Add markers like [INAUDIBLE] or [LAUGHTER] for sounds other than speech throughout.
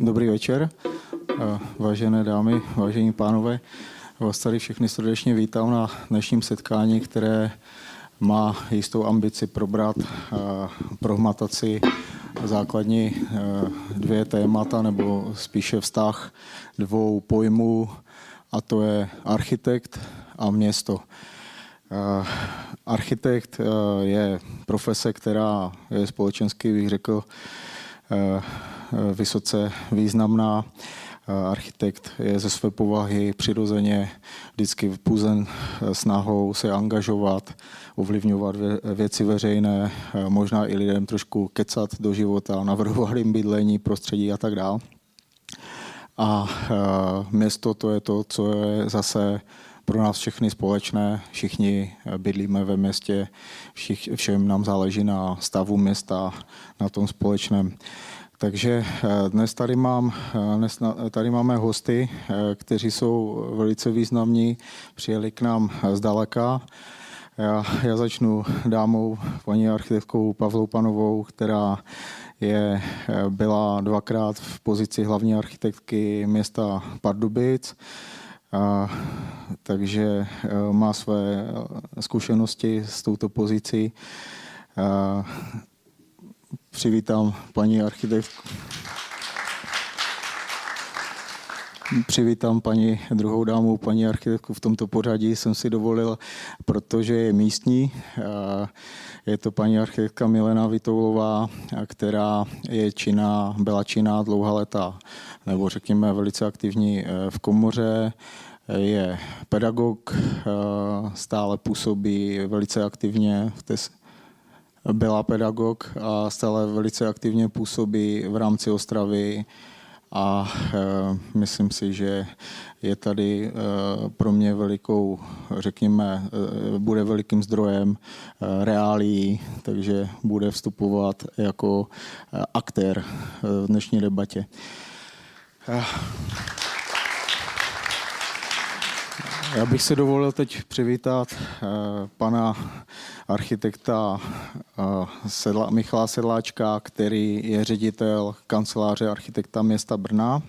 Dobrý večer, vážené dámy, vážení pánové. Vás tady všechny srdečně vítám na dnešním setkání, které má jistou ambici probrat prohmataci základní dvě témata, nebo spíše vztah dvou pojmů, a to je architekt a město. Architekt je profese, která je společensky, bych řekl, vysoce významná. Architekt je ze své povahy přirozeně vždycky puzen snahou se angažovat, ovlivňovat věci veřejné, možná i lidem trošku kecat do života, navrhovat jim bydlení, prostředí a tak dále. A město to je to, co je zase pro nás všechny společné. Všichni bydlíme ve městě, všich, všem nám záleží na stavu města, na tom společném. Takže eh, dnes tady, mám, eh, dnes tady máme hosty, eh, kteří jsou velice významní, přijeli k nám zdaleka. Já, já začnu dámou, paní architektkou Pavlou Panovou, která je, byla dvakrát v pozici hlavní architektky města Pardubic. A, takže má své zkušenosti s touto pozicí. A, přivítám paní architektku. Přivítám paní druhou dámu, paní architektku v tomto pořadí jsem si dovolil, protože je místní. Je to paní architektka Milena Vitoulová, která je činná, byla činná dlouhá leta, nebo řekněme velice aktivní eh, v komoře, je pedagog, eh, stále působí velice aktivně v té byla pedagog a stále velice aktivně působí v rámci Ostravy a e, myslím si, že je tady e, pro mě velikou, řekněme, e, bude velikým zdrojem reálí, takže bude vstupovat jako aktér v dnešní debatě. Já bych si dovolil teď přivítat eh, pana architekta eh, Sedla, Michala Sedláčka, který je ředitel kanceláře architekta města Brna.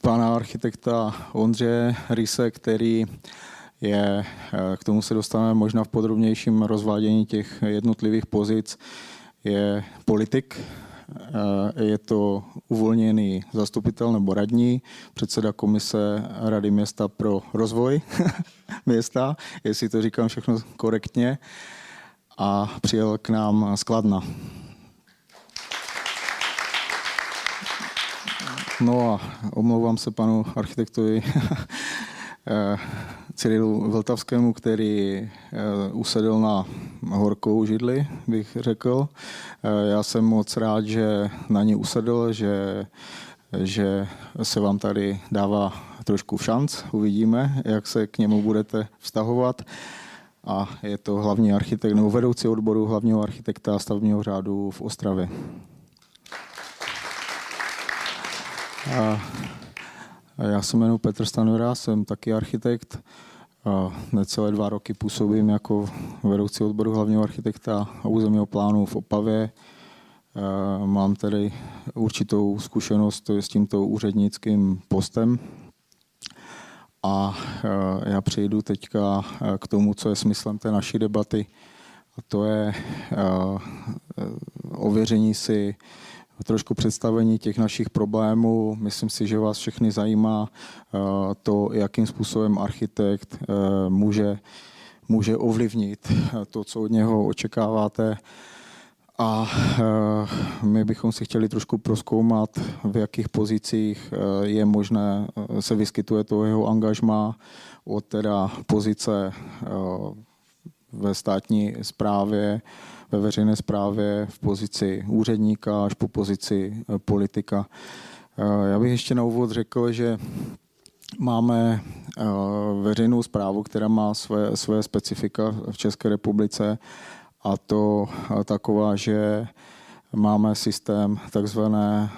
pana architekta Ondřeje Rise, který je, eh, k tomu se dostaneme možná v podrobnějším rozvádění těch jednotlivých pozic, je politik, je to uvolněný zastupitel nebo radní, předseda komise Rady města pro rozvoj [LAUGHS] města, jestli to říkám všechno korektně, a přijel k nám z Kladna. No a omlouvám se panu architektovi [LAUGHS] Eh, Cyrilu Vltavskému, který eh, usedl na horkou židli, bych řekl. Eh, já jsem moc rád, že na ní usedl, že, že se vám tady dává trošku šanc. Uvidíme, jak se k němu budete vztahovat. A je to hlavní architekt, nebo vedoucí odboru hlavního architekta stavebního řádu v Ostravě. A já se jmenuji Petr Stanura, jsem taky architekt. Necelé dva roky působím jako vedoucí odboru hlavního architekta a územního plánu v Opavě. Mám tedy určitou zkušenost s tímto úřednickým postem. A já přejdu teďka k tomu, co je smyslem té naší debaty. A to je ověření si trošku představení těch našich problémů. Myslím si, že vás všechny zajímá eh, to, jakým způsobem architekt eh, může, může ovlivnit eh, to, co od něho očekáváte. A my bychom si chtěli trošku proskoumat, v jakých pozicích je možné, se vyskytuje to jeho angažma od teda pozice ve státní správě, ve veřejné správě v pozici úředníka až po pozici eh, politika. Eh, já bych ještě na úvod řekl, že máme eh, veřejnou zprávu, která má své, své specifika v České republice a to taková, že Máme systém takzvané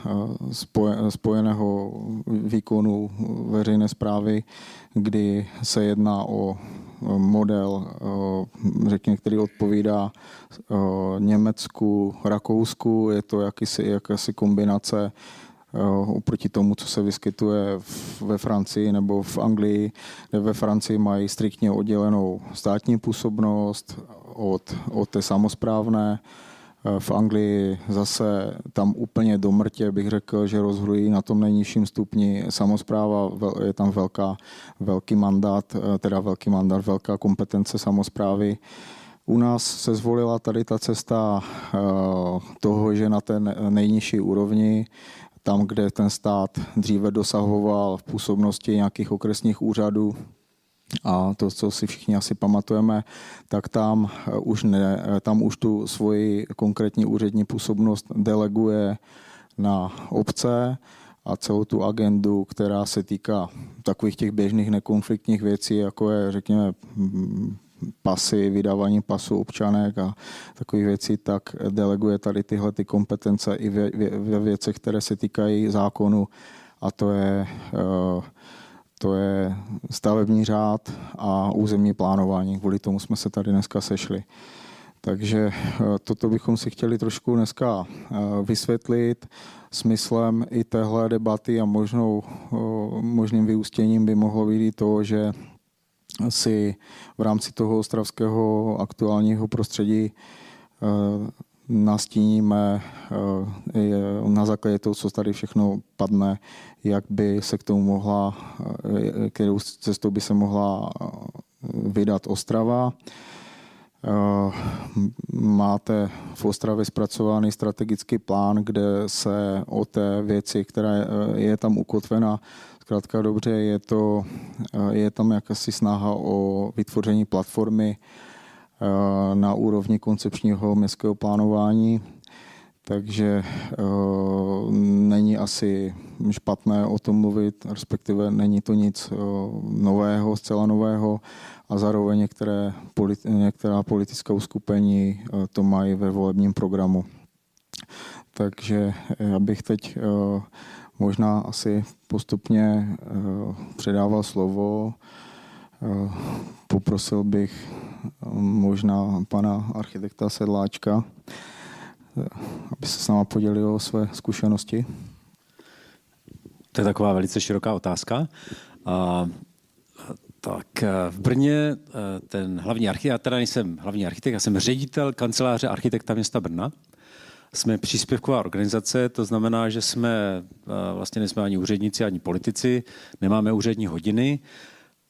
spojeného výkonu veřejné zprávy, kdy se jedná o model, řekněme, který odpovídá Německu, Rakousku. Je to jakýsi, jakási kombinace oproti tomu, co se vyskytuje ve Francii nebo v Anglii, kde ve Francii mají striktně oddělenou státní působnost od, od té samozprávné. V Anglii zase tam úplně do mrtě bych řekl, že rozhodují na tom nejnižším stupni samozpráva, je tam velká, velký mandát, teda velký mandát, velká kompetence samozprávy. U nás se zvolila tady ta cesta eh, toho, že na té nejnižší úrovni tam, kde ten stát dříve dosahoval v působnosti nějakých okresních úřadů, a to, co si všichni asi pamatujeme, tak tam už, ne, tam už tu svoji konkrétní úřední působnost deleguje na obce a celou tu agendu, která se týká takových těch běžných nekonfliktních věcí, jako je, řekněme, pasy, vydávání pasu občanek a takových věcí, tak deleguje tady tyhle ty kompetence i ve, ve věcech, které se týkají zákonu. A to je, eh, to je stavební řád a územní plánování. Kvůli tomu jsme se tady dneska sešli. Takže eh, toto bychom si chtěli trošku dneska eh, vysvětlit. Smyslem i téhle debaty a možnou, možným vyústěním by mohlo být to, že si v rámci toho ostravského aktuálního prostředí eh, nastíníme eh, na základě toho, co tady všechno padne, jak by se k tomu mohla, eh, kterou cestou by se mohla vydat Ostrava. Máte v Ostravě zpracovaný strategický plán, kde se o té věci, která je tam ukotvena, Zkrátka dobře, je, to, eh, je tam jakási snaha o vytvoření platformy eh, na úrovni koncepčního městského plánování, takže eh, není asi špatné o tom mluvit, respektive není to nic nového, zcela nového a zároveň některé, některá politická uskupení to mají ve volebním programu. Takže já bych teď možná asi postupně předával slovo. Poprosil bych možná pana architekta Sedláčka, aby se s náma podělil o své zkušenosti. To je taková velice široká otázka. A, tak v Brně ten hlavní architekt, já teda nejsem hlavní architekt, já jsem ředitel kanceláře architekta města Brna jsme příspěvková organizace, to znamená, že jsme vlastně nejsme ani úředníci, ani politici, nemáme úřední hodiny.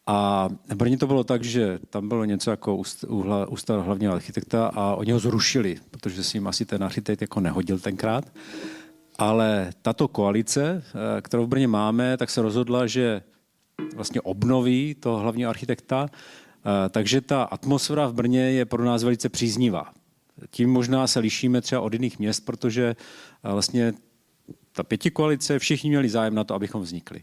A v Brně to bylo tak, že tam bylo něco jako ústav hlavního architekta a oni ho zrušili, protože si jim asi ten architekt jako nehodil tenkrát. Ale tato koalice, kterou v Brně máme, tak se rozhodla, že vlastně obnoví toho hlavního architekta, takže ta atmosféra v Brně je pro nás velice příznivá. Tím možná se lišíme třeba od jiných měst, protože eh, vlastně ta pěti koalice, všichni měli zájem na to, abychom vznikli.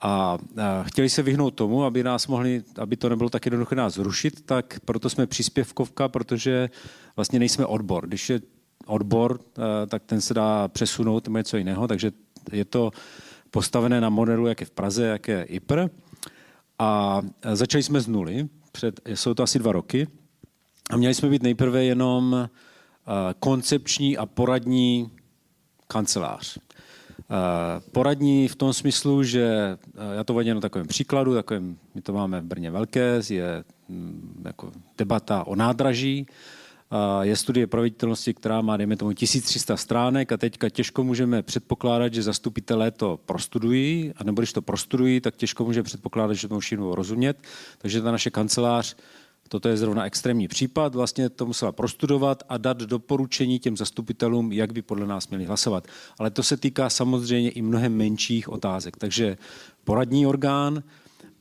A eh, chtěli se vyhnout tomu, aby nás mohli, aby to nebylo tak jednoduché nás zrušit, tak proto jsme příspěvkovka, protože vlastně nejsme odbor. Když je odbor, eh, tak ten se dá přesunout nebo něco jiného, takže je to postavené na modelu, jak je v Praze, jak je IPR. A začali jsme z nuly, před, jsou to asi dva roky, a měli jsme být nejprve jenom uh, koncepční a poradní kancelář. Uh, poradní v tom smyslu, že uh, já to vadím na takovém příkladu, takovém, my to máme v Brně velké, je um, jako debata o nádraží, uh, je studie proveditelnosti, která má, dejme tomu, 1300 stránek a teďka těžko můžeme předpokládat, že zastupitelé to prostudují, a nebo když to prostudují, tak těžko můžeme předpokládat, že to všichni rozumět. Takže ta naše kancelář Toto je zrovna extrémní případ, vlastně to musela prostudovat a dát doporučení těm zastupitelům, jak by podle nás měli hlasovat. Ale to se týká samozřejmě i mnohem menších otázek. Takže poradní orgán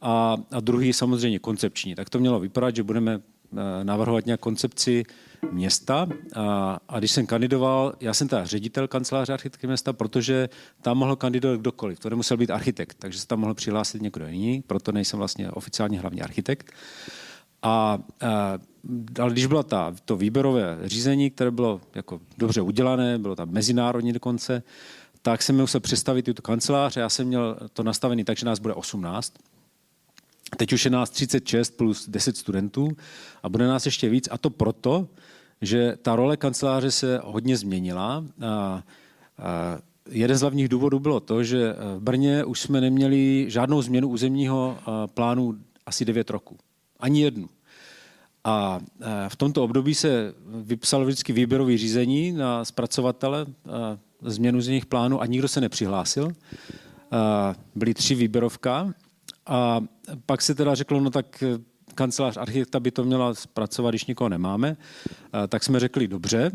a, a druhý samozřejmě koncepční. Tak to mělo vypadat, že budeme eh, navrhovat nějak koncepci města. A, a když jsem kandidoval, já jsem teda ředitel kanceláře architekty města, protože tam mohl kandidovat kdokoliv. To nemusel být architekt, takže se tam mohl přihlásit někdo jiný, proto nejsem vlastně oficiálně hlavní architekt. A, a ale když bylo ta, to výběrové řízení, které bylo jako dobře udělané, bylo tam mezinárodní dokonce, tak jsem musel představit tuto kancelář. Já jsem měl to nastavený tak, že nás bude 18. Teď už je nás 36 plus 10 studentů a bude nás ještě víc. A to proto, že ta role kanceláře se hodně změnila. A, a jeden z hlavních důvodů bylo to, že v Brně už jsme neměli žádnou změnu územního plánu asi 9 roků. Ani jednu. A v tomto období se vypsalo vždycky výběrový řízení na zpracovatele změnu z nich plánu a nikdo se nepřihlásil. Byly tři výběrovka a pak se teda řeklo, no tak kancelář architekta by to měla zpracovat, když nikoho nemáme. Tak jsme řekli dobře,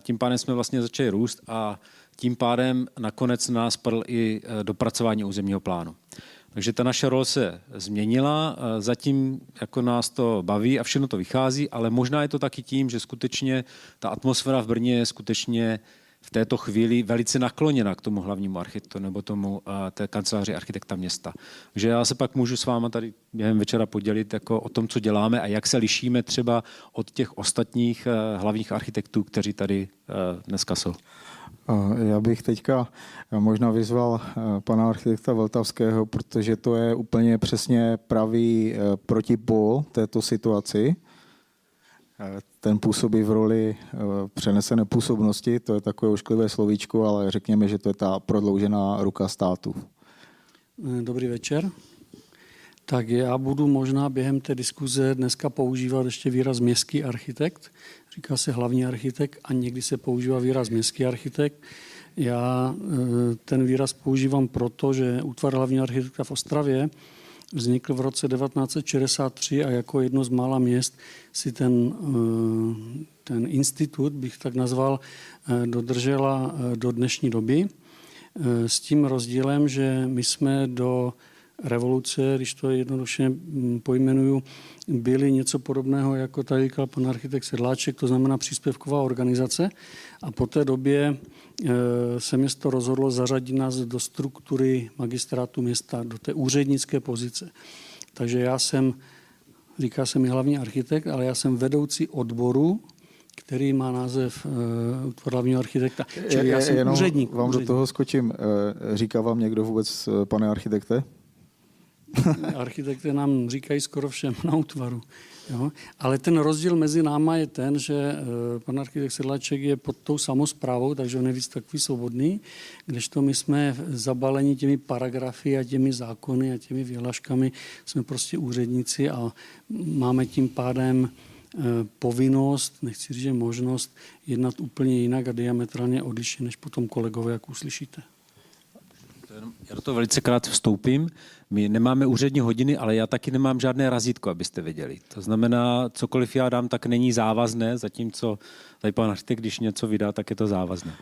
tím pádem jsme vlastně začali růst a tím pádem nakonec nás padl i dopracování územního plánu. Takže ta naše role se změnila, zatím jako nás to baví a všechno to vychází, ale možná je to taky tím, že skutečně ta atmosféra v Brně je skutečně v této chvíli velice nakloněna k tomu hlavnímu architektu nebo tomu té kanceláři architekta města. Takže já se pak můžu s váma tady během večera podělit jako o tom, co děláme a jak se lišíme třeba od těch ostatních hlavních architektů, kteří tady dneska jsou. Já bych teďka možná vyzval pana architekta Vltavského, protože to je úplně přesně pravý protipol této situaci. Ten působí v roli přenesené působnosti, to je takové ošklivé slovíčko, ale řekněme, že to je ta prodloužená ruka státu. Dobrý večer. Tak já budu možná během té diskuze dneska používat ještě výraz městský architekt. Říká se hlavní architekt a někdy se používá výraz městský architekt. Já ten výraz používám proto, že útvar hlavního architekta v Ostravě vznikl v roce 1963 a jako jedno z mála měst si ten, ten institut, bych tak nazval, dodržela do dnešní doby. S tím rozdílem, že my jsme do revoluce, když to jednoduše mm, pojmenuju, byly něco podobného, jako tady říkal pan architekt Sedláček, to znamená příspěvková organizace. A po té době e, se město rozhodlo zařadit nás do struktury magistrátu města, do té úřednické pozice. Takže já jsem, říká se mi hlavní architekt, ale já jsem vedoucí odboru který má název uh, útvar hlavního architekta. Čili já jsem Jenom úředník. Vám úředník. do toho skočím. Říká vám někdo vůbec, pane architekte? [LAUGHS] Architekty nám říkají skoro všem na útvaru. Jo? Ale ten rozdíl mezi náma je ten, že e, pan architekt Sedlaček je pod tou samozprávou, takže on je víc takový svobodný, kdežto my jsme zabaleni těmi paragrafy a těmi zákony a těmi vyhlaškami, jsme prostě úředníci a máme tím pádem e, povinnost, nechci říct, že možnost jednat úplně jinak a diametrálně odlišně, než potom kolegové, jak uslyšíte. Já do toho velice krát vstoupím. My nemáme úřední hodiny, ale já taky nemám žádné razítko, abyste věděli. To znamená, cokoliv já dám, tak není závazné, zatímco tady pan architekt, když něco vydá, tak je to závazné.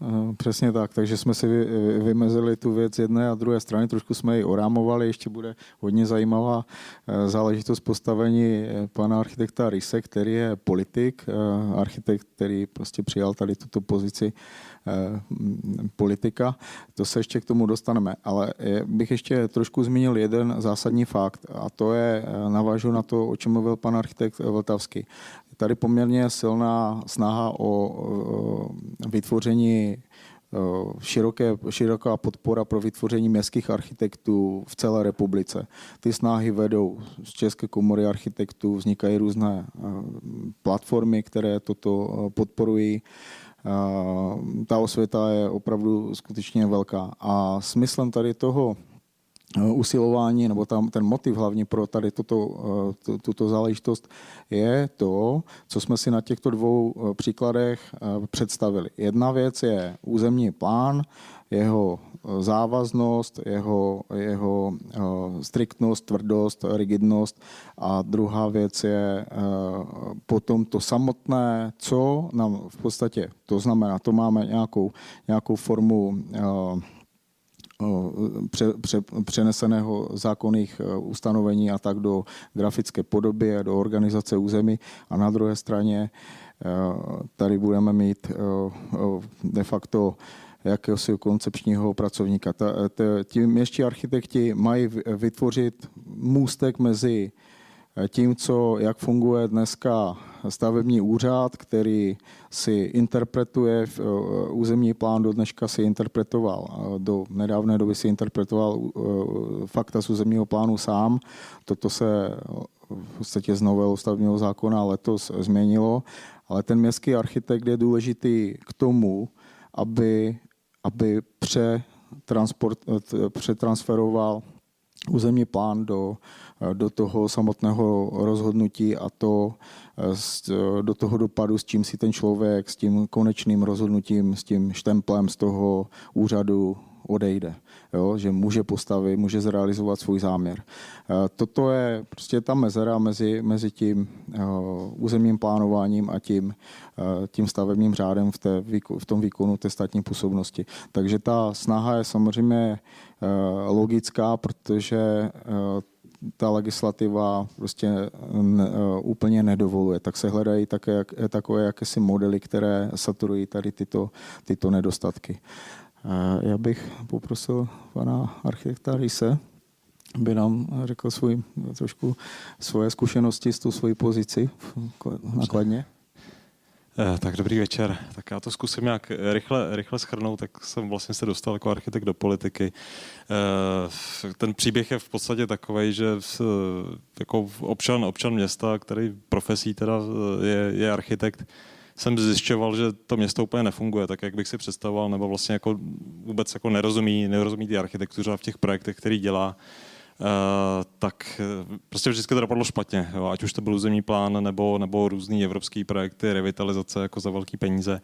Uh, uh, přesně tak, takže jsme si vy, vymezili tu věc jedné a druhé strany, trošku jsme ji orámovali, ještě bude hodně zajímavá uh, záležitost postavení pana architekta Rise, který je politik, architekt, který prostě přijal tady tuto pozici Eh, politika. To se ještě k tomu dostaneme. Ale bych ještě trošku zmínil jeden zásadní fakt a to je, eh, navážu na to, o čem mluvil pan architekt Vltavský. Tady poměrně silná snaha o vytvoření široké, široká podpora pro vytvoření městských architektů v celé republice. Ty snahy vedou z České komory architektů, vznikají různé eh, platformy, které toto podporují ta osvěta je opravdu skutečně velká. A smyslem tady toho eh, usilování, nebo tam ten motiv hlavně pro tady tuto, eh, tuto záležitost je to, co jsme si na těchto dvou eh, příkladech představili. Jedna věc je územní plán, jeho závaznost, jeho, jeho eh, striktnost, tvrdost, rigidnost. A druhá věc je eh, potom to samotné, co nám v podstatě, to znamená, to máme nějakou, nějakou formu eh, pře, pře, přeneseného zákonných ustanovení a tak do grafické podoby a do organizace území. A na druhé straně tady budeme mít de facto jakéhosi koncepčního pracovníka. Ta, ta, ti městští architekti mají vytvořit můstek mezi tím, co, jak funguje dneska stavební úřad, který si interpretuje územní plán, do dneška si interpretoval, do nedávné doby si interpretoval fakta z územního plánu sám. Toto se v podstatě z nového stavebního zákona letos změnilo, ale ten městský architekt je důležitý k tomu, aby, aby přetransferoval územní plán do, do toho samotného rozhodnutí a to do toho dopadu, s čím si ten člověk s tím konečným rozhodnutím, s tím štemplem z toho úřadu odejde. Jo, že může postavit, může zrealizovat svůj záměr. Toto je prostě ta mezera mezi, mezi tím územním plánováním a tím, tím stavebním řádem v, té, v tom výkonu té státní působnosti. Takže ta snaha je samozřejmě logická, protože ta legislativa prostě úplně nedovoluje. Tak se hledají také, takové jakési modely, které saturují tady tyto, tyto nedostatky. Já bych poprosil pana architekta Rise, aby nám řekl svůj, trošku svoje zkušenosti s tou svojí pozici nakladně. Eh, tak dobrý večer. Tak já to zkusím nějak rychle, rychle schrnout, tak jsem vlastně se dostal jako architekt do politiky. Eh, ten příběh je v podstatě takový, že jako občan, občan města, který profesí teda je, je architekt, jsem zjišťoval, že to město úplně nefunguje tak, jak bych si představoval, nebo vlastně jako vůbec jako nerozumí, nerozumí ty architektuře v těch projektech, který dělá. Uh, tak eh, prostě vždycky to dopadlo špatně, jo, ať už to byl územní plán nebo, nebo různý evropský projekty, revitalizace jako za velké peníze.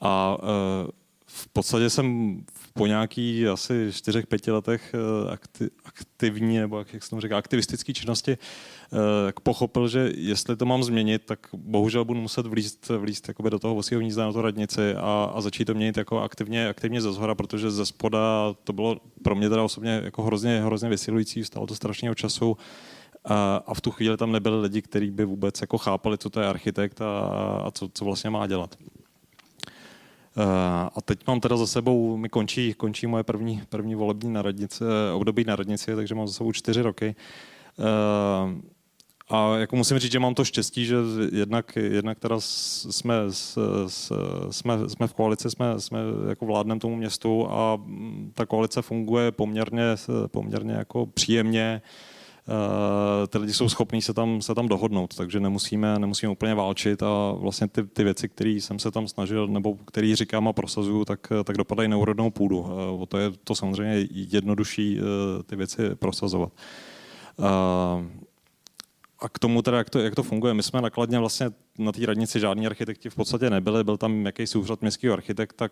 A uh, v podstatě jsem po nějaký asi čtyřech, pěti letech akti, aktivní, nebo jak, jak se tomu říká, aktivistické činnosti, tak pochopil, že jestli to mám změnit, tak bohužel budu muset vlízt jakoby do toho vosího hnízda na to radnici a, a začít to měnit jako aktivně, aktivně ze zhora, protože ze spoda to bylo pro mě teda osobně jako hrozně, hrozně vysilující, stalo to strašného času a, a v tu chvíli tam nebyli lidi, kteří by vůbec jako chápali, co to je architekt a, a co, co vlastně má dělat. A teď mám teda za sebou, mi končí, končí moje první, první volební na radnici, období na radnici, takže mám za sebou čtyři roky. A jako musím říct, že mám to štěstí, že jednak, jednak teda jsme, jsme, jsme v koalici, jsme, jsme jako vládnem tomu městu a ta koalice funguje poměrně, poměrně jako příjemně. Ty lidi jsou schopní se tam, se tam dohodnout, takže nemusíme, nemusíme úplně válčit a vlastně ty, ty věci, které jsem se tam snažil, nebo které říkám a prosazuju, tak, tak dopadají na úrodnou půdu. O to je to samozřejmě jednodušší ty věci prosazovat. A k tomu teda, jak to, jak to funguje, my jsme nakladně vlastně na té radnici žádní architekti v podstatě nebyli, byl tam jakýsi úřad městského architekta,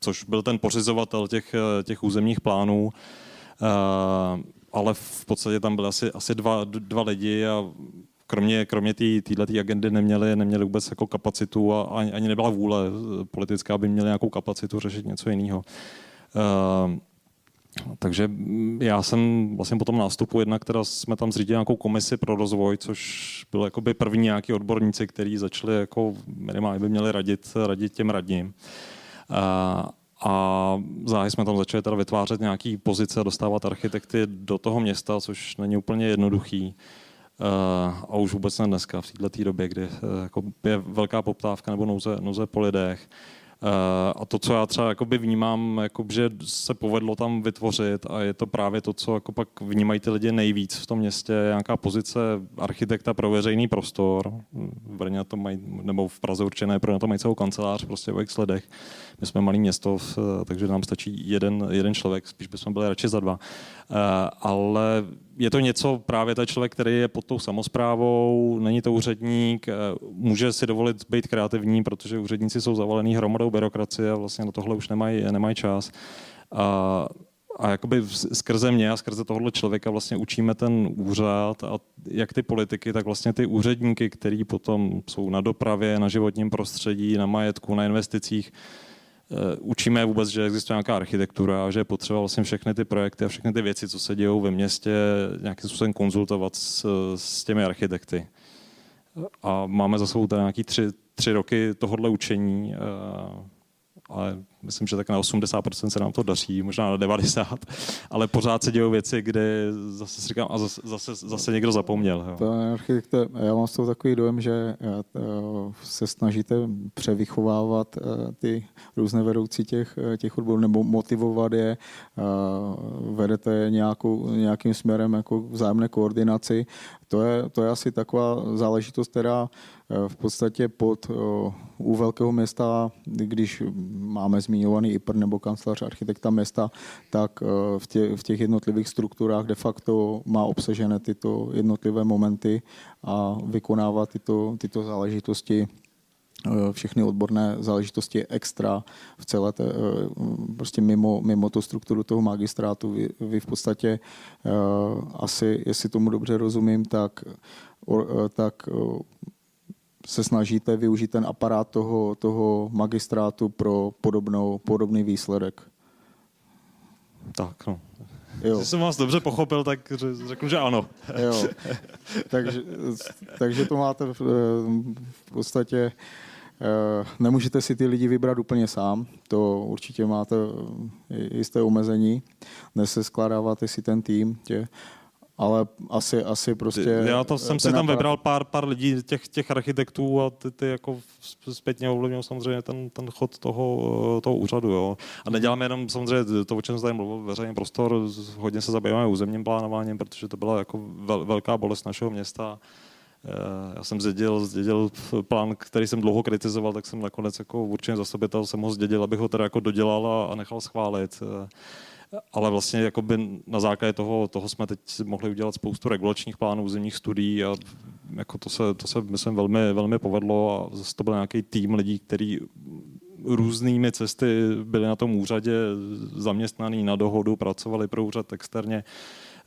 což byl ten pořizovatel těch, těch územních plánů, ale v podstatě tam byly asi, asi dva, dva lidi a kromě, kromě této agendy neměli, neměli vůbec jako kapacitu a ani, ani nebyla vůle politická, aby měli nějakou kapacitu řešit něco jiného. Uh, takže já jsem vlastně po tom nástupu jednak teda jsme tam zřídili nějakou komisi pro rozvoj, což byl jakoby první nějaký odborníci, kteří začali jako minimálně by měli radit, radit těm radním. A záhy jsme tam začali teda vytvářet nějaký pozice dostávat architekty do toho města, což není úplně jednoduchý. A už vůbec ne dneska, v této době, kdy jako je velká poptávka nebo nouze, nouze po lidech. Eh, a to, co já třeba jakoby vnímám, jako, že se povedlo tam vytvořit a je to právě to, co jako pak vnímají ty lidi nejvíc v tom městě, nějaká pozice architekta pro veřejný prostor. V Brně to mají, nebo v Praze určené, pro na to mají celou kancelář prostě v x ledech. My jsme malý město, takže nám stačí jeden, jeden člověk, spíš bychom byli radši za dva. Eh, ale je to něco právě ten člověk, který je pod tou samozprávou, není to úředník, eh, může si dovolit být kreativní, protože úředníci jsou zavalený hromadou byrokracie a vlastně na tohle už nemají, nemají čas. A, a jakoby skrze mě a skrze tohohle člověka vlastně učíme ten úřad a jak ty politiky, tak vlastně ty úředníky, který potom jsou na dopravě, na životním prostředí, na majetku, na investicích, učíme vůbec, že existuje nějaká architektura a že je potřeba vlastně všechny ty projekty a všechny ty věci, co se dějou ve městě, nějakým způsobem konzultovat s, s těmi architekty. A máme za sebou teda nějaký tři, tři roky tohohle učení. Ale myslím, že tak na 80% se nám to daří, možná na 90, ale pořád se dějí věci, kde zase si říkám, a zase, zase, zase někdo zapomněl. Jo. Já mám z toho takový dojem, že eh, se snažíte převychovávat eh, ty různé vedoucí těch, eh, těch odborů nebo motivovat je, vedete je nějakou, nějakým směrem jako vzájemné koordinaci. To je, to je asi taková záležitost, která v podstatě pod u velkého města, když máme zmiňovaný IPR nebo kancelář architekta města, tak v těch, v těch jednotlivých strukturách de facto má obsažené tyto jednotlivé momenty a vykonává tyto, tyto záležitosti všechny odborné záležitosti extra v celé té, prostě mimo, mimo tu strukturu toho magistrátu. Vy, vy v podstatě asi, jestli tomu dobře rozumím, tak, tak se snažíte využít ten aparát toho, toho magistrátu pro podobnou, podobný výsledek. Tak, no. Jo. Když jsem vás dobře pochopil, tak řeknu, že ano. Jo. [LAUGHS] Takže, takže to máte v, v podstatě, eh, nemůžete si ty lidi vybrat úplně sám, to určitě máte jisté omezení, dnes se skládáváte si ten tým, tě, ale asi, asi prostě... Já to jsem si tam aparát... vybral pár, pár lidí, těch, těch architektů a ty, ty jako zpětně ovlivnil samozřejmě ten, ten chod toho, toho úřadu. Jo. A neděláme jenom samozřejmě to, o čem jsem tady mluvil, veřejný prostor, hodně se zabýváme územním plánováním, protože to byla jako vel, velká bolest našeho města. Eh, já jsem zdědil, zdědil plán, který jsem dlouho kritizoval, tak jsem nakonec jako určitě zastupitel jsem ho zdědil, abych ho teda jako dodělal a, a nechal schválit. Eh, ale vlastně jakoby na základě toho, toho jsme teď mohli udělat spoustu regulačních plánů, územních studií a jako to, se, to se, myslím, velmi, velmi povedlo a zase to byl nějaký tým lidí, který různými cesty byli na tom úřadě zaměstnaný na dohodu, pracovali pro úřad externě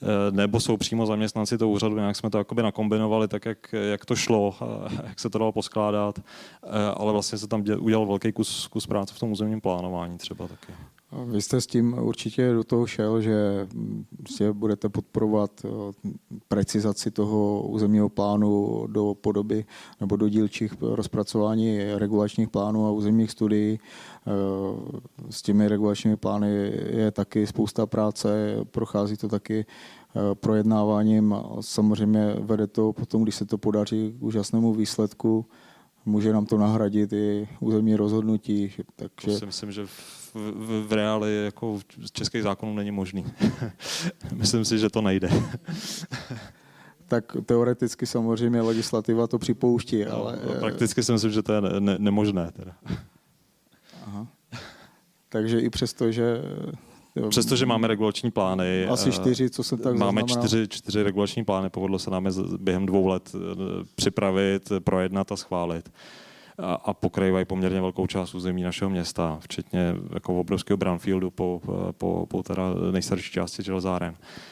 eh, nebo jsou přímo zaměstnanci toho úřadu, nějak jsme to jakoby nakombinovali tak, jak, jak to šlo, jak se to dalo poskládat, eh, ale vlastně se tam udělal velký kus, kus práce v tom územním plánování třeba taky. Vy jste s tím určitě do toho šel, že si budete podporovat eh, precizaci toho územního plánu do podoby nebo do dílčích rozpracování regulačních plánů a územních studií. Eh, s těmi regulačními plány je taky spousta práce, prochází to taky eh, projednáváním a samozřejmě vede to potom, když se to podaří k úžasnému výsledku, může nám to nahradit i územní rozhodnutí. Takže... To si myslím, že v, v, v reáli jako v českých zákonů není možný. [LAUGHS] myslím si, že to nejde. [LAUGHS] tak teoreticky samozřejmě legislativa to připouští, no, ale... No, prakticky si myslím, že to je ne, ne, nemožné. Teda. Aha. Takže i přesto, že Přestože máme regulační plány. Asi eh, čtyři, co jsem tak Máme čtyři, čtyři regulační plány, povedlo se nám je během dvou let eh, připravit, projednat a schválit. A, a pokrývají poměrně velkou část území našeho města, včetně jako obrovského brownfieldu po, po, po teda nejstarší části železáren. Eh,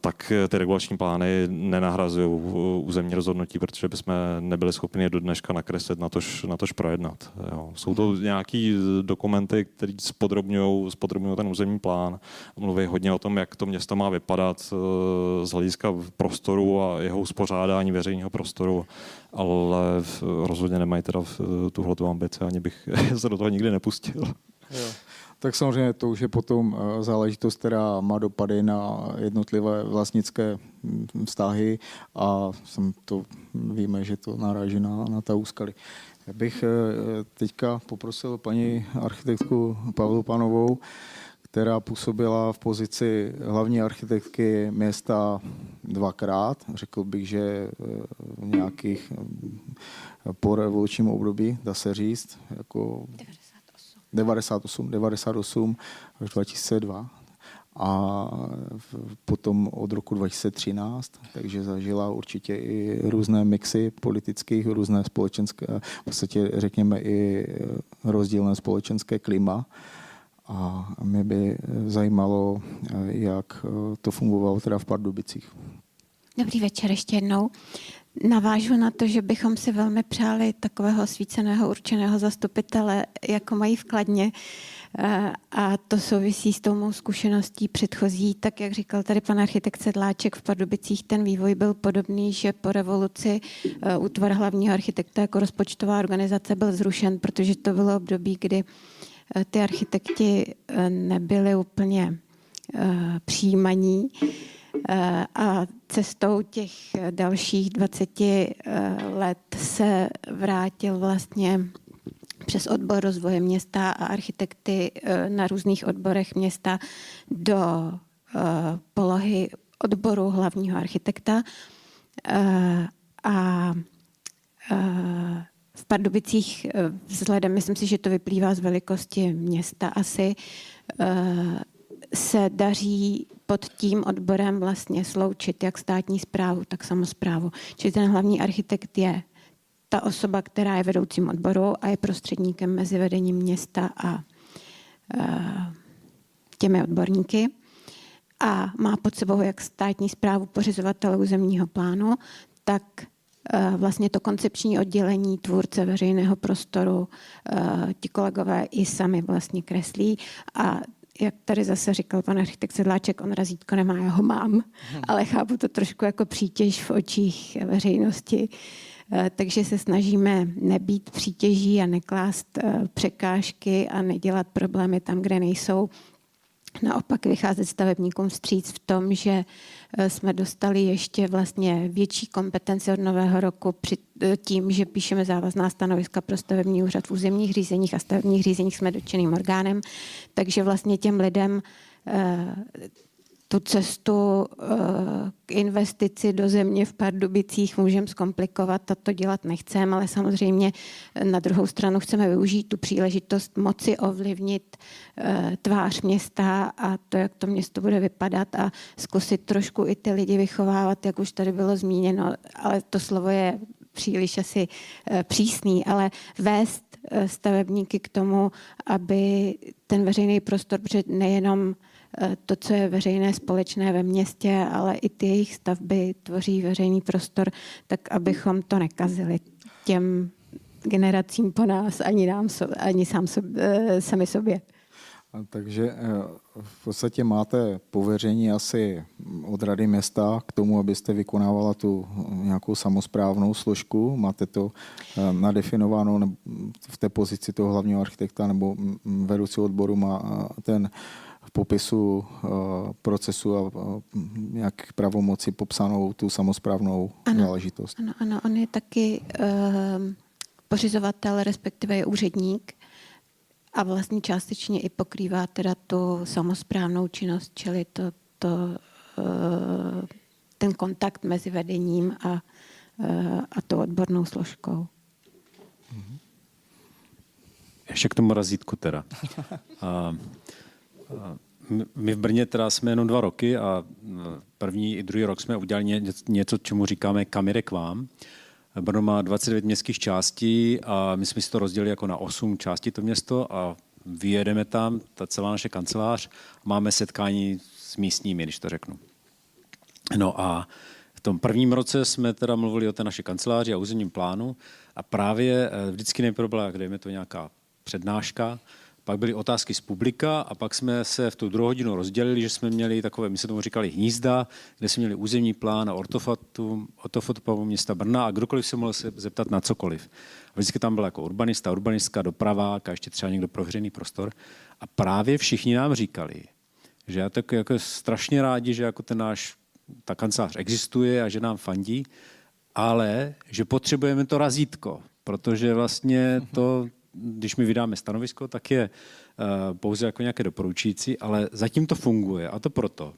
tak ty regulační plány nenahrazují územní rozhodnutí, protože bychom nebyli schopni je do dneška nakreslit, na tož, na tož projednat. Jo. Jsou to nějaké dokumenty, které spodrobňují ten územní plán, mluví hodně o tom, jak to město má vypadat eh, z hlediska prostoru a jeho uspořádání veřejného prostoru, ale rozhodně nemají teda tuhle ambici, ani bych [LAUGHS] se do toho nikdy nepustil. Jo. Tak samozřejmě to už je potom eh, záležitost, která má dopady na jednotlivé vlastnické hm, vztahy a to víme, že to naráží na, na ta úskaly. Já bych eh, teďka poprosil paní architektku Pavlu Panovou, která působila v pozici hlavní architektky města dvakrát. Řekl bych, že eh, v nějakých po revolučním období, dá se říct, jako 98, 98 až 2002 a potom od roku 2013, takže zažila určitě i různé mixy politických, různé společenské, v podstatě řekněme i rozdílné společenské klima. A mě by zajímalo, jak to fungovalo teda v Pardubicích. Dobrý večer ještě jednou. Navážu na to, že bychom si velmi přáli takového osvíceného určeného zastupitele, jako mají v Kladně. Eh, a to souvisí s tou mou zkušeností předchozí. Tak, jak říkal tady pan architekt Sedláček v Pardubicích, ten vývoj byl podobný, že po revoluci eh, útvar hlavního architekta jako rozpočtová organizace byl zrušen, protože to bylo období, kdy ty architekti nebyli úplně přijímaní a cestou těch dalších 20 let se vrátil vlastně přes odbor rozvoje města a architekty na různých odborech města do polohy odboru hlavního architekta. A v Pardubicích vzhledem, myslím si, že to vyplývá z velikosti města asi, se daří pod tím odborem vlastně sloučit jak státní zprávu, tak samozprávu. Čili ten hlavní architekt je ta osoba, která je vedoucím odboru a je prostředníkem mezi vedením města a těmi odborníky a má pod sebou jak státní zprávu pořizovatele územního plánu, tak vlastně to koncepční oddělení tvůrce veřejného prostoru ti kolegové i sami vlastně kreslí a jak tady zase říkal pan architekt Sedláček, on razítko nemá, já ho mám, hmm. ale chápu to trošku jako přítěž v očích veřejnosti. Takže se snažíme nebýt přítěží a neklást překážky a nedělat problémy tam, kde nejsou naopak vycházet stavebníkům vstříc v tom, že eh, jsme dostali ještě vlastně větší kompetence od nového roku při eh, tím, že píšeme závazná stanoviska pro stavební úřad v územních řízeních a stavebních řízeních jsme dotčeným orgánem, takže vlastně těm lidem eh, tu cestu eh, k investici do země v Pardubicích můžeme zkomplikovat a to dělat nechceme, ale samozřejmě na druhou stranu chceme využít tu příležitost moci ovlivnit eh, tvář města a to, jak to město bude vypadat a zkusit trošku i ty lidi vychovávat, jak už tady bylo zmíněno, ale to slovo je příliš asi eh, přísný, ale vést stavebníky k tomu, aby ten veřejný prostor, protože nejenom to, co je veřejné společné ve městě, ale i ty jejich stavby tvoří veřejný prostor, tak abychom to nekazili těm generacím po nás, ani nám, ani sám sobě, eh, sami sobě. Takže eh, v podstatě máte pověření asi od Rady města k tomu, abyste vykonávala tu nějakou samozprávnou složku. Máte to nadefinováno v té pozici toho hlavního architekta nebo vedoucí odboru má ten popisu uh, procesu a uh, nějak pravomoci popsanou tu samozprávnou ano, záležitost. Ano, ano, on je taky uh, pořizovatel, respektive je úředník a vlastně částečně i pokrývá teda tu samozprávnou činnost, čili to, to, uh, ten kontakt mezi vedením a, uh, a tou odbornou složkou. Mhm. Ještě k tomu razítku teda. [LAUGHS] A, my v Brně teda jsme jenom dva roky a první i druhý rok jsme udělali něco, čemu říkáme kamery k vám. Brno má 29 městských částí a my jsme si to rozdělili jako na 8 částí to město a vyjedeme tam, ta celá naše kancelář, máme setkání s místními, když to řeknu. No a v tom prvním roce jsme teda mluvili o té naší kanceláři a územním plánu a právě eh, vždycky nejprve byla, dejme to nějaká přednáška, pak byly otázky z publika a pak jsme se v tu druhou hodinu rozdělili, že jsme měli takové, my se tomu říkali hnízda, kde jsme měli územní plán a ortofotu města Brna a kdokoliv se mohl se zeptat na cokoliv. A vždycky tam byl jako urbanista, urbanistka, doprava, a ještě třeba někdo pro prostor. A právě všichni nám říkali, že já tak jako strašně rádi, že jako ten náš, ta kancelář existuje a že nám fandí, ale že potřebujeme to razítko, protože vlastně to když my vydáme stanovisko, tak je uh, pouze jako nějaké doporučující, ale zatím to funguje. A to proto,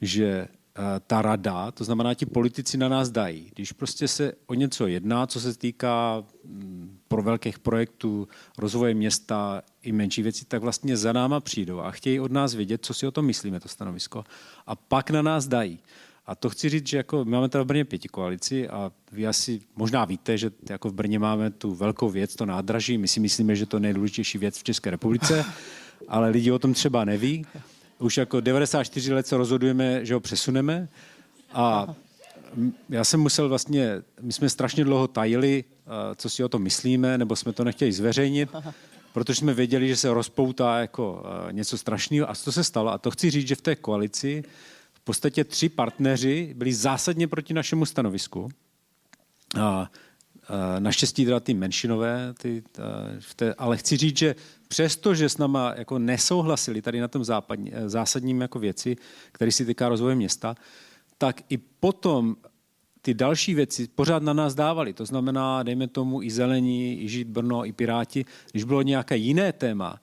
že uh, ta rada, to znamená, ti politici na nás dají. Když prostě se o něco jedná, co se týká um, pro velkých projektů rozvoje města i menší věci, tak vlastně za náma přijdou a chtějí od nás vědět, co si o tom myslíme, to stanovisko. A pak na nás dají. A to chci říct, že jako my máme tady v Brně pěti koalici a vy asi možná víte, že jako v Brně máme tu velkou věc, to nádraží. My si myslíme, že to je nejdůležitější věc v České republice, [LAUGHS] ale lidi o tom třeba neví. Už jako 94 let se rozhodujeme, že ho přesuneme a já jsem musel vlastně, my jsme strašně dlouho tajili, co si o tom myslíme, nebo jsme to nechtěli zveřejnit, [LAUGHS] protože jsme věděli, že se rozpoutá jako něco strašného a to se stalo. A to chci říct, že v té koalici v podstatě tři partneři byli zásadně proti našemu stanovisku. A naštěstí teda ty menšinové, ty, v té, ale chci říct, že přesto, že s náma jako nesouhlasili tady na tom západní, zásadním jako věci, který si týká rozvoje města, tak i potom ty další věci pořád na nás dávali. To znamená, dejme tomu i zelení, i žít Brno, i Piráti. Když bylo nějaké jiné téma,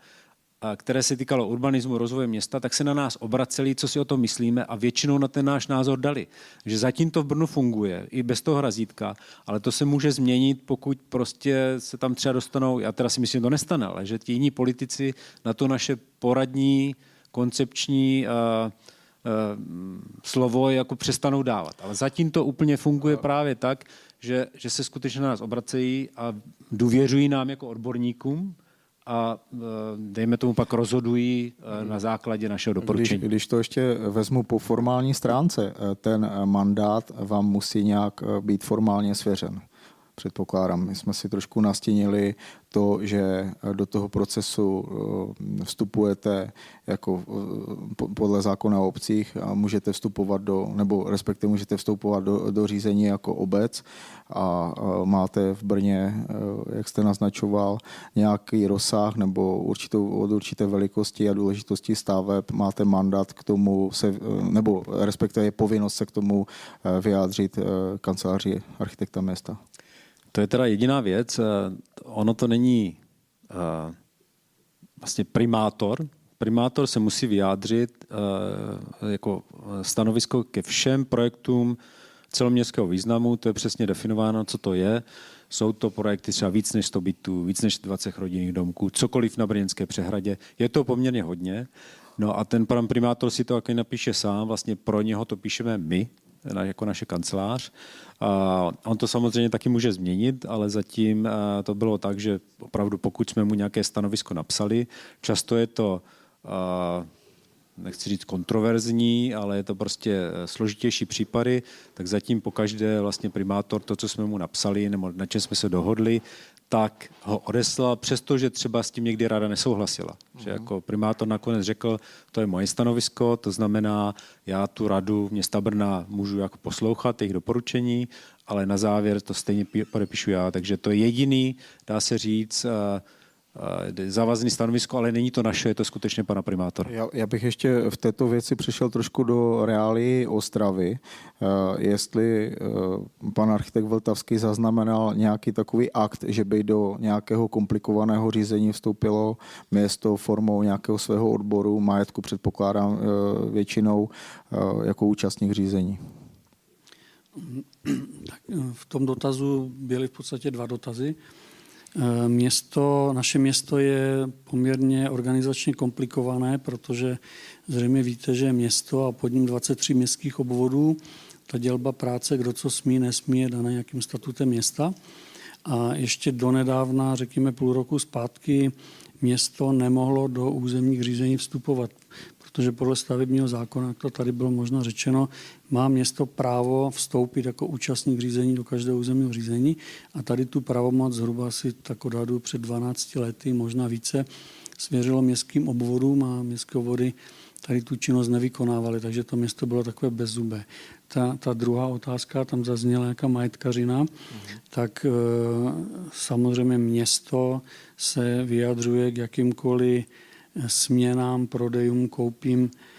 které se týkalo urbanismu, rozvoje města, tak se na nás obraceli, co si o tom myslíme a většinou na ten náš názor dali. Že zatím to v Brnu funguje, i bez toho razítka, ale to se může změnit, pokud prostě se tam třeba dostanou, já teda si myslím, že to nestane, ale že ti jiní politici na to naše poradní, koncepční uh, slovo jako přestanou dávat. Ale zatím to úplně funguje právě tak, že, že se skutečně na nás obracejí a důvěřují nám jako odborníkům, a e, dejme tomu pak rozhodují e, na základě našeho doporučení. Když, když to ještě vezmu po formální stránce, e, ten mandát vám musí nějak být formálně svěřen předpokládám. My jsme si trošku nastínili to, že do toho procesu eh, vstupujete jako eh, podle zákona o obcích a můžete vstupovat do, nebo respektive můžete vstupovat do, do řízení jako obec a máte v Brně, eh, jak jste naznačoval, nějaký rozsah nebo určitou, od určité velikosti a důležitosti staveb máte mandát k tomu, se, nebo respektive je povinnost se k tomu vyjádřit kanceláři architekta města. To je teda jediná věc. Eh, ono to není uh, vlastně primátor. Primátor se musí vyjádřit uh, jako stanovisko ke všem projektům celoměstského významu. To je přesně definováno, co to je. Jsou to projekty třeba víc než 100 bytů, víc než 20 rodinných domků, cokoliv na Brněnské přehradě. Je to poměrně hodně. No a ten pan primátor si to taky napíše sám, vlastně pro něho to píšeme my, jako naše kancelář. A on to samozřejmě taky může změnit, ale zatím to bylo tak, že opravdu pokud jsme mu nějaké stanovisko napsali, často je to nechci říct kontroverzní, ale je to prostě e, složitější případy, tak zatím pokaždé vlastně primátor to, co jsme mu napsali nebo na čem jsme se dohodli, tak ho odeslal, přestože třeba s tím někdy rada nesouhlasila. Mm. Že jako primátor nakonec řekl, to je moje stanovisko, to znamená, já tu radu města Brna můžu jako poslouchat, jejich doporučení, ale na závěr to stejně podepíšu já. Takže to je jediný, dá se říct, Eh, závazný stanovisko, ale není to naše, je to skutečně pana primátora. Já, já bych ještě v této věci přišel trošku do reálii Ostravy. Eh, jestli eh, pan architekt Vltavský zaznamenal nějaký takový akt, že by do nějakého komplikovaného řízení vstoupilo město formou nějakého svého odboru, majetku předpokládám většinou jako účastník řízení. Tak v tom dotazu byly v podstatě dva dotazy. Eh, město, naše město je poměrně organizačně komplikované, protože zřejmě víte, že město a pod ním 23 městských obvodů. Ta dělba práce, kdo co smí, nesmí, je daná nějakým statutem města. A ještě donedávna, řekněme půl roku zpátky, město nemohlo do územních řízení vstupovat protože podle stavebního zákona, jak to tady bylo možno řečeno, má město právo vstoupit jako účastník řízení do každého územního řízení a tady tu pravomoc zhruba si tak odhadu před 12 lety, možná více, svěřilo městským obvodům a městské obvody tady tu činnost nevykonávaly, takže to město bylo takové bezzubé. Ta, ta druhá otázka, tam zazněla jaká majetkařina, mm. tak e, samozřejmě město se vyjadřuje k jakýmkoliv směnám, prodejům, koupím eh,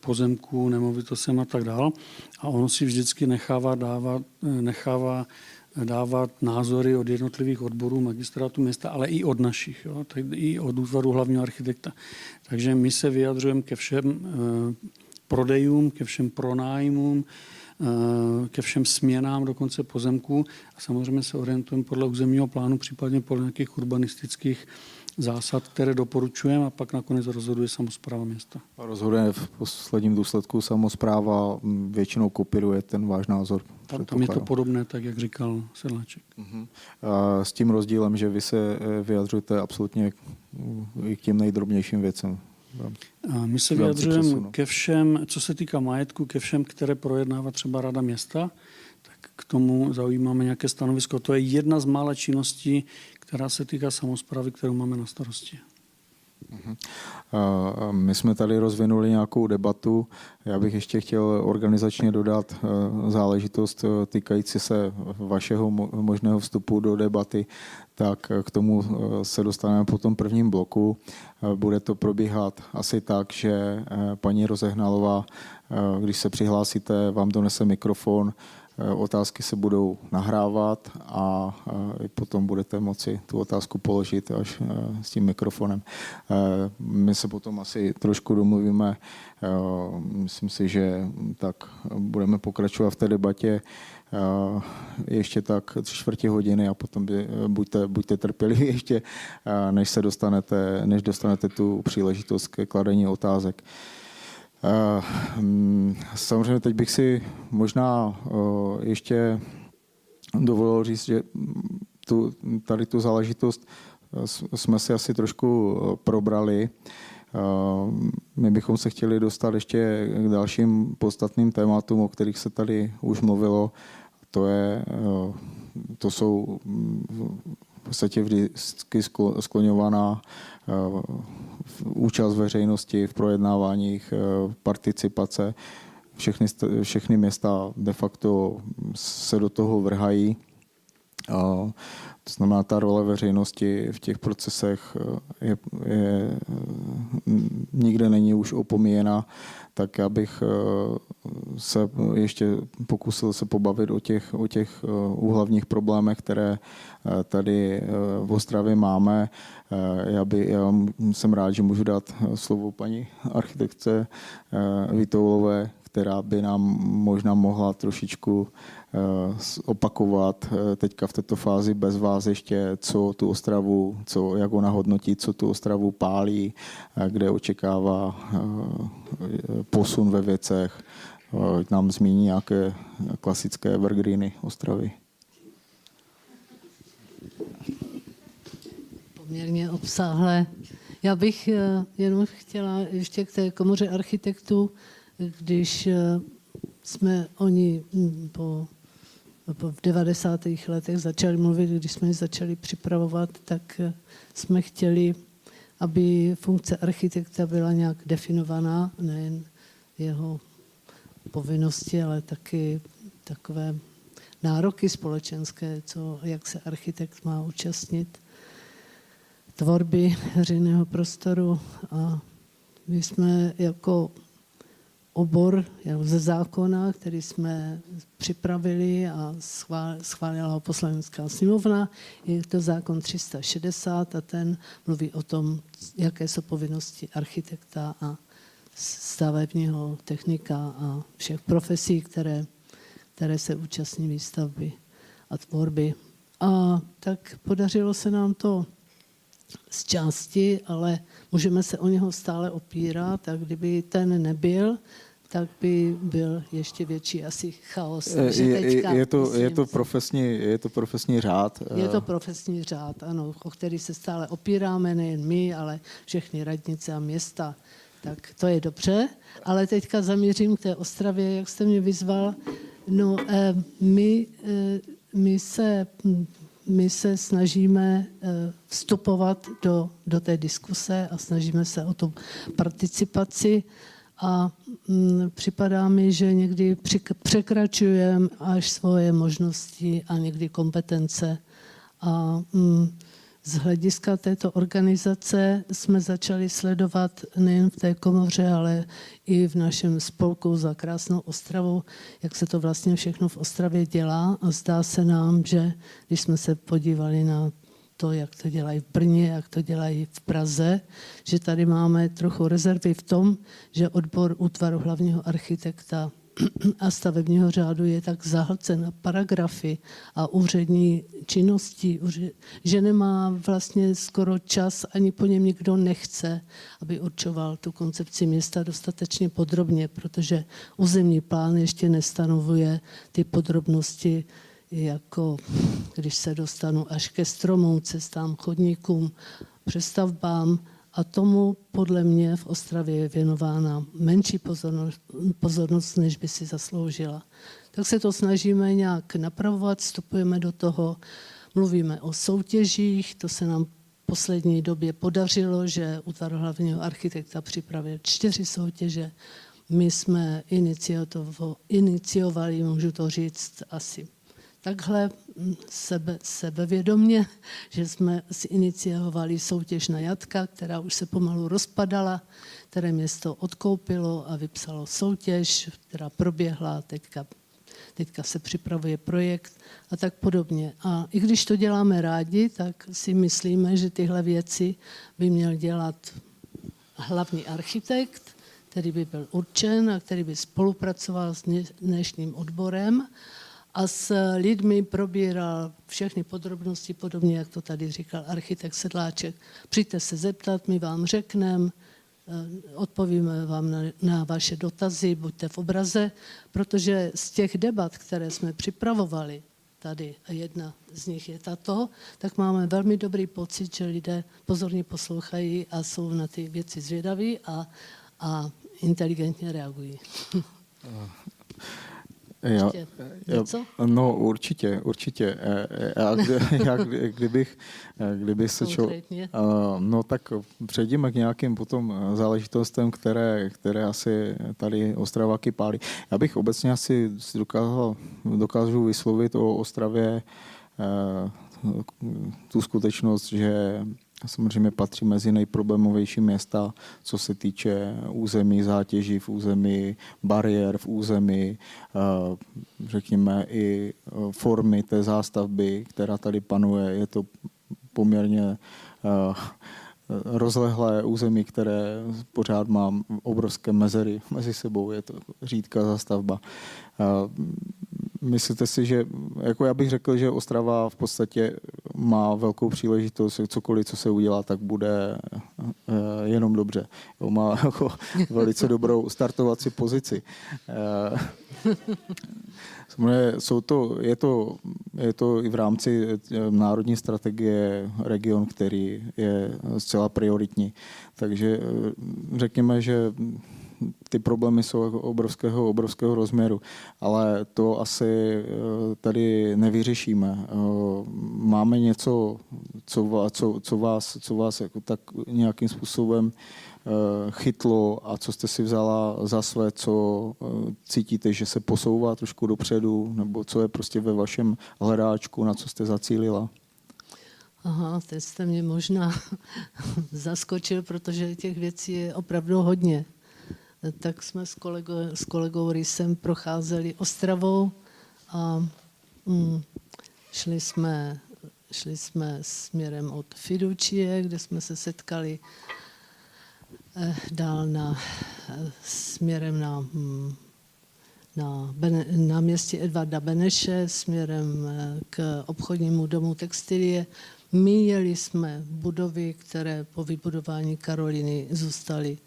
pozemků, nemovitostem a tak dál. A on si vždycky nechává dávat, eh, nechává dávat názory od jednotlivých odborů magistrátu města, ale i od našich, jo, tak i od útvaru hlavního architekta. Takže my se vyjadřujeme ke všem eh, prodejům, ke všem pronájmům, ke všem směnám dokonce pozemků a samozřejmě se orientujeme podle územního plánu, případně podle nějakých urbanistických zásad, které doporučujeme a pak nakonec rozhoduje samozpráva města. A rozhoduje v posledním důsledku samozpráva, většinou kopíruje ten váš názor. Tam, tam je to podobné, tak jak říkal Sedláček. Uh-huh. A s tím rozdílem, že vy se eh, vyjadřujete absolutně i k těm nejdrobnějším věcem. A my se vyjadřujeme ke všem, co se týká majetku, ke všem, které projednává třeba Rada města, tak k tomu zaujímáme nějaké stanovisko. To je jedna z mála činností, která se týká samozprávy, kterou máme na starosti. My jsme tady rozvinuli nějakou debatu. Já bych ještě chtěl organizačně dodat záležitost týkající se vašeho možného vstupu do debaty, tak k tomu se dostaneme po tom prvním bloku. Bude to probíhat asi tak, že paní Rozehnalová, když se přihlásíte, vám donese mikrofon, otázky se budou nahrávat a eh, potom budete moci tu otázku položit až eh, s tím mikrofonem. My se potom asi trošku domluvíme. Myslím si, že tak budeme pokračovat v té debatě ještě tak tři čtvrtě hodiny a potom by, buďte, buďte trpěliví [LAUGHS] ještě, než se dostanete, než dostanete tu příležitost ke kladení otázek. Mm, samozřejmě teď bych si možná ještě dovolil říct, že tu, tady tu záležitost jsme si asi trošku probrali. My bychom se chtěli dostat ještě k dalším podstatným tématům, o kterých se tady už mluvilo. To, je, to jsou v podstatě vždycky skloňovaná účast veřejnosti v projednáváních, eh, participace. Všechny, všechny města de facto se do toho vrhají. To znamená, ta role veřejnosti v těch procesech eh, je, je, nikde není už opomíjena, tak já bych eh, se ještě pokusil se pobavit o těch, o těch úhlavních problémech, které tady v Ostravě máme. Já, by, já jsem rád, že můžu dát slovo paní architektce Vitoulové, která by nám možná mohla trošičku opakovat teďka v této fázi bez vás ještě, co tu Ostravu, co, jak ona hodnotí, co tu Ostravu pálí, kde očekává posun ve věcech. Nám zmíní nějaké klasické evergreeny Ostravy. Poměrně obsáhlé. Já bych eh, jenom chtěla ještě k té komoře architektů, když eh, jsme oni hm, po, po v 90. letech začali mluvit, když jsme je začali připravovat, tak eh, jsme chtěli, aby funkce architekta byla nějak definovaná, nejen jeho povinnosti, ale taky takové nároky společenské, co, jak se architekt má účastnit tvorby veřejného prostoru a my jsme jako obor ze zákona, který jsme připravili a schválila ho poslanecká sněmovna. Je to zákon 360 a ten mluví o tom, jaké jsou povinnosti architekta a stavebního technika a všech profesí, které, které se účastní výstavby a tvorby. A tak podařilo se nám to z části, ale můžeme se o něho stále opírat a kdyby ten nebyl, tak by byl ještě větší asi chaos. Je, je, je, to, je, to profesní, je to profesní řád? Je to profesní řád, ano, o který se stále opíráme, nejen my, ale všechny radnice a města. Tak to je dobře, ale teďka zamířím k té Ostravě, jak jste mě vyzval. No, eh, my, eh, my se my se snažíme eh, vstupovat do, do té diskuse a snažíme se o tu participaci a mm, připadá mi, že někdy překračujeme až svoje možnosti a někdy kompetence. A mm, z hlediska této organizace jsme začali sledovat nejen v té komoře, ale i v našem spolku za krásnou Ostravu, jak se to vlastně všechno v Ostravě dělá. A zdá se nám, že když jsme se podívali na to, jak to dělají v Brně, jak to dělají v Praze, že tady máme trochu rezervy v tom, že odbor útvaru hlavního architekta a stavebního řádu je tak zahlcen na paragrafy a úřední činnosti, že nemá vlastně skoro čas, ani po něm nikdo nechce, aby určoval tu koncepci města dostatečně podrobně, protože územní plán ještě nestanovuje ty podrobnosti, jako když se dostanu až ke stromům, cestám, chodníkům, přestavbám, a tomu podle mě v Ostravě je věnována menší pozornost, pozornost, než by si zasloužila. Tak se to snažíme nějak napravovat, vstupujeme do toho, mluvíme o soutěžích, to se nám poslední době podařilo, že útvar hlavního architekta připravil čtyři soutěže. My jsme iniciovali, můžu to říct, asi takhle hm, sebe, sebevědomně, že jsme si iniciovali soutěž na jatka, která už se pomalu rozpadala, které město odkoupilo a vypsalo soutěž, která proběhla teďka teďka se připravuje projekt a tak podobně. A i když to děláme rádi, tak si myslíme, že tyhle věci by měl dělat hlavní architekt, který by byl určen a který by spolupracoval s dnešním odborem a s lidmi probíral všechny podrobnosti, podobně jak to tady říkal architekt Sedláček. Přijďte se zeptat, my vám řekneme, Eh, odpovíme vám na, na vaše dotazy, buďte v obraze, protože z těch debat, které jsme připravovali tady, a jedna z nich je tato, tak máme velmi dobrý pocit, že lidé pozorně poslouchají a jsou na ty věci zvědaví a, a inteligentně reagují. [LAUGHS] Já, já, no určitě, určitě. [LAUGHS] Já, já, kdybych, kdybych se čo, no tak přejdeme k nějakým potom záležitostem, které, které asi tady Ostraváky pálí. Já bych obecně asi dokázal, dokážu vyslovit o Ostravě tu skutečnost, že samozřejmě patří mezi nejproblémovější města, co se týče území zátěží v území, bariér v území, eh, řekněme i eh, formy té zástavby, která tady panuje. Je to poměrně eh, rozlehlé území, které pořád má obrovské mezery mezi sebou. Je to řídká zastavba. Myslíte si, že jako já bych řekl, že Ostrava v podstatě má velkou příležitost, cokoliv, co se udělá, tak bude eh, jenom dobře. Jo, má [LAUGHS] jako velice dobrou startovací pozici. Eh, jsou to, je, to, je to i v rámci eh, národní strategie region, který je zcela prioritní. Takže řekněme, že ty problémy jsou jako obrovského, obrovského rozměru, ale to asi eh, tady nevyřešíme. Eh, máme něco, co, co, co vás, co vás jako tak nějakým způsobem eh, chytlo a co jste si vzala za své, co cítíte, že se posouvá trošku dopředu, nebo co je prostě ve vašem hledáčku, na co jste zacílila? Aha, teď jste mě možná [LAUGHS] zaskočil, protože těch věcí je opravdu hodně tak jsme s kolegou, s kolegou Rysem procházeli Ostravou a mm, šli, jsme, šli jsme směrem od Fidučie, kde jsme se setkali eh, dál na, eh, směrem na, mm, na, Bene, na městě Edvarda Beneše, směrem eh, k obchodnímu domu textilie. Míjeli jsme budovy, které po vybudování Karoliny zůstaly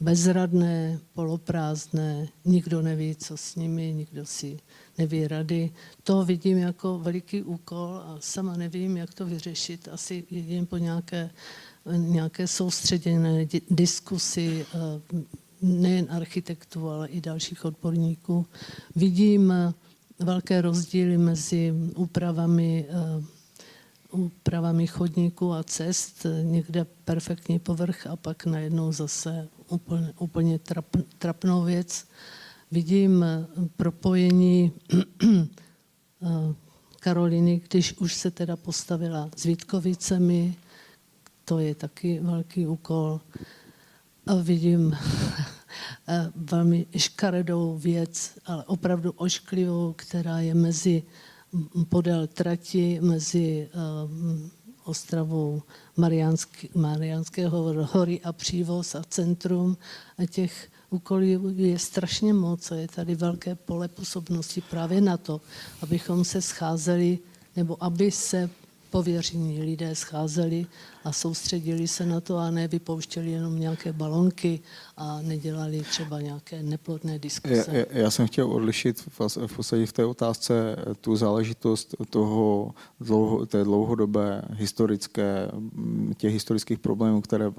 bezradné, poloprázdné, nikdo neví, co s nimi, nikdo si neví rady. To vidím jako veliký úkol a sama nevím, jak to vyřešit. Asi jen po nějaké, nějaké soustředěné diskusy eh, nejen architektů, ale i dalších odborníků. Vidím eh, velké rozdíly mezi úpravami eh, úpravami chodníků a cest, někde perfektní povrch a pak najednou zase úplně, úplně trap, trapnou věc. Vidím eh, propojení [CLEARS THROAT] eh, Karoliny, když už se teda postavila s Vítkovicemi, to je taky velký úkol. A vidím [LAUGHS] eh, velmi škaredou věc, ale opravdu ošklivou, která je mezi podél trati, mezi Ostravou Mariánský, Mariánského hory a přívoz a centrum. A těch úkolů je strašně moc a je tady velké pole působnosti právě na to, abychom se scházeli nebo aby se pověření lidé scházeli a soustředili se na to a ne vypouštěli jenom nějaké balonky a nedělali třeba nějaké neplodné diskuse. Já, já jsem chtěl odlišit v podstatě v té otázce tu záležitost toho dlouho, té dlouhodobé historické, těch historických problémů, které,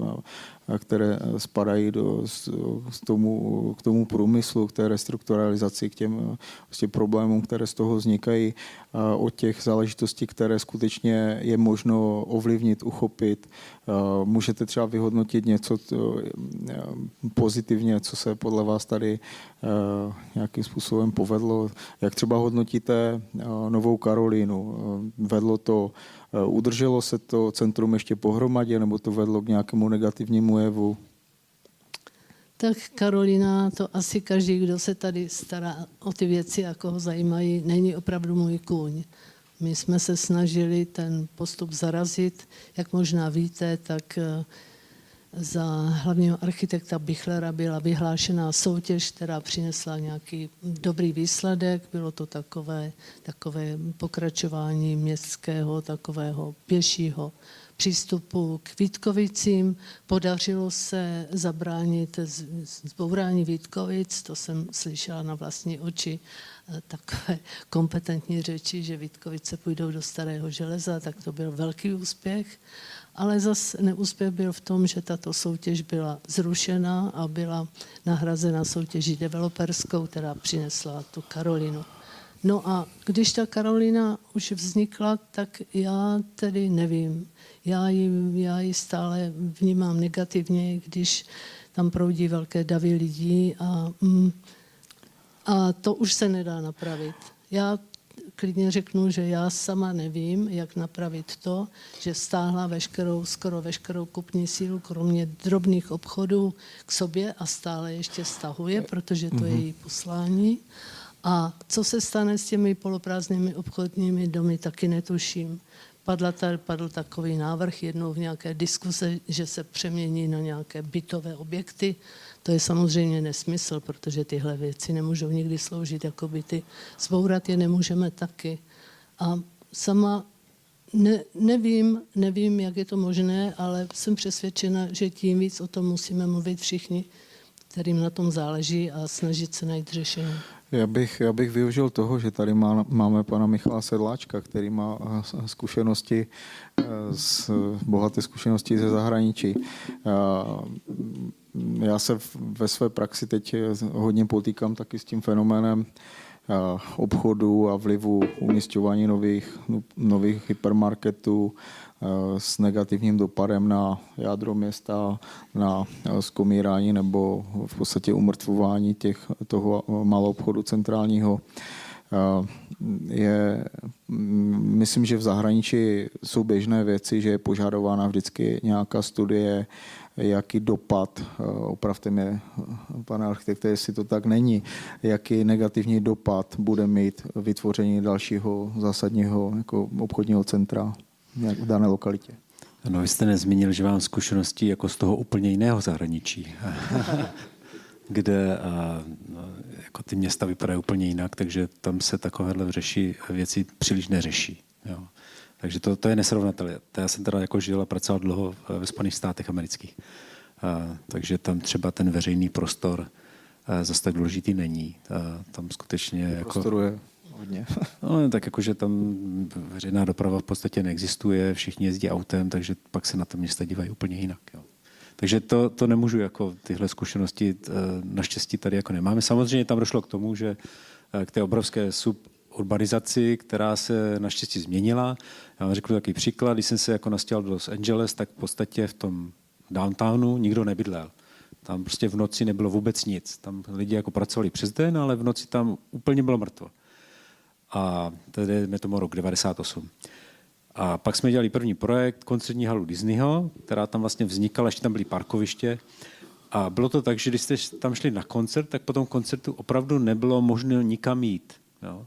které spadají do, k, tomu, k tomu průmyslu, k té restrukturalizaci, k těm vlastně problémům, které z toho vznikají, od těch záležitostí, které skutečně je možno ovlivnit, uchopit, vyhodnotit. Můžete třeba vyhodnotit něco pozitivně, co se podle vás tady nějakým způsobem povedlo. Jak třeba hodnotíte Novou Karolínu? Vedlo to, udrželo se to centrum ještě pohromadě, nebo to vedlo k nějakému negativnímu jevu? Tak Karolina, to asi každý, kdo se tady stará o ty věci, jako ho zajímají, není opravdu můj kůň. My jsme se snažili ten postup zarazit. Jak možná víte, tak eh, za hlavního architekta Bichlera byla vyhlášená soutěž, která přinesla nějaký dobrý výsledek. Bylo to takové, takové pokračování městského, takového pěšího přístupu k Vítkovicím. Podařilo se zabránit zbourání Vítkovic, to jsem slyšela na vlastní oči, eh, takové [LAUGHS] kompetentní řeči, že Vítkovice půjdou do starého železa, tak to byl velký úspěch. Ale zase neúspěch byl v tom, že tato soutěž byla zrušena a byla nahrazena soutěží developerskou, která přinesla tu Karolinu. No a když ta Karolina už vznikla, tak já tedy nevím. Já ji, já ji stále vnímám negativně, když tam proudí velké davy lidí a, mm, a to už se nedá napravit. Já klidně řeknu, že já sama nevím, jak napravit to, že stáhla veškerou, skoro veškerou kupní sílu, kromě drobných obchodů k sobě a stále ještě stahuje, protože to je mhm. její poslání. A co se stane s těmi poloprázdnými obchodními domy, taky netuším. Padla tady, padl takový návrh jednou v nějaké diskuse, že se přemění na nějaké bytové objekty. To je samozřejmě nesmysl, protože tyhle věci nemůžou nikdy sloužit jako byty. Zbourat je nemůžeme taky. A sama ne, nevím, nevím, jak je to možné, ale jsem přesvědčena, že tím víc o tom musíme mluvit všichni, kterým na tom záleží a snažit se najít řešení. Já bych, já bych využil toho, že tady má, máme pana Michala Sedláčka, který má eh, zkušenosti, z, eh, bohaté zkušenosti ze zahraničí. Já se ve své praxi teď hodně potýkám taky s tím fenoménem obchodu a vlivu umístěvání nových, nových hypermarketů Eh, s negativním dopadem na jádro města, na zkomírání nebo v podstatě umrtvování těch, toho malou obchodu centrálního. Eh, je, mm, myslím, že v zahraničí jsou běžné věci, že je požadována vždycky nějaká studie, jaký dopad, eh, opravte mě, pane architekte, jestli to tak není, jaký negativní dopad bude mít vytvoření dalšího zásadního jako obchodního centra v dané lokalitě. No, vy jste nezmínil, že vám zkušenosti jako z toho úplně jiného zahraničí, [LAUGHS] kde a, no, jako ty města vypadají úplně jinak, takže tam se takovéhle řeší věci příliš neřeší. Jo. Takže to, to je nesrovnatelné. Já jsem teda jako žil a pracoval dlouho ve Spojených státech amerických. A, takže tam třeba ten veřejný prostor zase tak důležitý není. A, tam skutečně... Jako, hodně. [LAUGHS] No, tak jakože tam veřejná doprava v podstatě neexistuje, všichni jezdí autem, takže pak se na to města dívají úplně jinak. Jo. Takže to, to nemůžu jako tyhle zkušenosti eh, naštěstí tady jako nemáme. Samozřejmě tam došlo k tomu, že eh, k té obrovské suburbanizaci, která se naštěstí změnila. Já vám řeknu takový příklad, když jsem se jako nastěhal do Los Angeles, tak v podstatě v tom downtownu nikdo nebydlel. Tam prostě v noci nebylo vůbec nic. Tam lidi jako pracovali přes den, ale v noci tam úplně bylo mrtvo a tedy je tomu rok 98. A pak jsme dělali první projekt, koncertní halu Disneyho, která tam vlastně vznikala, ještě tam byly parkoviště. A bylo to tak, že když jste tam šli na koncert, tak po tom koncertu opravdu nebylo možné nikam jít. Jo?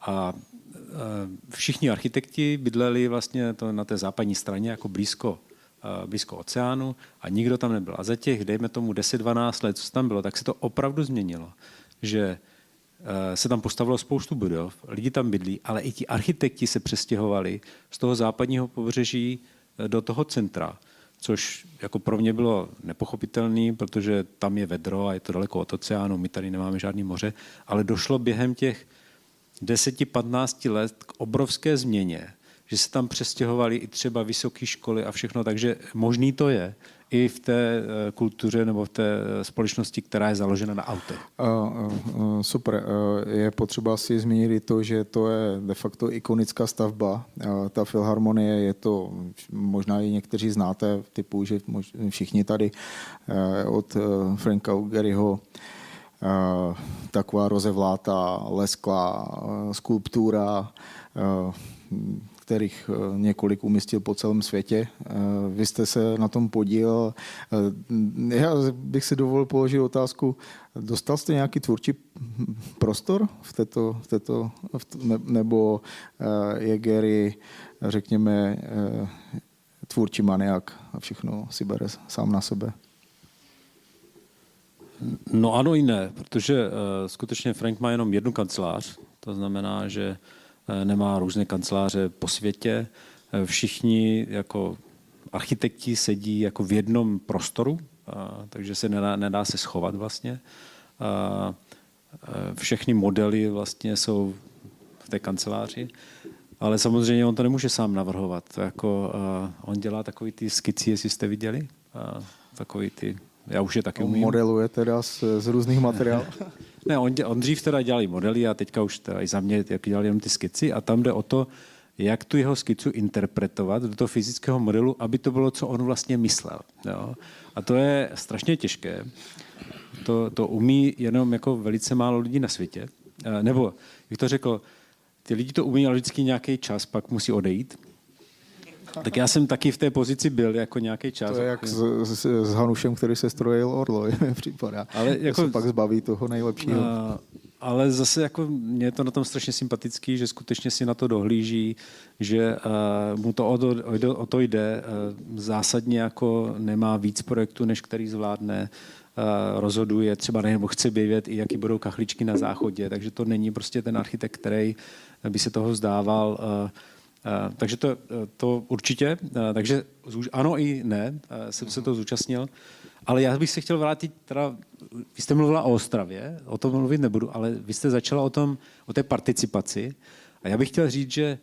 A všichni architekti bydleli vlastně to na té západní straně, jako blízko, blízko oceánu a nikdo tam nebyl. A za těch, dejme tomu 10-12 let, co tam bylo, tak se to opravdu změnilo. Že se tam postavilo spoustu budov, lidi tam bydlí, ale i ti architekti se přestěhovali z toho západního pobřeží eh, do toho centra, což jako pro mě bylo nepochopitelné, protože tam je vedro a je to daleko od oceánu, my tady nemáme žádný moře, ale došlo během těch 10-15 let k obrovské změně, že se tam přestěhovali i třeba vysoké školy a všechno, takže možný to je i v té eh, kultuře nebo v té eh, společnosti, která je založena na autech. Super. Je potřeba si zmínit i to, že to je de facto ikonická stavba. Ta filharmonie je to, možná i někteří znáte, typu, že všichni tady od Franka Ugeryho taková rozevlátá lesklá skulptura, kterých eh, několik umístil po celém světě. Eh, vy jste se na tom podíl. Eh, já bych si dovolil položit otázku, dostal jste nějaký tvůrčí prostor v této, v této nebo je Gary, řekněme, tvůrčí maniak a všechno si bere sám na sebe? No ano i ne, protože uh, skutečně Frank má jenom jednu kancelář, to znamená, že nemá různé kanceláře po světě. Eh, všichni jako architekti sedí jako v jednom prostoru, takže se nedá, nedá se schovat vlastně. Eh, všechny modely vlastně jsou v té kanceláři, ale samozřejmě on to nemůže sám navrhovat. Jako, on dělá takový ty skici, jestli jste viděli, takový ty já už je taky umím. Modeluje teda z, z různých materiálů. [LAUGHS] ne, on, on dřív teda dělali modely a teďka už teda i za mě jak dělali jenom ty skici a tam jde o to, jak tu jeho skicu interpretovat do toho fyzického modelu, aby to bylo, co on vlastně myslel. Jo? A to je strašně těžké. To, to umí jenom jako velice málo lidí na světě. Nebo, jak to řekl, ty lidi to umí, ale vždycky nějaký čas, pak musí odejít. Tak já jsem taky v té pozici byl jako nějaký čas. To je jak s, s, s Hanušem, který se strojil Orlo, [LAUGHS] mi připadá. Ale jako, se pak zbaví toho nejlepšího. A, ale zase jako mě je to na tom strašně sympatický, že skutečně si na to dohlíží, že uh, mu to o, to, o to jde. Uh, zásadně jako nemá víc projektů, než který zvládne. Uh, rozhoduje třeba nebo chce vědět i jaký budou kachličky na záchodě, takže to není prostě ten architekt, který by se toho vzdával. Eh, takže to, eh, to určitě. Eh, takže ano i ne, jsem se to zúčastnil. Ale já bych se chtěl vrátit, teda, vy jste mluvila o Ostravě, o tom mluvit nebudu, ale vy jste začala o, tom, o té participaci. A já bych chtěl říct, že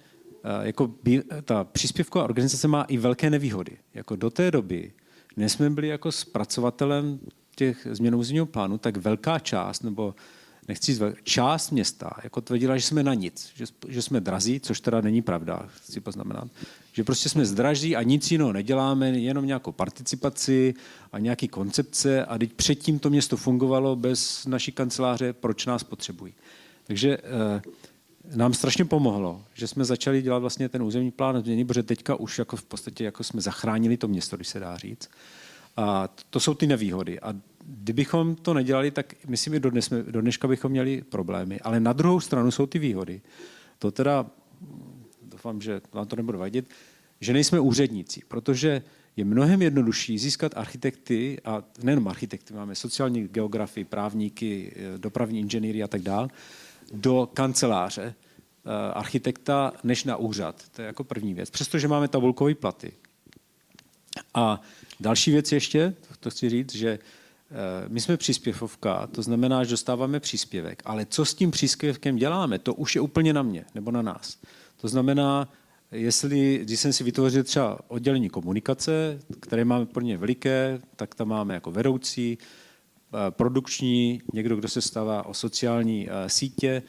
jako by, ta příspěvková organizace má i velké nevýhody. Jako do té doby, než jsme byli jako zpracovatelem těch změn územního plánu, tak velká část, nebo nechci zve, část města jako tvrdila, že jsme na nic, že, že jsme drazí, což teda není pravda, chci poznamenat. Že prostě jsme zdraží a nic jiného neděláme, jenom nějakou participaci a nějaký koncepce a teď předtím to město fungovalo bez naší kanceláře, proč nás potřebují. Takže eh, nám strašně pomohlo, že jsme začali dělat vlastně ten územní plán změny, protože teďka už jako v podstatě jako jsme zachránili to město, když se dá říct. A to jsou ty nevýhody. A kdybychom to nedělali, tak myslím, že do, dnes, do dneška bychom měli problémy. Ale na druhou stranu jsou ty výhody. To teda, doufám, že vám to nebudu vadit, že nejsme úředníci, protože je mnohem jednodušší získat architekty, a nejenom architekty, máme sociální geografii, právníky, dopravní inženýry a tak dále, do kanceláře eh, architekta než na úřad. To je jako první věc. Přestože máme tabulkové platy. A další věc ještě, to chci říct, že Eh, my jsme příspěvovka, to znamená, že dostáváme příspěvek, ale co s tím příspěvkem děláme, to už je úplně na mě nebo na nás. To znamená, jestli, když jsem si vytvořil třeba oddělení komunikace, které máme pro ně veliké, tak tam máme jako vedoucí, eh, produkční, někdo, kdo se stává o sociální eh, sítě,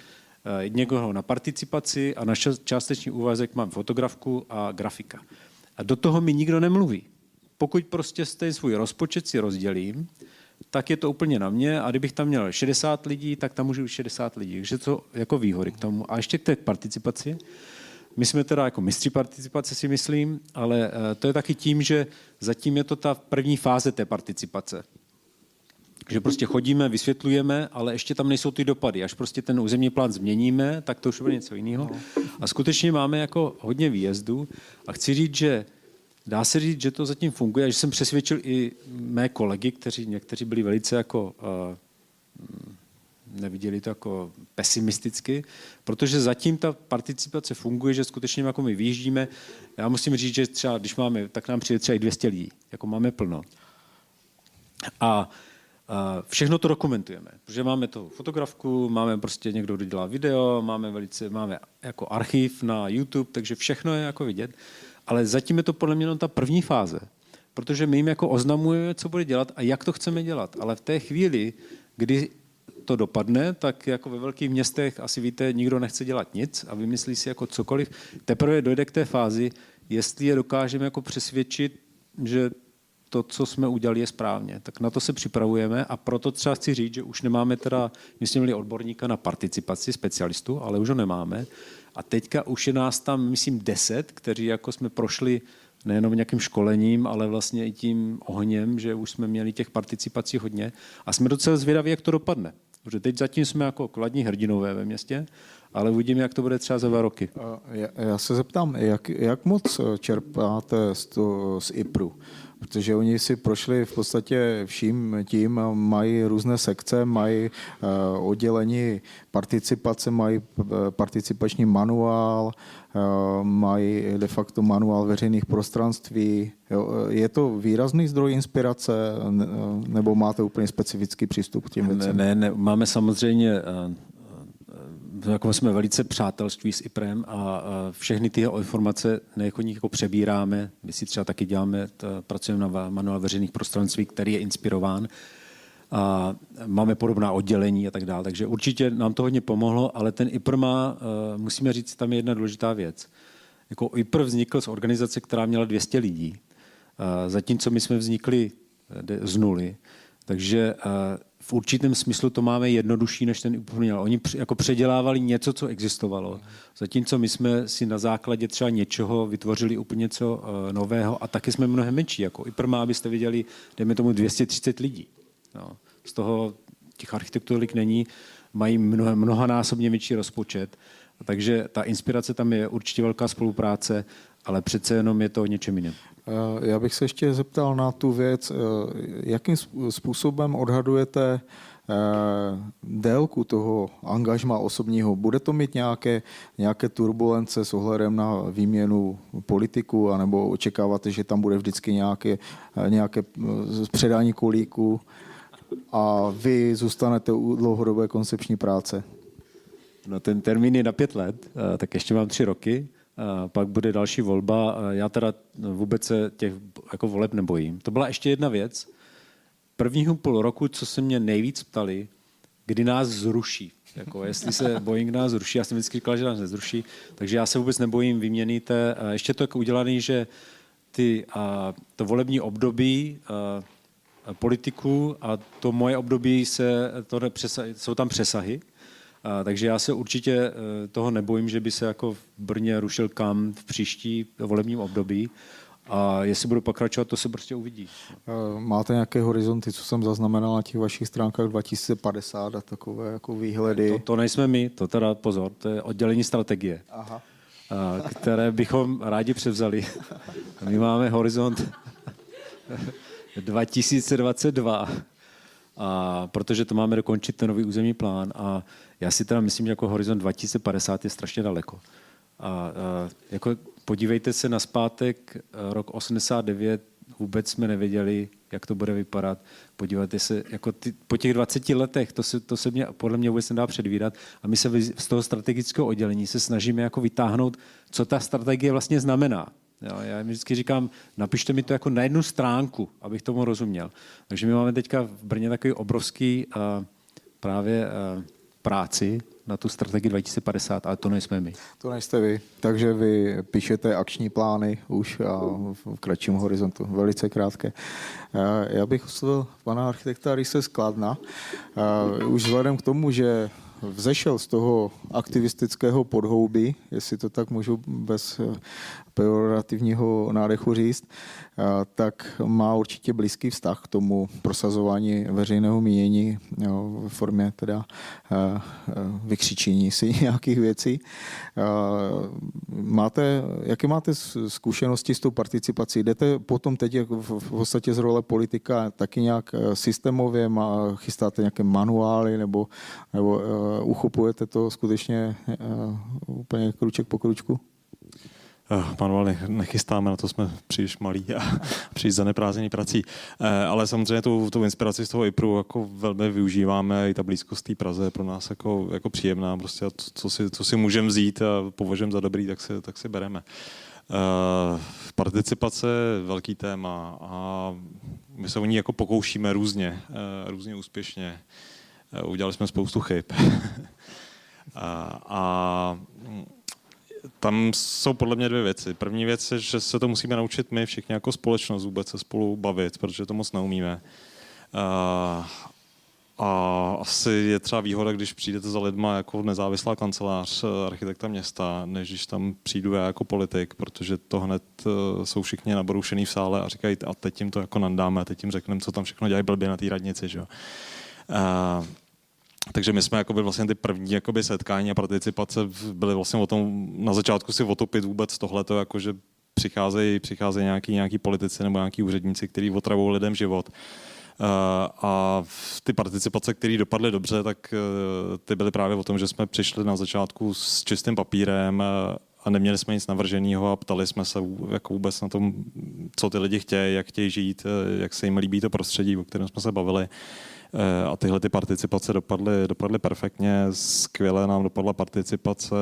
někoho na participaci a na částečný úvazek mám fotografku a grafika. A do toho mi nikdo nemluví. Pokud prostě ten svůj rozpočet si rozdělím, tak je to úplně na mě a kdybych tam měl 60 lidí, tak tam můžu 60 lidí. Takže to jako výhody k tomu. A ještě k té participaci. My jsme teda jako mistři participace si myslím, ale eh, to je taky tím, že zatím je to ta první fáze té participace. Že prostě chodíme, vysvětlujeme, ale ještě tam nejsou ty dopady. Až prostě ten územní plán změníme, tak to už bude něco jiného. A skutečně máme jako hodně výjezdů. A chci říct, že Dá se říct, že to zatím funguje a že jsem přesvědčil i mé kolegy, kteří někteří byli velice jako uh, neviděli to jako pesimisticky, protože zatím ta participace funguje, že skutečně jako my vyjíždíme. Já musím říct, že třeba když máme, tak nám přijde třeba i 200 lidí, jako máme plno. A Všechno to dokumentujeme, protože máme to fotografku, máme prostě někdo, kdo dělá video, máme velice, máme jako archiv na YouTube, takže všechno je jako vidět. Ale zatím je to podle mě ta první fáze, protože my jim jako oznamujeme, co bude dělat a jak to chceme dělat. Ale v té chvíli, kdy to dopadne, tak jako ve velkých městech asi víte, nikdo nechce dělat nic a vymyslí si jako cokoliv. Teprve dojde k té fázi, jestli je dokážeme jako přesvědčit, že to, co jsme udělali, je správně. Tak na to se připravujeme a proto třeba chci říct, že už nemáme teda, my jsme měli odborníka na participaci specialistu, ale už ho nemáme. A teďka už je nás tam, myslím, deset, kteří jako jsme prošli nejenom nějakým školením, ale vlastně i tím ohněm, že už jsme měli těch participací hodně a jsme docela zvědaví, jak to dopadne. Protože teď zatím jsme jako kladní hrdinové ve městě, ale uvidíme, jak to bude třeba za dva roky. Já, se zeptám, jak, jak moc čerpáte z, to, z IPRu? Protože oni si prošli v podstatě vším tím, mají různé sekce, mají eh, oddělení participace, mají eh, participační manuál, eh, mají de facto manuál veřejných prostranství. Je to výrazný zdroj inspirace, nebo máte úplně specifický přístup k těm věcem? Ne, ne, máme samozřejmě jako jsme velice přátelství s IPRem a, všechny ty informace jako jako přebíráme. My si třeba taky děláme, pracujeme na manuál veřejných prostranství, který je inspirován. A máme podobná oddělení a tak dále. Takže určitě nám to hodně pomohlo, ale ten IPR má, e, musíme říct, tam je jedna důležitá věc. Jako IPR vznikl z organizace, která měla 200 lidí, zatímco my jsme vznikli e, z nuly. Takže v určitém smyslu to máme jednodušší než ten úplně. Oni jako předělávali něco, co existovalo, zatímco my jsme si na základě třeba něčeho vytvořili úplně něco eh, nového a taky jsme mnohem menší. Jako i prma, abyste viděli, dejme tomu 230 lidí. No. Z toho těch architekturik není, mají mnoha, mnohanásobně větší rozpočet, takže ta inspirace tam je určitě velká spolupráce, ale přece jenom je to něčem jiném. Eh, já bych se ještě zeptal na tu věc, eh, jakým způsobem odhadujete eh, délku toho angažma osobního. Bude to mít nějaké, nějaké turbulence s ohledem na výměnu politiku, anebo očekáváte, že tam bude vždycky nějaké, nějaké předání kolíku a vy zůstanete u dlouhodobé koncepční práce? No ten termín je na pět let, tak ještě mám tři roky pak bude další volba. Já teda vůbec se těch jako voleb nebojím. To byla ještě jedna věc. Prvního půl roku, co se mě nejvíc ptali, kdy nás zruší. Jako jestli se [LAUGHS] Boeing nás zruší, já jsem vždycky říkal, že nás nezruší, takže já se vůbec nebojím vyměny té. Ještě to jako udělané, že ty, a, to volební období a, politiků a to moje období se, to nepřesa, jsou tam přesahy, a, takže já se určitě e, toho nebojím, že by se jako v Brně rušil kam v příští volebním období. A jestli budu pokračovat, to se prostě uvidí. E, máte nějaké horizonty, co jsem zaznamenal na těch vašich stránkách 2050 a takové jako výhledy? To, to nejsme my, to teda pozor, to je oddělení strategie, Aha. Které bychom rádi převzali. My máme horizont 2022, a protože to máme dokončit ten nový územní plán a já si teda myslím, že jako horizont 2050 je strašně daleko. A, a jako podívejte se na zpátek, rok 89, vůbec jsme nevěděli, jak to bude vypadat. Podívejte se, jako ty, po těch 20 letech, to se, to se mě, podle mě vůbec nedá předvídat. A my se z toho strategického oddělení se snažíme jako vytáhnout, co ta strategie vlastně znamená. Jo, já mi vždycky říkám, napište mi to jako na jednu stránku, abych tomu rozuměl. Takže my máme teďka v Brně takový obrovský uh, právě uh, práci na tu strategii 2050, ale to nejsme my. To nejste vy, takže vy píšete akční plány už a v kratším horizontu, velice krátké. Já bych oslovil pana architekta Rise Skladna. Už vzhledem k tomu, že vzešel z toho aktivistického podhoubí, jestli to tak můžu bez pejorativního nádechu říct, tak má určitě blízký vztah k tomu prosazování veřejného mínění v formě teda vykřičení si [LAUGHS] nějakých věcí. Máte, jaké máte zkušenosti s tou participací? Jdete potom teď v podstatě z role politika taky nějak systémově, chystáte nějaké manuály nebo, nebo uchopujete to skutečně úplně kruček po kručku? Manuál nechystáme, na to jsme příliš malí a [LAUGHS] příliš zaneprázdnění prací. Ale samozřejmě tu, tu inspiraci z toho IPRu jako velmi využíváme, i ta blízkost té Praze je pro nás jako, jako příjemná. Prostě to, co si, co si můžeme vzít a považujeme za dobrý, tak si, tak si bereme. Participace je velký téma a my se o ní jako pokoušíme různě, různě úspěšně. Udělali jsme spoustu chyb. [LAUGHS] a, a tam jsou podle mě dvě věci. První věc je, že se to musíme naučit my všichni jako společnost vůbec se spolu bavit, protože to moc neumíme. A, a asi je třeba výhoda, když přijdete za lidma jako nezávislá kancelář architekta města, než když tam přijdu já jako politik, protože to hned jsou všichni naborušený v sále a říkají, a teď jim to jako nandáme, teď jim řekneme, co tam všechno dělají blbě na té radnici. Že? A, takže my jsme jakoby vlastně ty první jakoby setkání a participace byly vlastně o tom na začátku si otopit vůbec tohleto, jakože přicházejí, přicházejí nějaký, nějaký politici nebo nějaký úředníci, kteří otravují lidem život. Uh, a ty participace, které dopadly dobře, tak uh, ty byly právě o tom, že jsme přišli na začátku s čistým papírem a neměli jsme nic navrženého a ptali jsme se jako vůbec na tom, co ty lidi chtějí, jak chtějí žít, jak se jim líbí to prostředí, o kterém jsme se bavili. Eh, a tyhle ty participace dopadly, dopadly perfektně. Skvěle nám dopadla participace,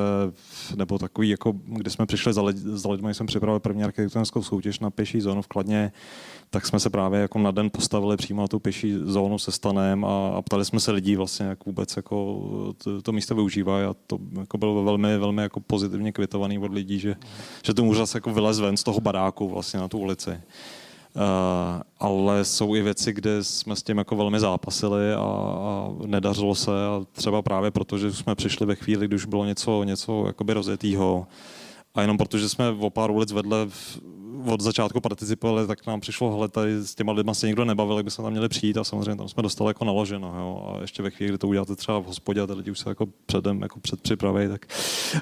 nebo takový, jako, kdy jsme přišli za, lid, za lidmi, jsem připravil první architektonickou soutěž na pěší zónu v Kladně, tak jsme se právě jako na den postavili přímo na tu pěší zónu se stanem a, a ptali jsme se lidí vlastně, jak vůbec jako to, to místo využívají a to jako bylo velmi, velmi jako pozitivně kvitovaný od lidí, že, že ten úřad jako vylez ven z toho baráku vlastně na tu ulici. Uh, ale jsou i věci, kde jsme s tím jako velmi zápasili a, a nedařilo se. A třeba právě proto, že jsme přišli ve chvíli, kdy už bylo něco, něco jakoby rozjetýho. A jenom protože jsme o pár ulic vedle od začátku participovali, tak nám přišlo, hele, tady s těma lidma se nikdo nebavil, jak by se tam měli přijít a samozřejmě tam jsme dostali jako naloženo. Jo? A ještě ve chvíli, kdy to uděláte třeba v hospodě a ty lidi už se jako předem jako předpřipraví, tak,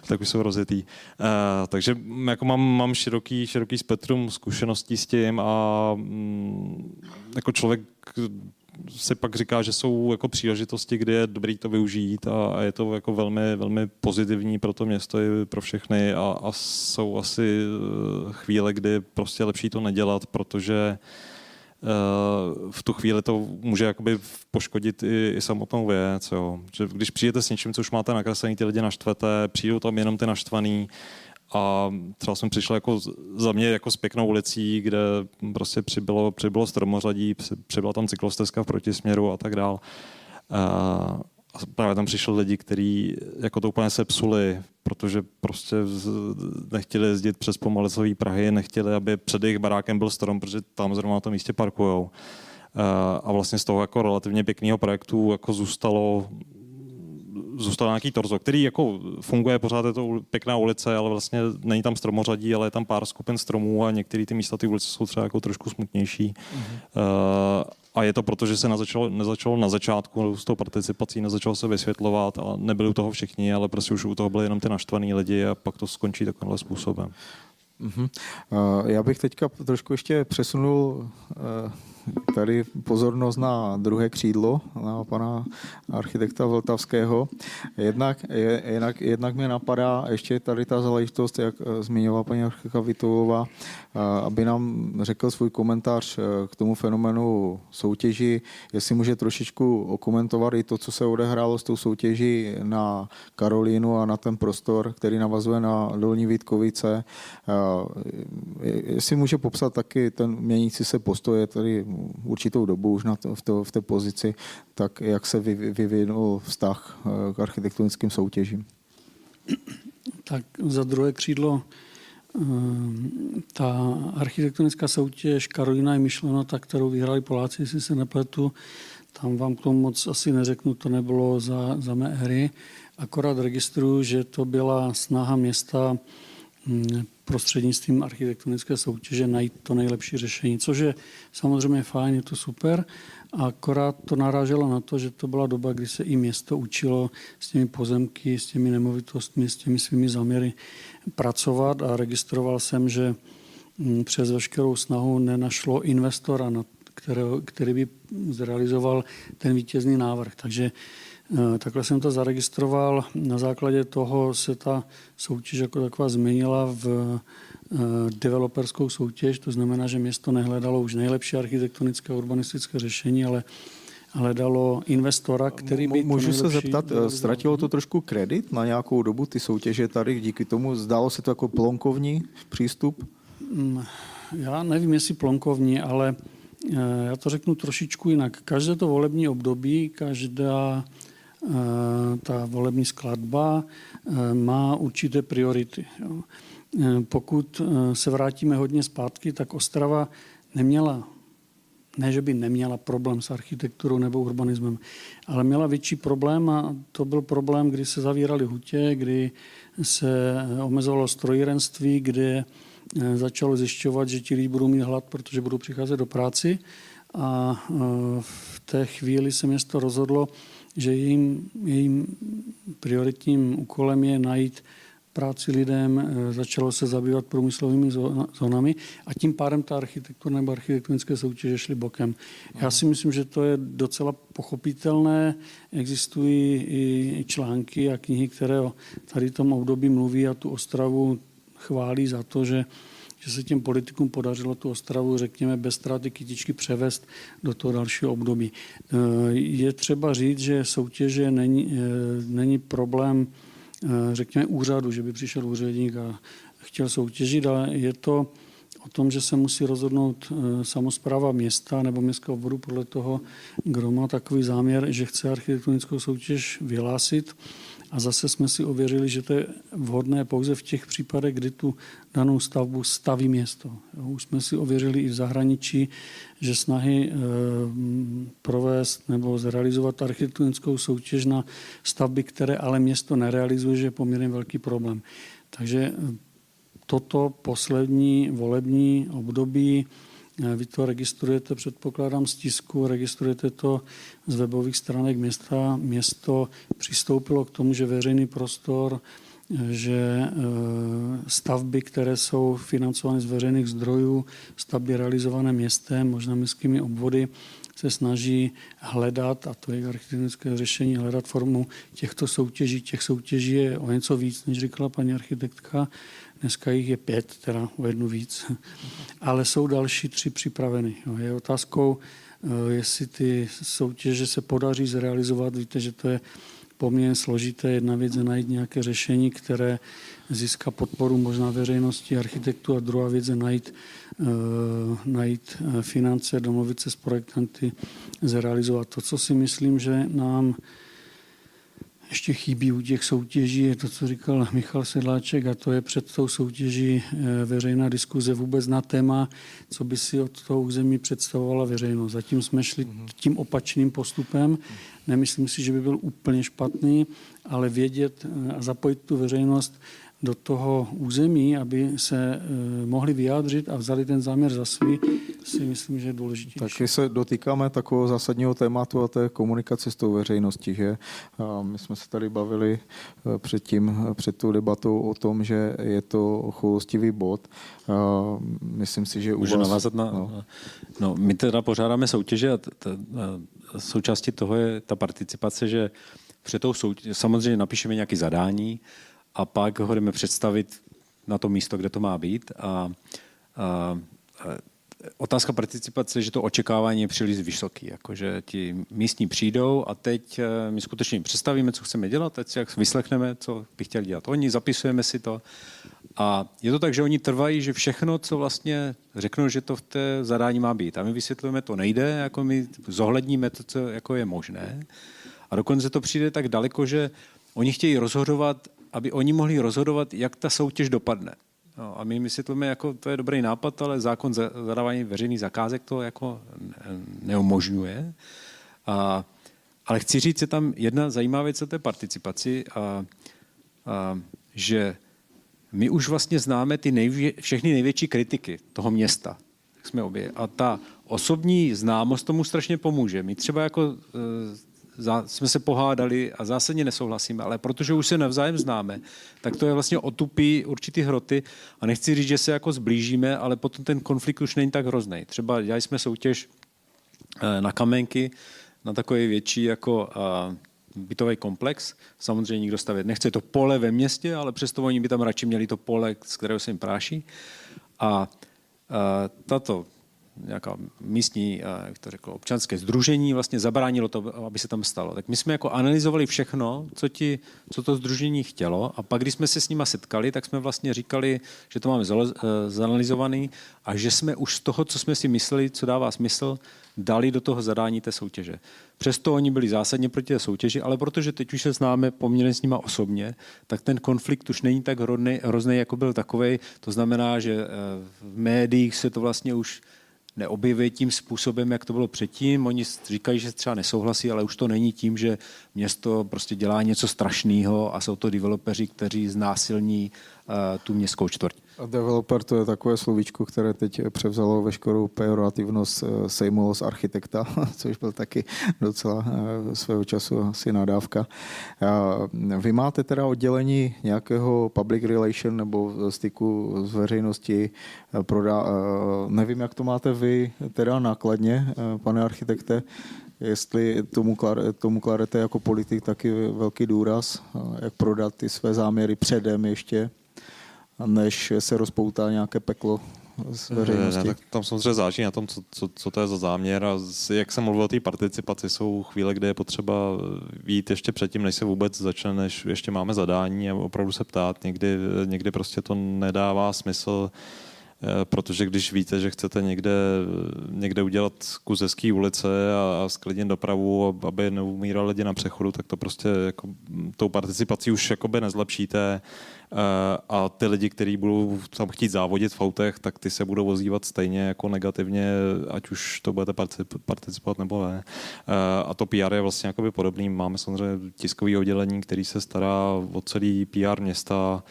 tak už jsou rozjetý. Uh, takže jako mám, mám široký, široký spektrum zkušeností s tím a mm, jako člověk si pak říká, že jsou jako příležitosti, kde je dobrý to využít a, a je to jako velmi, velmi pozitivní pro to město i pro všechny a, a jsou asi eh, chvíle, kdy prostě lepší to nedělat, protože eh, v tu chvíli to může jakoby poškodit i, i samotnou věc. Jo. Že když přijdete s něčím, co už máte nakreslený, ty lidi naštvete, přijdou tam jenom ty naštvaný, a třeba jsem přišel jako za mě jako s pěknou ulicí, kde prostě přibylo, přibylo stromořadí, přibyla tam cyklostezka v protisměru a tak dál. A právě tam přišli lidi, kteří jako to úplně sepsuli, protože prostě nechtěli jezdit přes pomalicový Prahy, nechtěli, aby před jejich barákem byl strom, protože tam zrovna na tom místě parkujou. A vlastně z toho jako relativně pěkného projektu jako zůstalo zůstal nějaký torzo, který jako funguje, pořád je to pěkná ulice, ale vlastně není tam stromořadí, ale je tam pár skupin stromů a některé ty místa ty ulice jsou třeba jako trošku smutnější. Mm-hmm. Uh, a je to proto, že se nezačalo, nezačalo na začátku s tou participací, nezačalo se vysvětlovat a nebyli u toho všichni, ale prostě už u toho byli jenom ty naštvaný lidi a pak to skončí takovýmhle způsobem. Uh-huh. Uh, já bych teďka trošku ještě přesunul uh, tady pozornost na druhé křídlo, na pana architekta Vltavského. Jednak, je, jednak, jednak mě napadá ještě tady ta záležitost, jak eh, zmiňovala paní architekta Vitovová, eh, aby nám řekl svůj komentář eh, k tomu fenoménu soutěži, jestli může trošičku okomentovat i to, co se odehrálo s tou soutěží na Karolínu a na ten prostor, který navazuje na Dolní Vítkovice. Jestli může popsat taky ten měnící se postoje tady určitou dobu už na to, v, to, v té pozici, tak jak se vyvinul vztah eh, k architektonickým soutěžím? Tak za druhé křídlo eh, ta architektonická soutěž Karolina je myšlena, ta, kterou vyhráli Poláci, jestli se nepletu, tam vám k tomu moc asi neřeknu, to nebylo za, za mé hry. Akorát registruju, že to byla snaha města hm, prostřednictvím architektonické soutěže najít to nejlepší řešení, což je samozřejmě fajn, je to super, akorát to naráželo na to, že to byla doba, kdy se i město učilo s těmi pozemky, s těmi nemovitostmi, s těmi svými záměry pracovat a registroval jsem, že mm, přes veškerou snahu nenašlo investora, který, by zrealizoval ten vítězný návrh. Takže takhle jsem to zaregistroval. Na základě toho se ta soutěž jako taková změnila v eh, developerskou soutěž, to znamená, že město nehledalo už nejlepší architektonické a urbanistické řešení, ale hledalo investora, který by... Můžu se zeptat, ztratilo to trošku kredit na nějakou dobu ty soutěže tady, díky tomu zdálo se to jako plonkovní přístup? Mm, já nevím, jestli plonkovní, ale eh, já to řeknu trošičku jinak. Každé to volební období, každá eh, ta volební skladba eh, má určité priority. Pokud se vrátíme hodně zpátky, tak Ostrava neměla ne, že by neměla problém s architekturou nebo urbanismem, ale měla větší problém a to byl problém, kdy se zavíraly hutě, kdy se omezovalo strojírenství, kdy eh, začalo zjišťovat, že ti lidi budou mít hlad, protože budou přicházet do práci. A eh, v té chvíli se město rozhodlo, že jejím, jejím prioritním úkolem je najít práci lidem, eh, začalo se zabývat průmyslovými zónami a tím pádem ta architektura nebo architektonické soutěže šly bokem. Já si myslím, že to je docela pochopitelné. Existují i články a knihy, které o tady tom období mluví a tu Ostravu chválí za to, že že se těm politikům podařilo tu Ostravu, řekněme, bez ztráty kytičky převést do toho dalšího období. Eh, je třeba říct, že soutěže není, eh, není problém Eh, řekněme, úřadu, že by přišel úředník a chtěl soutěžit, ale je to o tom, že se musí rozhodnout samozpráva města nebo městského obvodu podle toho, kdo má takový záměr, že chce architektonickou soutěž vyhlásit a zase jsme si ověřili, že to je vhodné pouze v těch případech, kdy tu danou stavbu staví město. Už jsme si ověřili i v zahraničí, že snahy e, provést nebo zrealizovat architektonickou soutěž na stavby, které ale město nerealizuje, že je poměrně velký problém. Takže eh, toto poslední volební období Eh, vy to registrujete, předpokládám, z tisku, registrujete to z webových stránek města. Město přistoupilo k tomu, že veřejný prostor, eh, že eh, stavby, které jsou financovány z veřejných zdrojů, stavby realizované městem, možná městskými obvody, se snaží hledat, a to je architektonické řešení, hledat formu těchto soutěží. Těch soutěží je o něco víc, než říkala paní architektka, Dneska jich je pět, teda o jednu víc, ale jsou další tři připraveny. Je otázkou, eh, jestli ty soutěže se podaří zrealizovat. Víte, že to je poměrně složité. Jedna věc je najít nějaké řešení, které získá podporu možná veřejnosti, architektu a druhá věc je najít, uh, najít eh, finance, domluvit se s projektanty, zrealizovat to, co si myslím, že nám ještě chybí u těch soutěží, je to, co říkal Michal Sedláček, a to je před tou soutěží eh, veřejná diskuze vůbec na téma, co by si od toho území představovala veřejnost. Zatím jsme šli mhm. tím opačným postupem. Nemyslím si, že by byl úplně špatný, ale vědět eh, a zapojit tu veřejnost do toho území, aby se eh, mohli vyjádřit a vzali ten záměr za svý, si myslím, že je důležitější. Taky se dotýkáme takového zásadního tématu a to je komunikace s tou veřejností. Že? A my jsme se tady bavili eh, předtím, před tou debatou o tom, že je to choulostivý bod. A myslím si, že Můžu vás... navázat na... No. no. my teda pořádáme soutěže a t- t- součástí toho je ta participace, že před tou soutěž, samozřejmě napíšeme nějaké zadání, a pak ho jdeme představit na to místo, kde to má být. A, a, a otázka participace, že to očekávání je příliš vysoké, jakože ti místní přijdou a teď eh, my skutečně představíme, co chceme dělat, teď si jak vyslechneme, co by chtěli dělat oni, zapisujeme si to a je to tak, že oni trvají, že všechno, co vlastně řeknou, že to v té zadání má být. A my vysvětlujeme, to nejde, jako my zohledníme to, co jako je možné. A dokonce to přijde tak daleko, že oni chtějí rozhodovat aby oni mohli rozhodovat, jak ta soutěž dopadne. No, a my vysvětlíme, jako to je dobrý nápad, ale zákon zadávání veřejných zakázek to jako neumožňuje. A, ale chci říct, je tam jedna zajímavá věc o té participaci, a, a, že my už vlastně známe ty nejvě, všechny největší kritiky toho města. Jsme obě. A ta osobní známost tomu strašně pomůže. My třeba jako e, jsme se pohádali a zásadně nesouhlasíme, ale protože už se navzájem známe, tak to je vlastně otupí určitý hroty a nechci říct, že se jako zblížíme, ale potom ten konflikt už není tak hrozný. Třeba dělali jsme soutěž na kamenky, na takový větší jako bytový komplex. Samozřejmě nikdo stavět nechce to pole ve městě, ale přesto oni by tam radši měli to pole, z kterého se jim práší. A tato nějaká místní, jak to řeklo, občanské združení vlastně zabránilo to, aby se tam stalo. Tak my jsme jako analyzovali všechno, co, ti, co to združení chtělo a pak, když jsme se s nima setkali, tak jsme vlastně říkali, že to máme eh, zanalizovaný a že jsme už z toho, co jsme si mysleli, co dává smysl, dali do toho zadání té soutěže. Přesto oni byli zásadně proti té soutěži, ale protože teď už se známe poměrně s nima osobně, tak ten konflikt už není tak hrozný, jako byl takový. To znamená, že eh, v médiích se to vlastně už neobjeví tím způsobem, jak to bylo předtím. Oni říkají, že třeba nesouhlasí, ale už to není tím, že město prostě dělá něco strašného a jsou to developeři, kteří znásilní tu městskou čtvrť. A developer to je takové slovíčko, které teď převzalo veškerou pejorativnost eh, Sejmulo z architekta, [LAUGHS] což byl taky docela eh, svého času asi nadávka. Vy máte teda oddělení nějakého public relation nebo styku s veřejností? Eh, Prodá, nevím, jak to máte vy teda nákladně, pane architekte, jestli tomu, tomu kladete jako politik taky velký důraz, jak prodat ty své záměry předem ještě než se rozpoutá nějaké peklo z veřejnosti. Ne, tak tam samozřejmě záleží na tom, co, co, co to je za záměr a jak jsem mluvil o té participaci, jsou chvíle, kde je potřeba jít ještě předtím, než se vůbec začne, než ještě máme zadání a opravdu se ptát. Někdy, někdy prostě to nedává smysl Eh, protože když víte, že chcete někde, někde udělat kus hezký ulice a, a sklidnit dopravu, aby neumírali lidi na přechodu, tak to prostě jako, tou participací už jakoby nezlepšíte a ty lidi, kteří budou tam chtít závodit v autech, tak ty se budou ozývat stejně jako negativně, ať už to budete participovat nebo ne. Eh, a to PR je vlastně jakoby podobný. Máme samozřejmě tiskový oddělení, který se stará o celý PR města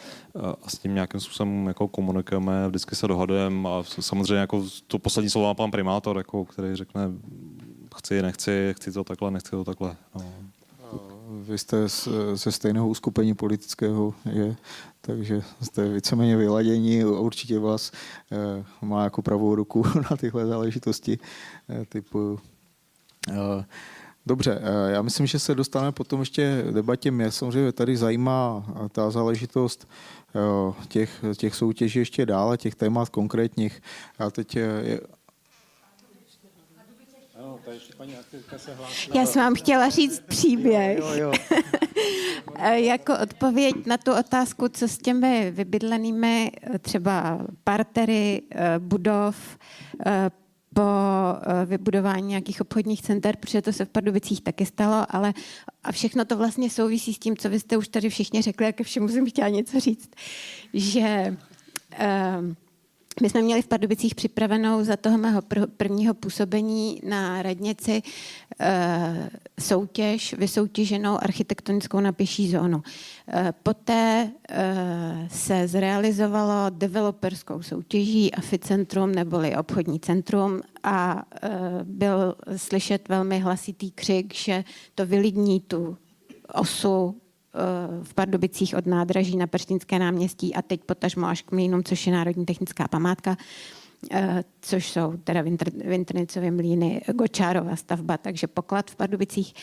a s tím nějakým způsobem jako komunikujeme, vždycky se dohadujeme a samozřejmě jako to poslední slovo má pan primátor, jako, který řekne chci, nechci, chci to takhle, nechci to takhle. No. Vy jste ze stejného uskupení politického, je, takže jste víceméně vyladění, určitě vás eh, má jako pravou ruku [LAUGHS] na tyhle záležitosti eh, typu eh, Dobře, já myslím, že se dostaneme potom ještě debatě. Mě samozřejmě tady zajímá ta záležitost těch, těch soutěží ještě dále, těch témat konkrétních. Já teď já jsem vám chtěla říct příběh. Jo, jo. [LAUGHS] jako odpověď na tu otázku, co s těmi vybydlenými třeba partery budov, po vybudování nějakých obchodních center, protože to se v Pardubicích taky stalo, ale a všechno to vlastně souvisí s tím, co vy jste už tady všichni řekli, jak všemu jsem chtěla něco říct, že uh, my jsme měli v Pardubicích připravenou za toho mého prvního působení na radnici e, soutěž, vysoutěženou architektonickou na pěší zónu. E, poté e, se zrealizovalo developerskou soutěží Aficentrum neboli obchodní centrum a byl slyšet velmi hlasitý křik, že to vylidní tu osu v Pardubicích od nádraží na Perštínské náměstí a teď potažmo až k mlínům, což je Národní technická památka, eh, což jsou teda Vintrnicové mlíny, Gočárova stavba, takže poklad v Pardubicích.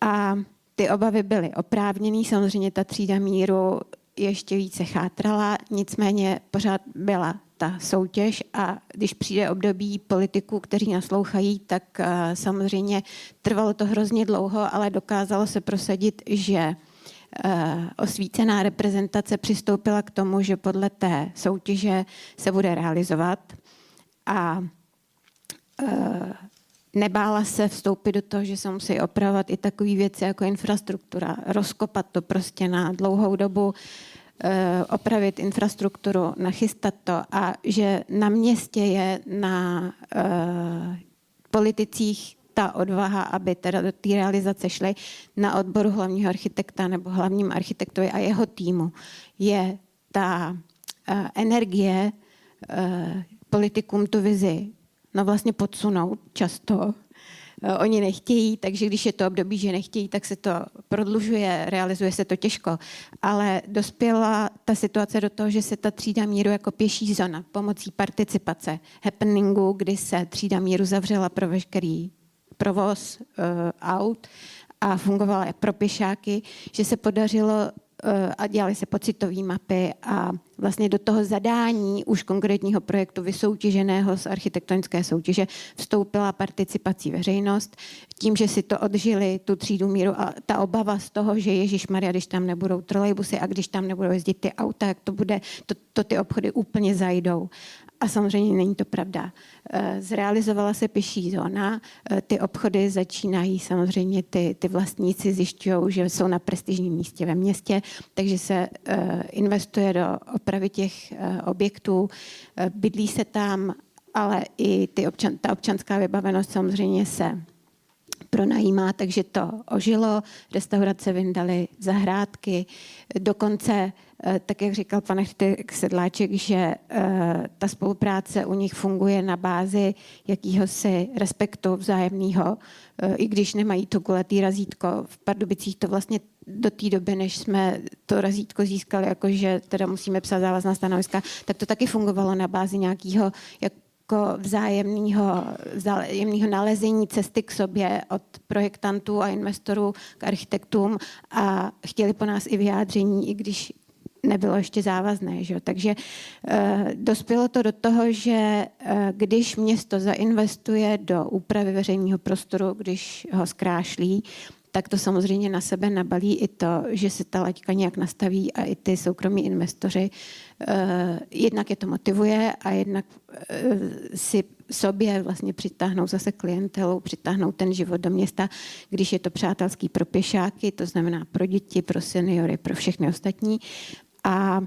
A ty obavy byly oprávněné, samozřejmě ta třída míru ještě více chátrala, nicméně pořád byla ta soutěž a když přijde období politiků, kteří naslouchají, tak uh, samozřejmě trvalo to hrozně dlouho, ale dokázalo se prosadit, že Eh, osvícená reprezentace přistoupila k tomu, že podle té soutěže se bude realizovat. A eh, nebála se vstoupit do toho, že se musí opravovat i takové věci jako infrastruktura, rozkopat to prostě na dlouhou dobu, eh, opravit infrastrukturu, nachystat to. A že na městě je na politicích ta odvaha, aby teda do té realizace šly na odboru hlavního architekta nebo hlavním architektovi a jeho týmu, je ta uh, energie uh, politikům tu vizi no vlastně podsunout často oni nechtějí, takže když je to období, že nechtějí, tak se to prodlužuje, realizuje se to těžko. Ale dospěla ta situace do toho, že se ta třída míru jako pěší zóna pomocí participace happeningu, kdy se třída míru zavřela pro veškerý provoz uh, aut a fungovala pro pěšáky, že se podařilo Eh, a dělali se pocitové mapy a vlastně do toho zadání už konkrétního projektu vysoutěženého z architektonické soutěže vstoupila participací veřejnost. Tím, že si to odžili, tu třídu míru a ta obava z toho, že Ježíš Maria, když tam nebudou trolejbusy a když tam nebudou jezdit ty auta, jak to bude, to, to ty obchody úplně zajdou. A samozřejmě není to pravda. Eh, zrealizovala se pěší zóna, eh, ty obchody začínají samozřejmě, ty, ty vlastníci zjišťují, že jsou na prestižním místě ve městě, takže se eh, investuje do opravy těch objektů, bydlí se tam, ale i ty občan, ta občanská vybavenost samozřejmě se pronajímá, takže to ožilo, restaurace vyndaly zahrádky, dokonce, eh, tak jak říkal pan Sedláček, že eh, ta spolupráce u nich funguje na bázi jakýhosi respektu vzájemného, eh, i když nemají to kulatý razítko. V Pardubicích to vlastně do té doby, než jsme to razítko získali, jakože teda musíme psát závazná stanoviska, tak to taky fungovalo na bázi nějakého jak jako vzájemného, vzájemného nalezení cesty k sobě od projektantů a investorů k architektům a chtěli po nás i vyjádření, i když nebylo ještě závazné. Že? Takže uh, dospělo to do toho, že uh, když město zainvestuje do úpravy veřejného prostoru, když ho zkrášlí, tak to samozřejmě na sebe nabalí i to, že se ta laťka nějak nastaví a i ty soukromí investoři uh, jednak je to motivuje a jednak uh, si sobě vlastně přitáhnou zase klientelu, přitáhnou ten život do města, když je to přátelský pro pěšáky, to znamená pro děti, pro seniory, pro všechny ostatní. A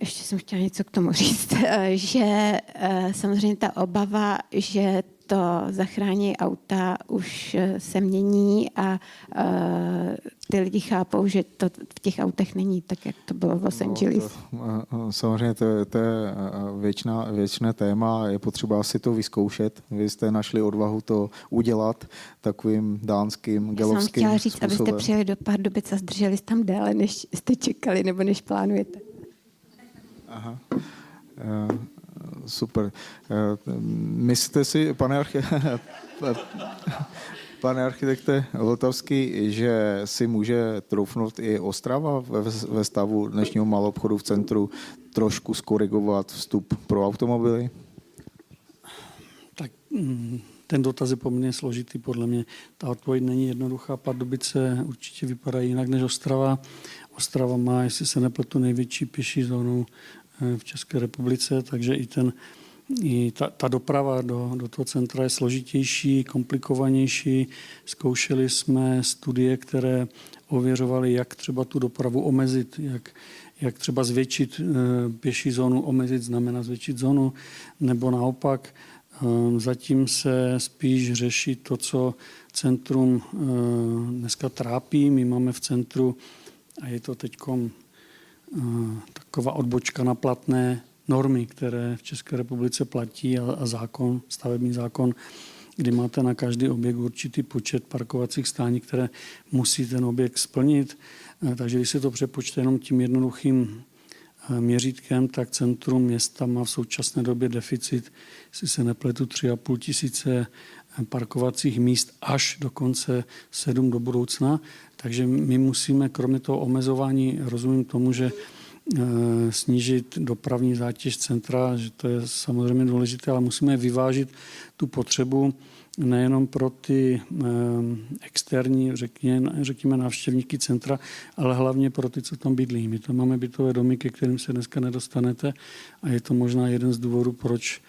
ještě jsem chtěla něco k tomu [LAUGHS] říct, uh, že uh, samozřejmě ta obava, že to zachrání auta už eh, se mění a ty lidi chápou, že to v těch autech není tak, jak to bylo v Los Angeles. No, to, samozřejmě to, to je věčná, věčné téma, je potřeba si to vyzkoušet. Vy jste našli odvahu to udělat takovým dánským, gelovským Já jsem chtěla říct, způsobem. abyste přijeli do Pardubic a zdrželi se tam déle, než jste čekali nebo než plánujete. Aha. Uh, super. Eh, myslíte si, pane, archi... [LAUGHS] pane architekte Vltavský, že si může troufnout i Ostrava ve stavu dnešního malobchodu v centru trošku skorigovat vstup pro automobily? Tak mm, ten dotaz je poměrně složitý, podle mě. Ta odpověď není jednoduchá. Pardubice určitě vypadá jinak než Ostrava. Ostrava má, jestli se nepletu, největší pěší zónu Eh, v České republice, takže i, ten, i ta, ta doprava do, do toho centra je složitější, komplikovanější. Zkoušeli jsme studie, které ověřovaly, jak třeba tu dopravu omezit, jak, jak třeba zvětšit eh, pěší zónu, omezit znamená zvětšit zónu, nebo naopak eh, zatím se spíš řeší to, co centrum dneska trápí. My máme v centru, a je to teď taková odbočka na platné normy, které v České republice platí a, a zákon, stavební zákon, kdy máte na každý objekt určitý počet parkovacích stání, které musí ten objekt splnit. E, takže když se to přepočte jenom tím jednoduchým e, měřítkem, tak centrum města má v současné době deficit, jestli se nepletu, 3,5 tisíce e, parkovacích míst až do konce 7 do budoucna. Takže my musíme, kromě toho omezování, rozumím tomu, že eh, snížit dopravní zátěž centra, že to je samozřejmě důležité, ale musíme vyvážit tu potřebu nejenom pro ty eh, externí, řekněme, řekněme návštěvníky centra, ale hlavně pro ty, co tam bydlí. My tam máme bytové domy, ke kterým se dneska nedostanete a je to možná jeden z důvodů, proč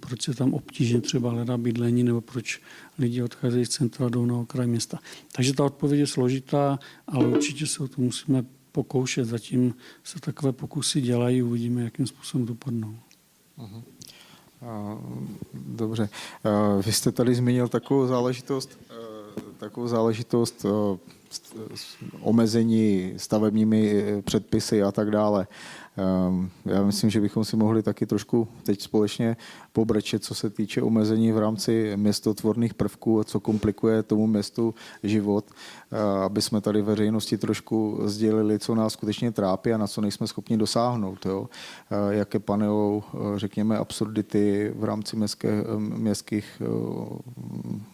proč se tam obtížně třeba hledá bydlení nebo proč lidi odcházejí z centra jdou na okraj města. Takže ta odpověď je složitá, ale určitě se o to musíme pokoušet. Zatím se takové pokusy dělají, uvidíme, jakým způsobem dopadnou. Uh-huh. Dobře. Vy jste tady zmínil takovou záležitost, takovou záležitost omezení stavebními předpisy a tak dále. Ehm, já myslím, že bychom si mohli taky trošku teď společně pobrečet, co se týče omezení v rámci městotvorných prvků, co komplikuje tomu městu život, eh, aby jsme tady veřejnosti trošku sdělili, co nás skutečně trápí a na co nejsme schopni dosáhnout. Jo? Eh, jaké panují, eh, řekněme, absurdity v rámci městské, městských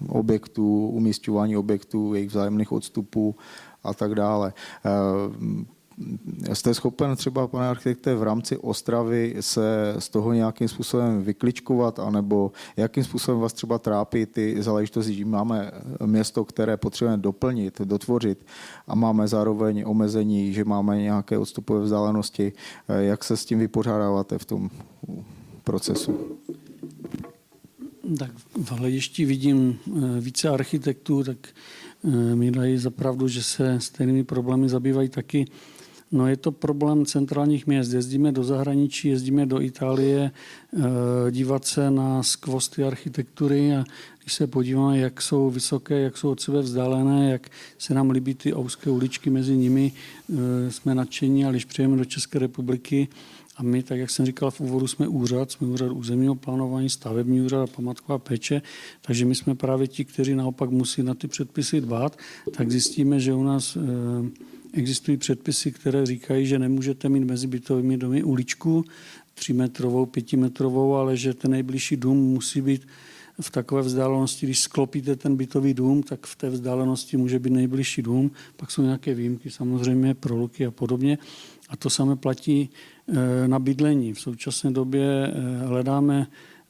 objektů, umístěvání objektů, jejich vzájemných odstupů a tak dále. Jste schopen třeba, pane architekte, v rámci Ostravy se z toho nějakým způsobem vykličkovat, anebo jakým způsobem vás třeba trápí ty záležitosti, že máme město, které potřebujeme doplnit, dotvořit a máme zároveň omezení, že máme nějaké odstupové vzdálenosti. Jak se s tím vypořádáváte v tom procesu? Tak v hledišti vidím eh, více architektů, tak eh, mi dají zapravdu, že se stejnými problémy zabývají taky No je to problém centrálních měst. Jezdíme do zahraničí, jezdíme do Itálie eh, dívat se na skvosty architektury a když se podíváme, jak jsou vysoké, jak jsou od sebe vzdálené, jak se nám líbí ty ouské uličky mezi nimi, eh, jsme nadšení, ale když přijeme do České republiky, a my, tak jak jsem říkal v úvodu, jsme úřad, jsme úřad územního plánování, stavební úřad a památková péče, takže my jsme právě ti, kteří naopak musí na ty předpisy dbát, tak zjistíme, že u nás e, Existují předpisy, které říkají, že nemůžete mít mezi bytovými domy uličku třímetrovou, pětimetrovou, ale že ten nejbližší dům musí být v takové vzdálenosti, když sklopíte ten bytový dům, tak v té vzdálenosti může být nejbližší dům. Pak jsou nějaké výjimky, samozřejmě proluky a podobně. A to samé platí eh, na bydlení. V současné době eh, hledáme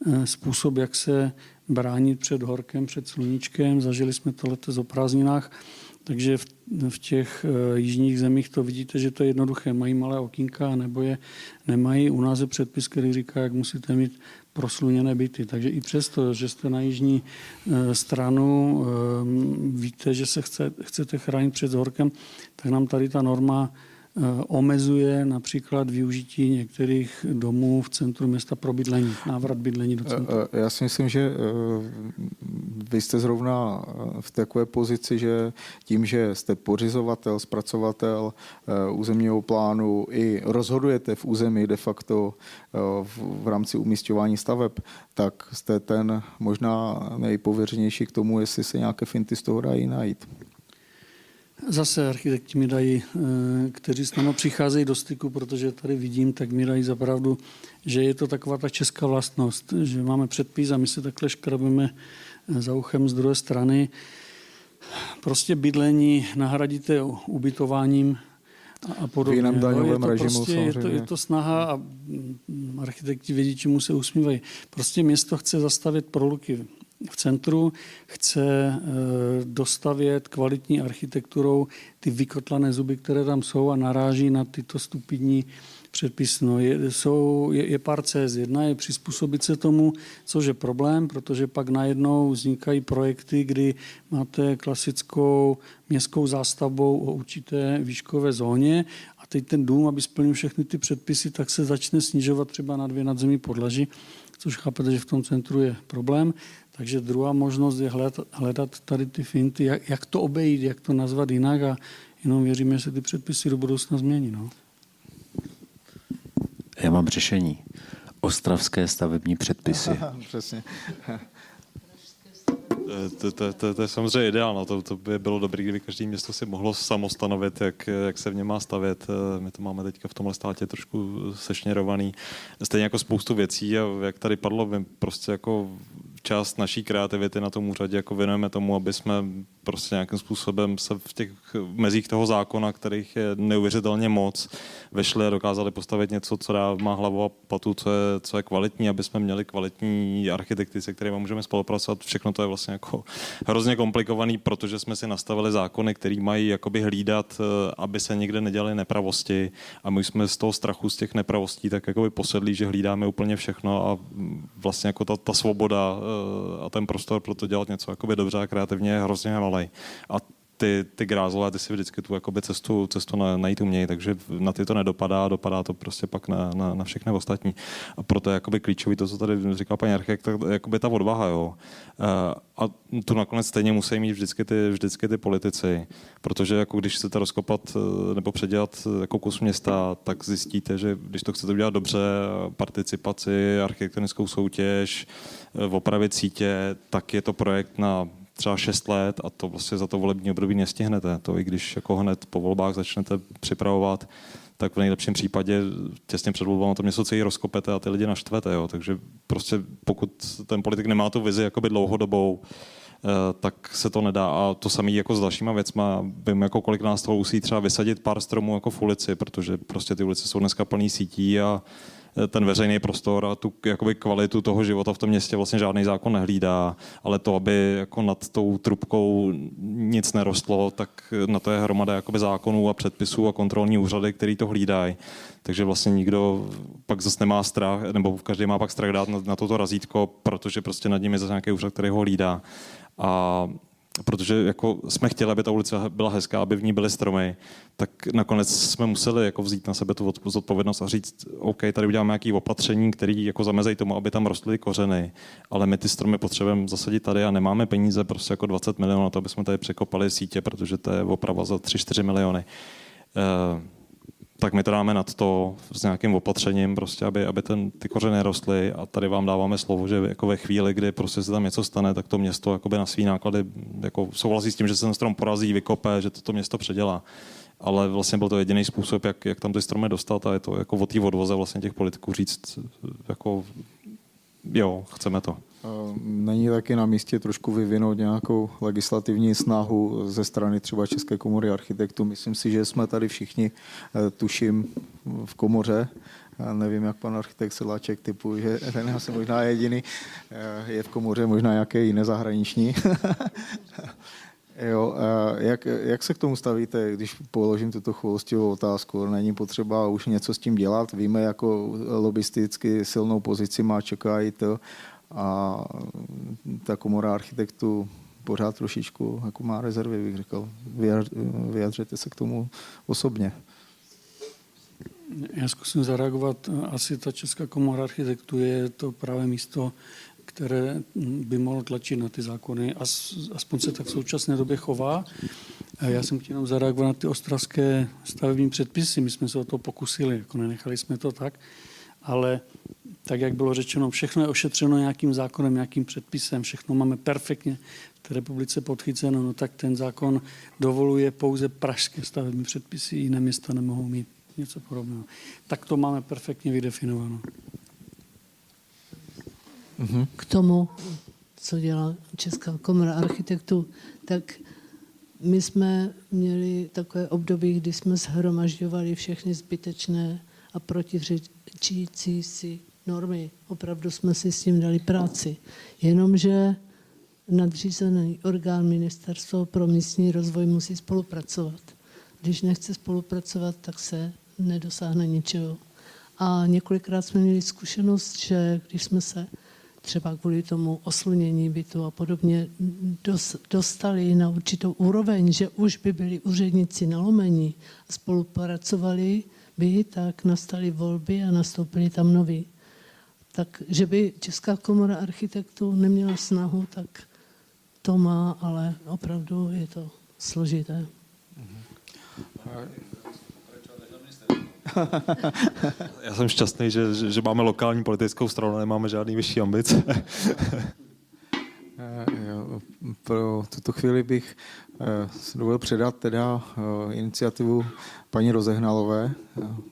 eh, způsob, jak se bránit před horkem, před sluníčkem. Zažili jsme to letos o prázdninách takže v, v těch uh, jižních zemích to vidíte, že to je jednoduché. Mají malé okýnka nebo je nemají. U nás je předpis, který říká, jak musíte mít prosluněné byty. Takže i přesto, že jste na jižní uh, stranu, uh, víte, že se chce, chcete chránit před horkem, tak nám tady ta norma Eh, omezuje například využití některých domů v centru města pro bydlení, návrat bydlení do centra? Eh, eh, já si myslím, že vy jste zrovna v takové pozici, že tím, že jste pořizovatel, zpracovatel územního plánu i rozhodujete v území de facto v rámci umístěvání staveb, tak jste ten možná nejpověřenější k tomu, jestli se nějaké finty z toho dají najít. Zase architekti mi dají, eh, kteří s námi přicházejí do styku, protože tady vidím, tak mi dají zapravdu, že je to taková ta česká vlastnost, že máme předpis a my se takhle škrabeme eh, za uchem z druhé strany. Prostě bydlení nahradíte ubytováním a podobně. V jiném daňovém je to režimu prostě, je to, je to snaha a mm, architekti vědí, čemu se usmívají. Prostě město chce zastavit proluky v centru, chce eh, dostavět kvalitní architekturou ty vykotlané zuby, které tam jsou a naráží na tyto stupidní předpis. No, je, jsou, je, je pár cest. Jedna je přizpůsobit se tomu, což je problém, protože pak najednou vznikají projekty, kdy máte klasickou městskou zástavbou o určité výškové zóně a teď ten dům, aby splnil všechny ty předpisy, tak se začne snižovat třeba na dvě nadzemí podlaží, což chápete, že v tom centru je problém. Takže druhá možnost je hledat, hledat tady ty finty, jak, jak to obejít, jak to nazvat jinak a jenom věříme, že se ty předpisy do budoucna změní. No. Já mám řešení. Ostravské stavební předpisy. [LAUGHS] Přesně. To, to, to, to je samozřejmě ideál. No. To, to by bylo dobré, kdyby každé město si mohlo samostanovit, jak, jak se v něm má stavět. My to máme teďka v tomhle státě trošku sešněrovaný. Stejně jako spoustu věcí a jak tady padlo, my prostě jako část naší kreativity na tom úřadě jako věnujeme tomu, aby jsme prostě nějakým způsobem se v těch mezích toho zákona, kterých je neuvěřitelně moc, vešli a dokázali postavit něco, co dá, má hlavu a patu, co je, co je kvalitní, aby jsme měli kvalitní architekty, se kterými můžeme spolupracovat. Všechno to je vlastně jako hrozně komplikovaný, protože jsme si nastavili zákony, které mají jakoby hlídat, eh, aby se nikde nedělaly nepravosti a my jsme z toho strachu z těch nepravostí tak jakoby posedlí, že hlídáme úplně všechno a vlastně jako ta, ta svoboda eh, a ten prostor pro to dělat něco jakoby dobře a kreativně je hrozně malý. A ty, ty grázlové, ty si vždycky tu jakoby cestu, cestu na, najít umějí, takže na ty to nedopadá, dopadá to prostě pak na, na, na všechny ostatní. A proto je jakoby klíčový to, co tady říkal paní architekt, tak jakoby ta odvaha, jo. A tu nakonec stejně musí mít vždycky ty, vždycky ty politici, protože jako když chcete rozkopat nebo předělat jako kus města, tak zjistíte, že když to chcete udělat dobře, participaci, architektonickou soutěž, opravit sítě, tak je to projekt na třeba 6 let a to vlastně za to volební období nestihnete. To i když jako hned po volbách začnete připravovat, tak v nejlepším případě těsně před volbou to město celý rozkopete a ty lidi naštvete. Jo. Takže prostě pokud ten politik nemá tu vizi jakoby dlouhodobou, eh, tak se to nedá. A to samé jako s dalšíma věcma. Vím, jako kolik nás toho musí třeba vysadit pár stromů jako v ulici, protože prostě ty ulice jsou dneska plný sítí a ten veřejný prostor a tu jakoby kvalitu toho života v tom městě vlastně žádný zákon nehlídá, ale to, aby jako nad tou trubkou nic nerostlo, tak na to je hromada jakoby zákonů a předpisů a kontrolní úřady, který to hlídají. Takže vlastně nikdo pak zase nemá strach, nebo každý má pak strach dát na, na toto razítko, protože prostě nad ním je zase nějaký úřad, který ho hlídá. A protože jako jsme chtěli, aby ta ulice byla hezká, aby v ní byly stromy, tak nakonec jsme museli jako vzít na sebe tu zodpovědnost a říct, OK, tady uděláme nějaké opatření, které jako zamezejí tomu, aby tam rostly kořeny, ale my ty stromy potřebujeme zasadit tady a nemáme peníze prostě jako 20 milionů na to, aby jsme tady překopali sítě, protože to je oprava za 3-4 miliony. Uh, tak my to dáme nad to s nějakým opatřením, prostě, aby, aby ten, ty kořeny rostly a tady vám dáváme slovo, že jako ve chvíli, kdy prostě se tam něco stane, tak to město jakoby na svý náklady jako souhlasí s tím, že se ten strom porazí, vykope, že to, to město předělá. Ale vlastně byl to jediný způsob, jak, jak tam ty stromy dostat a je to jako o té odvoze vlastně těch politiků říct, jako jo, chceme to. Není taky na místě trošku vyvinout nějakou legislativní snahu ze strany třeba České komory architektů. Myslím si, že jsme tady všichni, eh, tuším, v komoře. Nevím, jak pan architekt Sedláček typu, že [LAUGHS] ten je asi možná jediný, eh, je v komoře možná nějaké jiné zahraniční. [LAUGHS] Jo, jak, jak se k tomu stavíte, když položím tuto chvoustivou otázku? Není potřeba už něco s tím dělat? Víme, jako lobisticky silnou pozici má ČKI to a ta komora architektů pořád trošičku jako má rezervy, bych řekl. Vyjadřete se k tomu osobně. Já zkusím zareagovat. Asi ta Česká komora architektů je to právě místo, které by mohlo tlačit na ty zákony. Aspoň se tak v současné době chová. Já jsem chtěl zareagovat na ty ostravské stavební předpisy. My jsme se o to pokusili, jako nenechali jsme to tak, ale tak, jak bylo řečeno, všechno je ošetřeno nějakým zákonem, nějakým předpisem, všechno máme perfektně v té republice podchyceno, no tak ten zákon dovoluje pouze pražské stavební předpisy, jiné města nemohou mít něco podobného. Tak to máme perfektně vydefinováno. K tomu, co dělá Česká komora architektů, tak my jsme měli takové období, kdy jsme shromažďovali všechny zbytečné a protiřečící si normy. Opravdu jsme si s tím dali práci. Jenomže nadřízený orgán Ministerstvo pro místní rozvoj musí spolupracovat. Když nechce spolupracovat, tak se nedosáhne ničeho. A několikrát jsme měli zkušenost, že když jsme se třeba kvůli tomu oslunění bytu a podobně dostali na určitou úroveň, že už by byli úředníci nalomení a spolupracovali by, tak nastaly volby a nastoupili tam noví. Tak, že by Česká komora architektů neměla snahu, tak to má, ale opravdu je to složité. [LAUGHS] Já jsem šťastný, že, že, že máme lokální politickou stranu, nemáme žádný vyšší ambice. [LAUGHS] Pro tuto chvíli bych eh, dovolil předat teda eh, iniciativu paní Rozehnalové.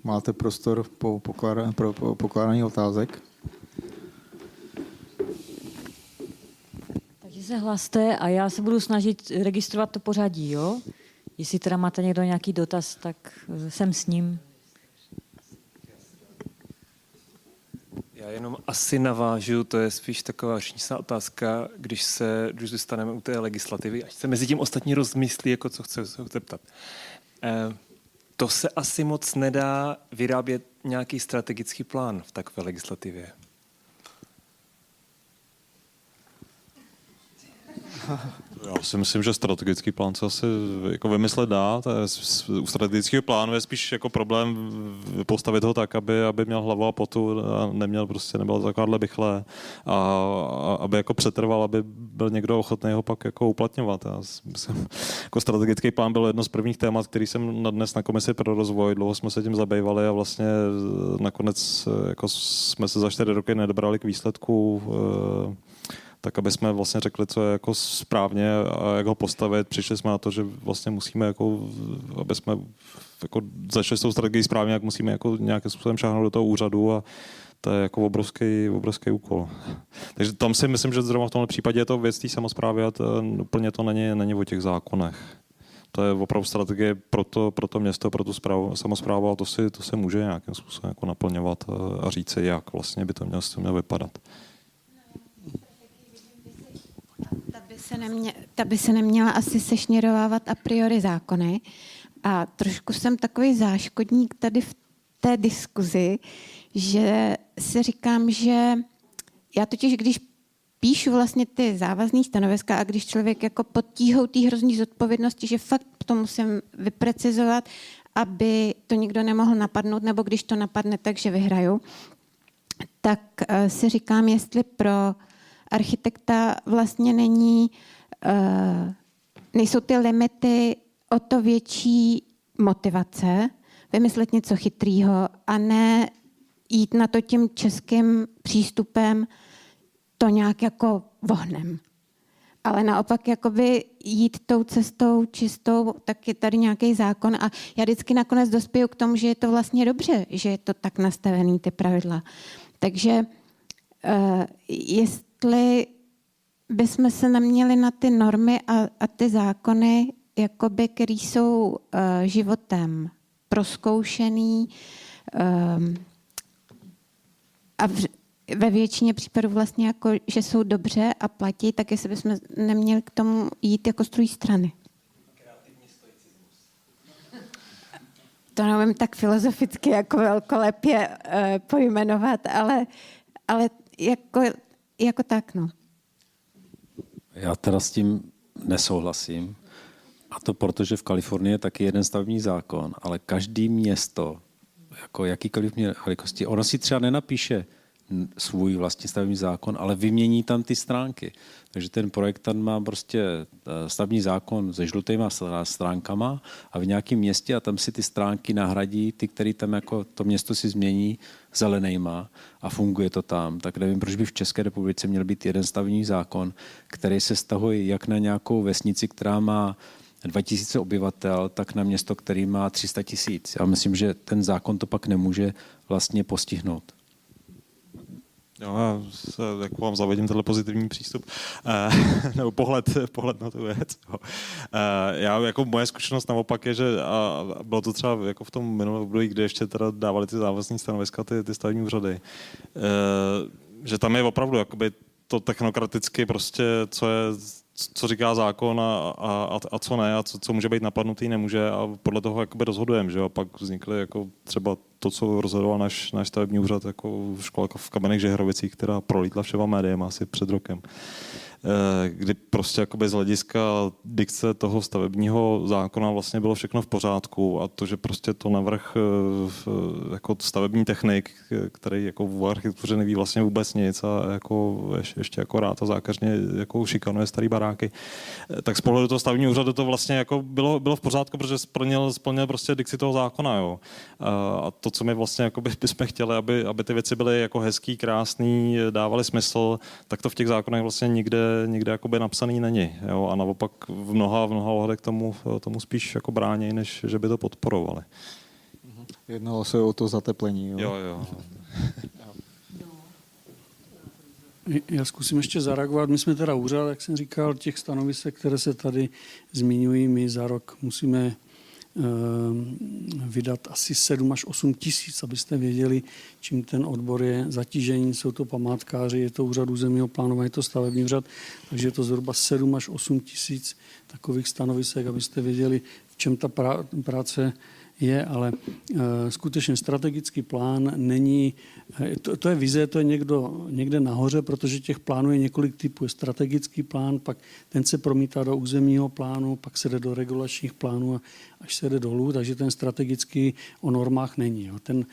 Máte prostor po pokládání, pro pokládání otázek. Takže se hlaste a já se budu snažit registrovat to pořadí, jo? Jestli teda máte někdo nějaký dotaz, tak eh, jsem s ním. Já jenom asi navážu, to je spíš taková řečnická otázka, když se, když zůstaneme u té legislativy, ať se mezi tím ostatní rozmyslí, jako co chce se zeptat. Eh, to se asi moc nedá vyrábět nějaký strategický plán v takové legislativě. [LAUGHS] Já si myslím, že strategický plán se asi jako vymyslet dá. U strategického plánu je spíš jako problém postavit ho tak, aby, aby měl hlavu a potu a neměl prostě, nebyl takováhle bychlé a, a, aby jako přetrval, aby byl někdo ochotný ho pak jako uplatňovat. Já myslím, jako strategický plán byl jedno z prvních témat, který jsem na dnes na komisi pro rozvoj, dlouho jsme se tím zabývali a vlastně nakonec jako jsme se za čtyři roky nedobrali k výsledku tak aby jsme vlastně řekli, co je jako správně a jak ho postavit. Přišli jsme na to, že vlastně musíme, jako, aby jsme jako začali s tou strategií správně, jak musíme jako nějakým způsobem šáhnout do toho úřadu a to je jako obrovský, obrovský úkol. Takže tam si myslím, že zrovna v tomhle případě je to věc té samozprávy a to, úplně to není, není o těch zákonech. To je opravdu strategie pro to, pro to město, pro tu správu, samozprávu a to, si, to se může nějakým způsobem jako naplňovat a říct, jak vlastně by to mělo, mělo vypadat. Se, nemě, ta by se neměla asi sešněrovávat a priori zákony. A trošku jsem takový záškodník tady v té diskuzi, že si říkám, že já totiž, když píšu vlastně ty závazné stanoviska a když člověk jako pod tíhou té hrozný zodpovědnosti, že fakt to musím vyprecizovat, aby to nikdo nemohl napadnout, nebo když to napadne, takže vyhraju, tak eh, si říkám, jestli pro architekta vlastně není, uh, nejsou ty limity o to větší motivace vymyslet něco chytrýho a ne jít na to tím českým přístupem to nějak jako vohnem. Ale naopak jakoby jít tou cestou čistou, tak je tady nějaký zákon a já vždycky nakonec dospěju k tomu, že je to vlastně dobře, že je to tak nastavený ty pravidla. Takže uh, jest, jestli bychom se neměli na ty normy a, a ty zákony, jakoby, které jsou uh, životem proskoušený um, a v, ve většině případů vlastně jako, že jsou dobře a platí, tak jestli bychom neměli k tomu jít jako z strany. To nevím tak filozoficky jako velkolepě uh, pojmenovat, ale, ale jako jako tak, no. Já teda s tím nesouhlasím. A to proto, že v Kalifornii je taky jeden stavební zákon, ale každý město, jako jakýkoliv velikosti, ono si třeba nenapíše svůj vlastní stavební zákon, ale vymění tam ty stránky. Takže ten projektant má prostě eh, stavební zákon se žlutýma stránkama a v nějakém městě a tam si ty stránky nahradí, ty, které tam jako to město si změní zelenýma a funguje to tam. Tak nevím, proč by v České republice měl být jeden stavební zákon, který se stahuje jak na nějakou vesnici, která má 2000 obyvatel, tak na město, který má 300 tisíc. Já myslím, že ten zákon to pak nemůže vlastně postihnout. Jo, já se, jako vám zavedím tenhle pozitivní přístup, uh, [LAUGHS] nebo pohled, pohled na tu věc. Uh, já, jako moje zkušenost naopak je, že a bylo to třeba jako v tom minulém období, kdy ještě teda dávali ty závazní stanoviska, ty, ty stavní úřady, uh, že tam je opravdu jakoby to technokraticky prostě, co je co říká zákon a, a, a co ne a co, co může být napadnutý, nemůže a podle toho jakoby rozhodujeme, že jo? A pak vznikly jako třeba to, co rozhodoval náš, náš stavební úřad jako škola v Kamenech Žehrovicích, která prolítla všema médiem asi před rokem. Eh, kdy prostě jakoby z hlediska dikce toho stavebního zákona vlastně bylo všechno v pořádku a to, že prostě to navrh eh, jako stavební technik, který jako v architektuře neví vlastně vůbec nic a jako ještě jako rád a zákařně jako šikanuje starý baráky, eh, tak z pohledu toho stavebního úřadu to vlastně jako bylo, bylo v pořádku, protože splnil, splnil prostě dikci toho zákona. Jo. A to, co my vlastně jako by, [LAUGHS] bychom chtěli, aby, aby ty věci byly jako hezký, krásný, dávaly smysl, tak to v těch zákonech vlastně nikde nikde jakoby napsaný není. Jo? A naopak v mnoha, v mnoha ohledech tomu, tomu spíš jako brání, než že by to podporovali. Jednalo se o to zateplení. Jo, jo. jo. Já zkusím ještě zareagovat. My jsme teda úřad, jak jsem říkal, těch stanovisek, které se tady zmiňují, my za rok musíme vydat asi 7 až 8 tisíc, abyste věděli, čím ten odbor je zatížení. Jsou to památkáři, je to úřad územního plánování, je to stavební úřad, takže je to zhruba 7 až 8 tisíc takových stanovisek, abyste věděli, v čem ta práce je, ale skutečně strategický plán není, to, to je vize, to je někdo, někde nahoře, protože těch plánů je několik typů. Je strategický plán, pak ten se promítá do územního plánu, pak se jde do regulačních plánů a až se jde dolů, takže ten strategický o normách není. Jo. Ten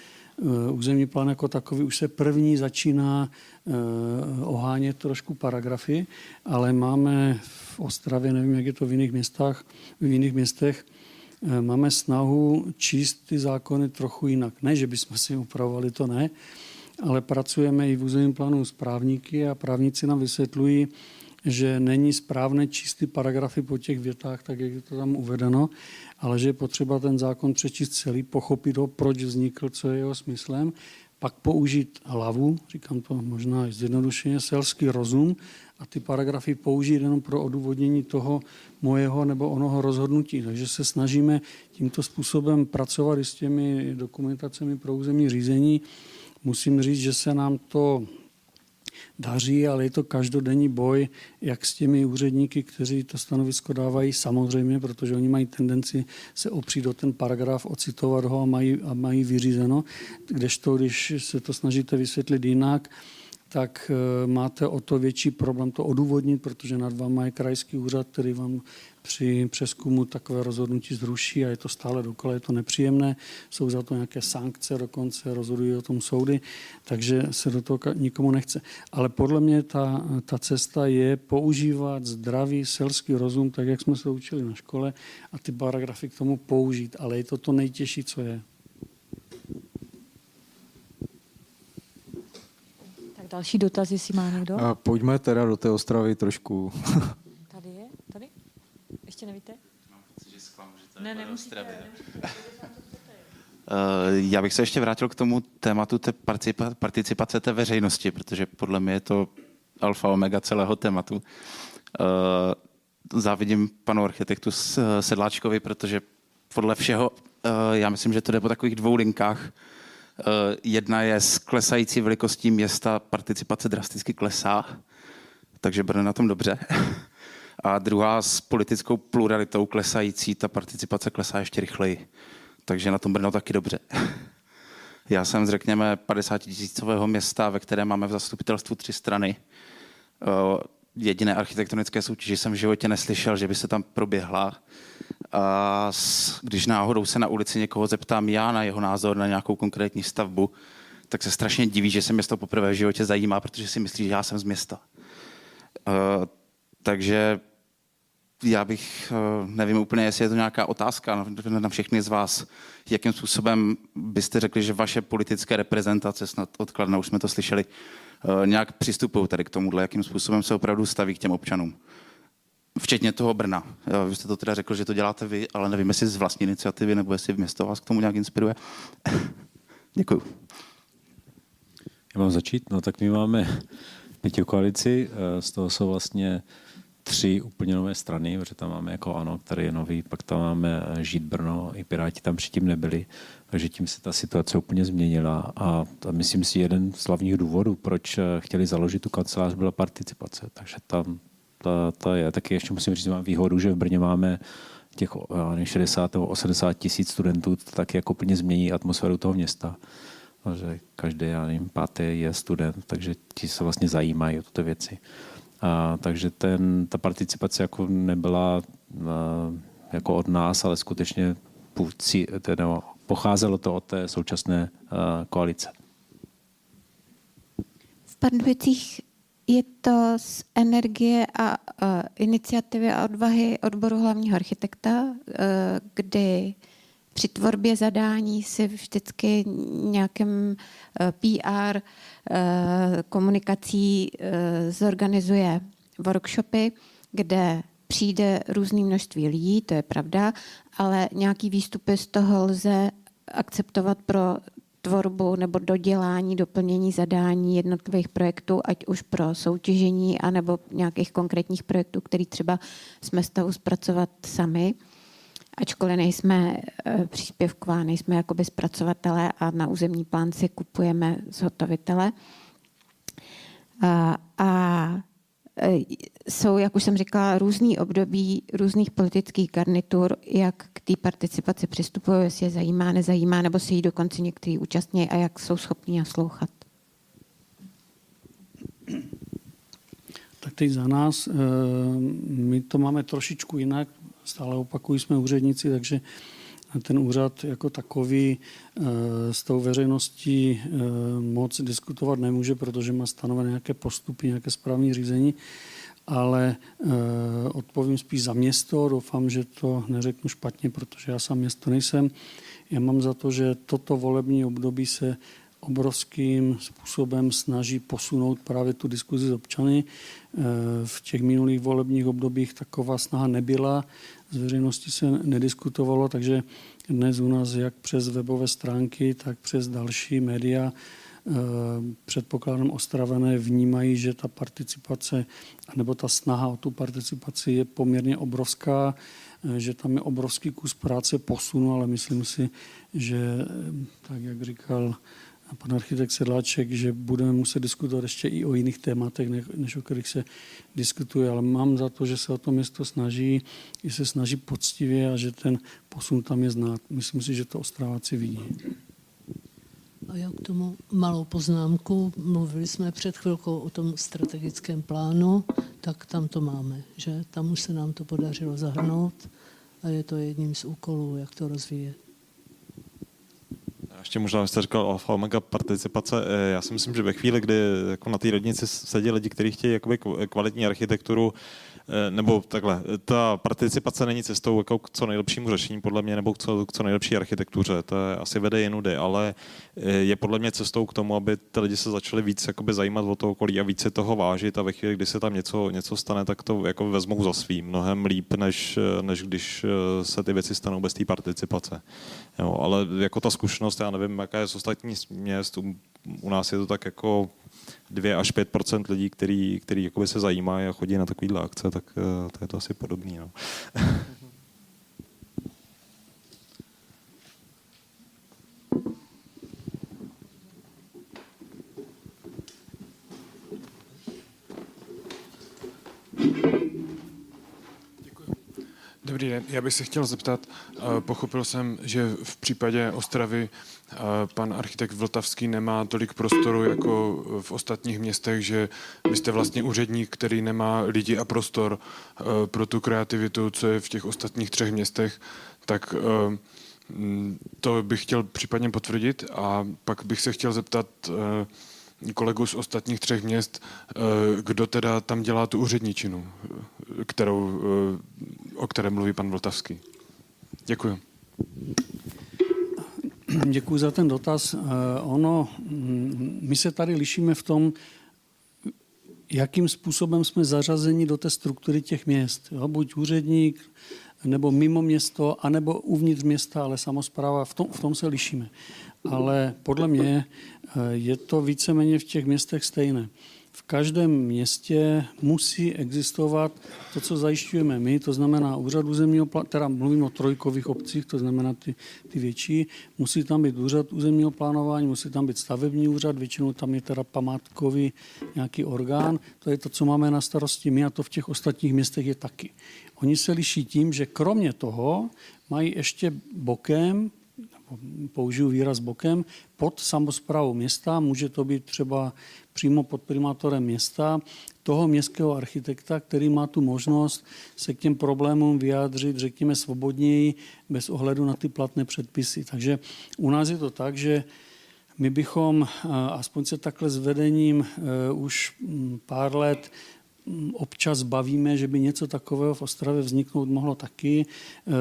územní plán jako takový už se první začíná ohánět trošku paragrafy, ale máme v Ostravě, nevím, jak je to v jiných městách, v jiných městech, Eh, máme snahu číst ty zákony trochu jinak. Ne, že bychom si upravovali, to ne, ale pracujeme i v územním plánu s právníky a právníci nám vysvětlují, že není správné číst ty paragrafy po těch větách, tak jak je to tam uvedeno, ale že je potřeba ten zákon přečíst celý, pochopit ho, proč vznikl, co je jeho smyslem, pak použít hlavu, říkám to možná zjednodušeně, selský rozum a ty paragrafy použít jenom pro odůvodnění toho mojeho nebo onoho rozhodnutí. Takže se snažíme tímto způsobem pracovat i s těmi dokumentacemi pro územní řízení. Musím říct, že se nám to daří, ale je to každodenní boj, jak s těmi úředníky, kteří to stanovisko dávají, samozřejmě, protože oni mají tendenci se opřít do ten paragraf, ocitovat ho a mají, a mají vyřízeno, kdežto, když se to snažíte vysvětlit jinak, tak eh, máte o to větší problém to odůvodnit, protože nad váma je krajský úřad, který vám při přeskumu takové rozhodnutí zruší a je to stále dokola, je to nepříjemné, jsou za to nějaké sankce, dokonce rozhodují o tom soudy, takže se do toho nikomu nechce. Ale podle mě ta, ta cesta je používat zdravý selský rozum, tak jak jsme se učili na škole a ty paragrafy k tomu použít, ale je to to nejtěžší, co je. Další dotaz, jestli má někdo? A pojďme teda do té Ostravy trošku. [LAUGHS] Tady je? Tady? Ještě nevíte? Že že ne, nemusíte. Já bych se ještě vrátil k tomu tématu té participace té veřejnosti, protože podle mě je to alfa omega celého tématu. Eh, závidím panu architektu Sedláčkovi, protože podle všeho, eh, já myslím, že to jde po takových dvou linkách. Eh, jedna je s klesající velikostí města participace drasticky klesá, takže Brno na tom dobře. [LAUGHS] A druhá s politickou pluralitou klesající, ta participace klesá ještě rychleji. Takže na tom Brno taky dobře. [LAUGHS] Já jsem z, řekněme, 50 tisícového města, ve kterém máme v zastupitelstvu tři strany. Jediné architektonické soutěži jsem v životě neslyšel, že by se tam proběhla. A když náhodou se na ulici někoho zeptám já na jeho názor na nějakou konkrétní stavbu, tak se strašně diví, že se město poprvé v životě zajímá, protože si myslí, že já jsem z města. Uh, takže já bych, uh, nevím úplně, jestli je to nějaká otázka na, všechny z vás, jakým způsobem byste řekli, že vaše politické reprezentace, snad odkladnou, už jsme to slyšeli, uh, nějak přistupují tady k tomuhle, jakým způsobem se opravdu staví k těm občanům. Včetně toho Brna. Vy jste to teda řekl, že to děláte vy, ale nevím, jestli z vlastní iniciativy, nebo jestli město vás k tomu nějak inspiruje. [LAUGHS] Děkuji. Já mám začít? No tak my máme pěti koalici, eh, z toho jsou vlastně tři úplně nové strany, protože tam máme jako ANO, který je nový, pak tam máme eh, Žít Brno, i Piráti tam předtím nebyli, takže tím se ta situace úplně změnila a myslím si jeden z hlavních důvodů, proč eh, chtěli založit tu kancelář, byla participace, takže tam ta, ta je. Taky ještě musím říct, mám výhodu, že v Brně máme těch 60 nebo 80 tisíc studentů, to taky jako úplně změní atmosféru toho města. Že každý, já nevím, pátý je student, takže ti se vlastně zajímají o tyto věci. A, takže ten, ta participace jako nebyla a, jako od nás, ale skutečně půvci, teda, pocházelo to od té současné a, koalice. V Pardubicích je to z energie a uh, iniciativy a odvahy odboru hlavního architekta, uh, kdy při tvorbě zadání si vždycky nějakým uh, PR uh, komunikací uh, zorganizuje workshopy, kde přijde různé množství lidí, to je pravda, ale nějaký výstupy z toho lze akceptovat pro tvorbu nebo dodělání, doplnění zadání jednotlivých projektů, ať už pro soutěžení, anebo nějakých konkrétních projektů, který třeba jsme stavu zpracovat sami. Ačkoliv nejsme e, příspěvková, nejsme jakoby zpracovatelé a na územní plán si kupujeme zhotovitele. A, a eh, jsou, jak už jsem říkala, různý období různých politických garnitur, jak k té participaci přistupují, jestli je zajímá, nezajímá, nebo se jí dokonce někteří účastní a jak jsou schopní naslouchat. Tak teď za nás, my to máme trošičku jinak, stále opakují jsme úředníci, takže ten úřad jako takový eh, s tou veřejností eh, moc diskutovat nemůže, protože má stanovené nějaké postupy, nějaké správní řízení, ale eh, odpovím spíš za město. Doufám, že to neřeknu špatně, protože já sám město nejsem. Já mám za to, že toto volební období se obrovským způsobem snaží posunout právě tu diskuzi s občany. V těch minulých volebních obdobích taková snaha nebyla z veřejnosti se nediskutovalo, takže dnes u nás jak přes webové stránky, tak přes další média eh, předpokládám ostravené vnímají, že ta participace nebo ta snaha o tu participaci je poměrně obrovská, eh, že tam je obrovský kus práce posunu, ale myslím si, že tak, jak říkal pan architekt Sedláček, že budeme muset diskutovat ještě i o jiných tématech, než o kterých se diskutuje, ale mám za to, že se o to město snaží, i se snaží poctivě a že ten posun tam je znát. Myslím si, že to Ostraváci vidí. A já k tomu malou poznámku. Mluvili jsme před chvilkou o tom strategickém plánu, tak tam to máme, že? Tam už se nám to podařilo zahrnout a je to jedním z úkolů, jak to rozvíjet. Ještě možná jste říkal alfa omega participace. Eh, já si myslím, že ve chvíli, kdy jako na té radnici sedí lidi, kteří chtějí jakoby kvalitní architekturu, nebo takhle, ta participace není cestou jako k co nejlepšímu řešení, podle mě, nebo k co, k co nejlepší architektuře, to je asi vede jinudy, ale eh, je podle mě cestou k tomu, aby ty lidi se začali víc jakoby zajímat o to okolí a více toho vážit a ve chvíli, kdy se tam něco, něco stane, tak to jako vezmou za svým mnohem líp, než, než když eh, se ty věci stanou bez té participace. Jo, ale jako ta zkušenost, já nevím, jaká je z ostatních měst, u, u nás je to tak jako 2 až 5% lidí, který, který se zajímají a chodí na takovýhle akce, tak eh, to je to asi podobný. No. [LAUGHS] Dobrý den, já bych se chtěl zeptat, eh, pochopil jsem, že v případě Ostravy eh, pan architekt Vltavský nemá tolik prostoru jako v ostatních městech, že vy jste vlastně úředník, který nemá lidi a prostor eh, pro tu kreativitu, co je v těch ostatních třech městech, tak mm, to bych chtěl případně potvrdit. A pak bych se chtěl zeptat kolegu z ostatních třech měst, kdo teda tam dělá tu úředničinu, kterou o kterém mluví pan Vltavský. Děkuji. Děkuji za ten dotaz. Eh, ono, mm, my se tady lišíme v tom, jakým způsobem jsme zařazeni do té struktury těch měst. Jo? Buď úředník, nebo mimo město, anebo uvnitř města, ale samozpráva, v tom, v tom se lišíme. Ale podle mě eh, je to víceméně v těch městech stejné v každém městě musí existovat to, co zajišťujeme my, to znamená úřad územního plánování, teda mluvím o trojkových obcích, to znamená ty, ty větší, musí tam být úřad územního plánování, musí tam být stavební úřad, většinou tam je teda památkový nějaký orgán, to je to, co máme na starosti my a to v těch ostatních městech je taky. Oni se liší tím, že kromě toho mají ještě bokem použiju výraz bokem, pod samozprávou města, může to být třeba přímo pod primátorem města, toho městského architekta, který má tu možnost se k těm problémům vyjádřit, řekněme, svobodněji, bez ohledu na ty platné předpisy. Takže u nás je to tak, že my bychom, aspoň se takhle s vedením e, už pár let občas bavíme, že by něco takového v Ostravě vzniknout mohlo taky. Eh,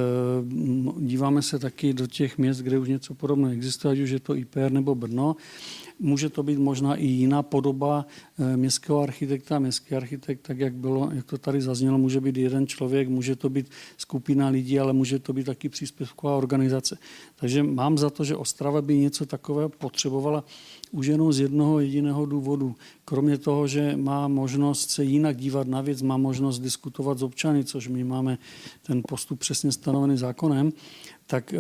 díváme se taky do těch měst, kde už něco podobného existuje, ať už je to IPR nebo Brno. Může to být možná i jiná podoba eh, městského architekta. Městský architekt, tak jak, bylo, jak to tady zaznělo, může být jeden člověk, může to být skupina lidí, ale může to být taky příspěvková organizace. Takže mám za to, že Ostrava by něco takového potřebovala už jenom z jednoho jediného důvodu. Kromě toho, že má možnost se jinak dívat na věc, má možnost diskutovat s občany, což my máme ten postup přesně stanovený zákonem, tak eh,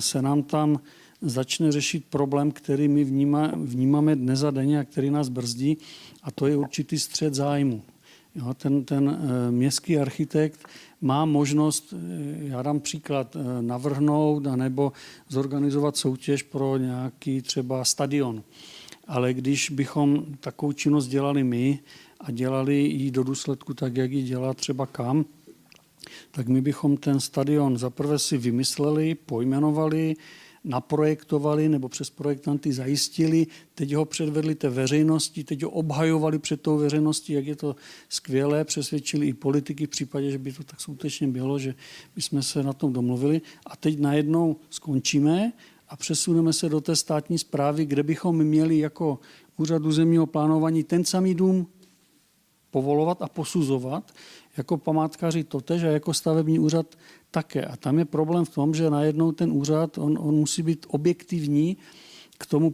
se nám tam začne řešit problém, který my vnímá, vnímáme dnes a denně a který nás brzdí, a to je určitý střed zájmu. Jo, ten, ten městský architekt má možnost, já dám příklad, navrhnout anebo zorganizovat soutěž pro nějaký třeba stadion. Ale když bychom takovou činnost dělali my a dělali ji do důsledku tak, jak ji dělá třeba kam, tak my bychom ten stadion zaprvé si vymysleli, pojmenovali, naprojektovali nebo přes projektanty zajistili, teď ho předvedli té veřejnosti, teď ho obhajovali před tou veřejností, jak je to skvělé, přesvědčili i politiky v případě, že by to tak skutečně bylo, že by jsme se na tom domluvili. A teď najednou skončíme a přesuneme se do té státní zprávy, kde bychom měli jako úřad územního plánování ten samý dům povolovat a posuzovat, jako památkáři totež a jako stavební úřad také. A tam je problém v tom, že najednou ten úřad, on, on musí být objektivní k tomu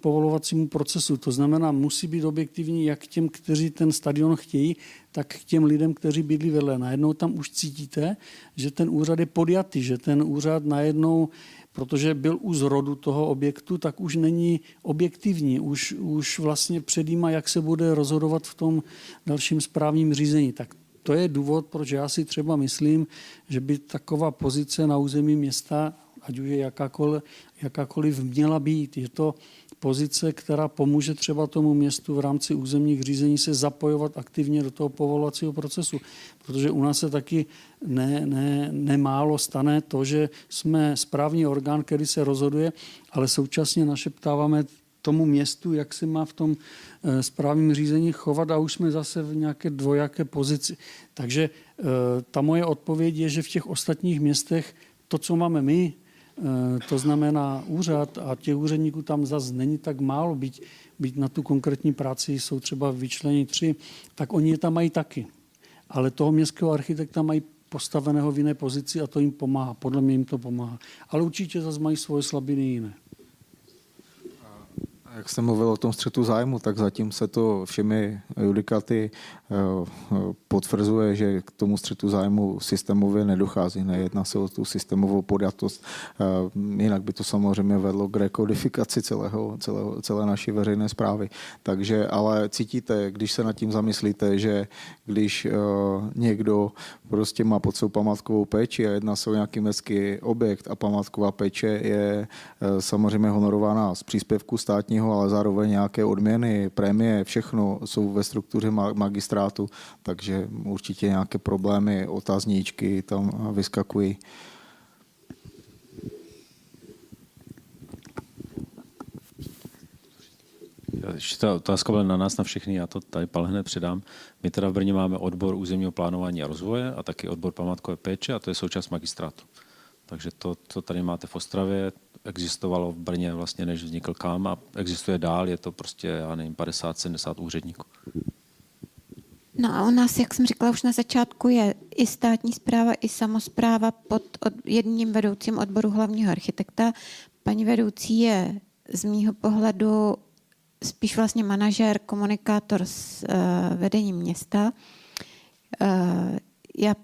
povolovacímu procesu. To znamená, musí být objektivní jak těm, kteří ten stadion chtějí, tak k těm lidem, kteří bydlí vedle. Najednou tam už cítíte, že ten úřad je podjatý, že ten úřad najednou protože byl u zrodu toho objektu, tak už není objektivní, už, už vlastně předjíma, jak se bude rozhodovat v tom dalším správním řízení. Tak to je důvod, proč já si třeba myslím, že by taková pozice na území města, ať už je jakákoliv, jakákoliv měla být. Je to pozice, která pomůže třeba tomu městu v rámci územních řízení se zapojovat aktivně do toho povolovacího procesu. Protože u nás se taky ne, ne, nemálo stane to, že jsme správní orgán, který se rozhoduje, ale současně našeptáváme tomu městu, jak se má v tom eh, správním řízení chovat a už jsme zase v nějaké dvojaké pozici. Takže eh, ta moje odpověď je, že v těch ostatních městech to, co máme my, Eh, to znamená úřad a těch úředníků tam zase není tak málo, byť, byť na tu konkrétní práci jsou třeba vyčlení tři, tak oni je tam mají taky. Ale toho městského architekta mají postaveného v jiné pozici a to jim pomáhá. Podle mě jim to pomáhá. Ale určitě zase mají svoje slabiny jiné. Jak jsem mluvil o tom střetu zájmu, tak zatím se to všemi judikáty eh, potvrzuje, že k tomu střetu zájmu systémově nedochází. Nejedná se o tu systémovou podjatost. Eh, jinak by to samozřejmě vedlo k rekodifikaci celého, celého, celé naší veřejné zprávy. Takže, ale cítíte, když se nad tím zamyslíte, že když eh, někdo prostě má pod svou památkovou péči a jedná se o nějaký městský objekt a památková péče je samozřejmě honorována z příspěvku státního jiného, ale zároveň nějaké odměny, prémie, všechno jsou ve struktuře magistrátu, takže určitě nějaké problémy, otazníčky tam vyskakují. Ještě ta otázka byla na nás, na všechny, já to tady pal hned předám. My teda v Brně máme odbor územního plánování a rozvoje a taky odbor památkové péče a to je součást magistrátu. Takže to, co tady máte v Ostravě, existovalo v Brně vlastně, než vznikl KAM a existuje dál, je to prostě, já nevím, 50-70 úředníků. No a u nás, jak jsem říkala už na začátku, je i státní zpráva, i samozpráva pod jedním vedoucím odboru hlavního architekta. Paní vedoucí je z mýho pohledu spíš vlastně manažer, komunikátor s uh, vedením města. Uh, já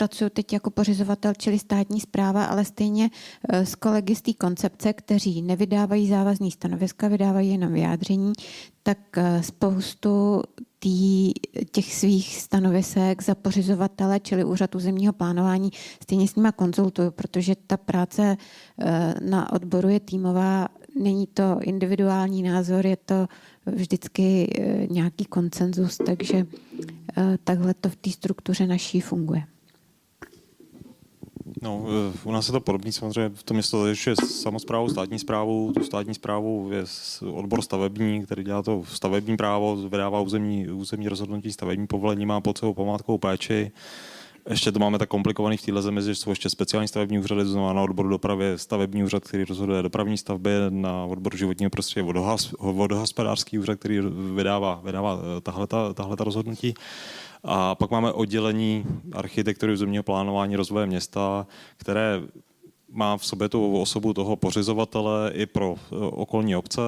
pracuji teď jako pořizovatel, čili státní zpráva, ale stejně eh, s kolegy z té koncepce, kteří nevydávají závazný stanoviska, vydávají jenom vyjádření, tak eh, spoustu tý, těch svých stanovisek za pořizovatele, čili úřad územního plánování, stejně s nimi konzultuju, protože ta práce eh, na odboru je týmová, není to individuální názor, je to vždycky nějaký koncenzus, takže takhle to v té struktuře naší funguje. No, eh, u nás je to podobné, samozřejmě v tom město je samozprávu, státní zprávu, tu státní zprávu je odbor stavební, který dělá to stavební právo, vydává územní, územní rozhodnutí, stavební povolení, má pod sebou památkovou péči. Ještě to máme tak komplikovaný v téhle zemi, že jsou ještě speciální stavební úřady, znamená na odboru dopravy stavební úřad, který rozhoduje dopravní stavby, na odboru životního prostředí vodohospodářský úřad, který vydává, vydává eh, tahle ta rozhodnutí. A pak máme oddělení architektury územního plánování rozvoje města, které má v sobě tu osobu toho pořizovatele i pro eh, okolní obce,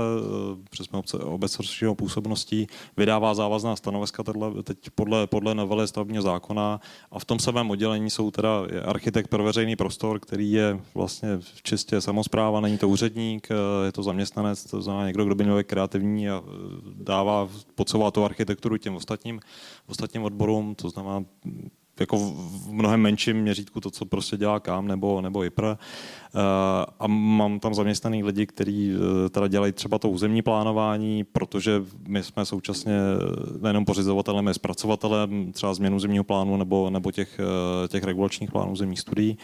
přes obce, obec působností, vydává závazná stanoviska tohle, teď podle, podle novely stavebního zákona. A v tom samém oddělení jsou teda architekt pro veřejný prostor, který je vlastně čistě samozpráva, není to úředník, eh, je to zaměstnanec, to znamená někdo, kdo by měl kreativní a dává, podsouvá tu architekturu těm ostatním, ostatním odborům, to znamená jako v mnohem menším měřítku to, co prostě dělá KAM nebo, nebo IPR. Eh, a mám tam zaměstnaný lidi, kteří eh, teda dělají třeba to územní plánování, protože my jsme současně nejenom pořizovatelem, ale zpracovatelem třeba změnu zemního plánu nebo, nebo těch, eh, těch regulačních plánů zemních studií.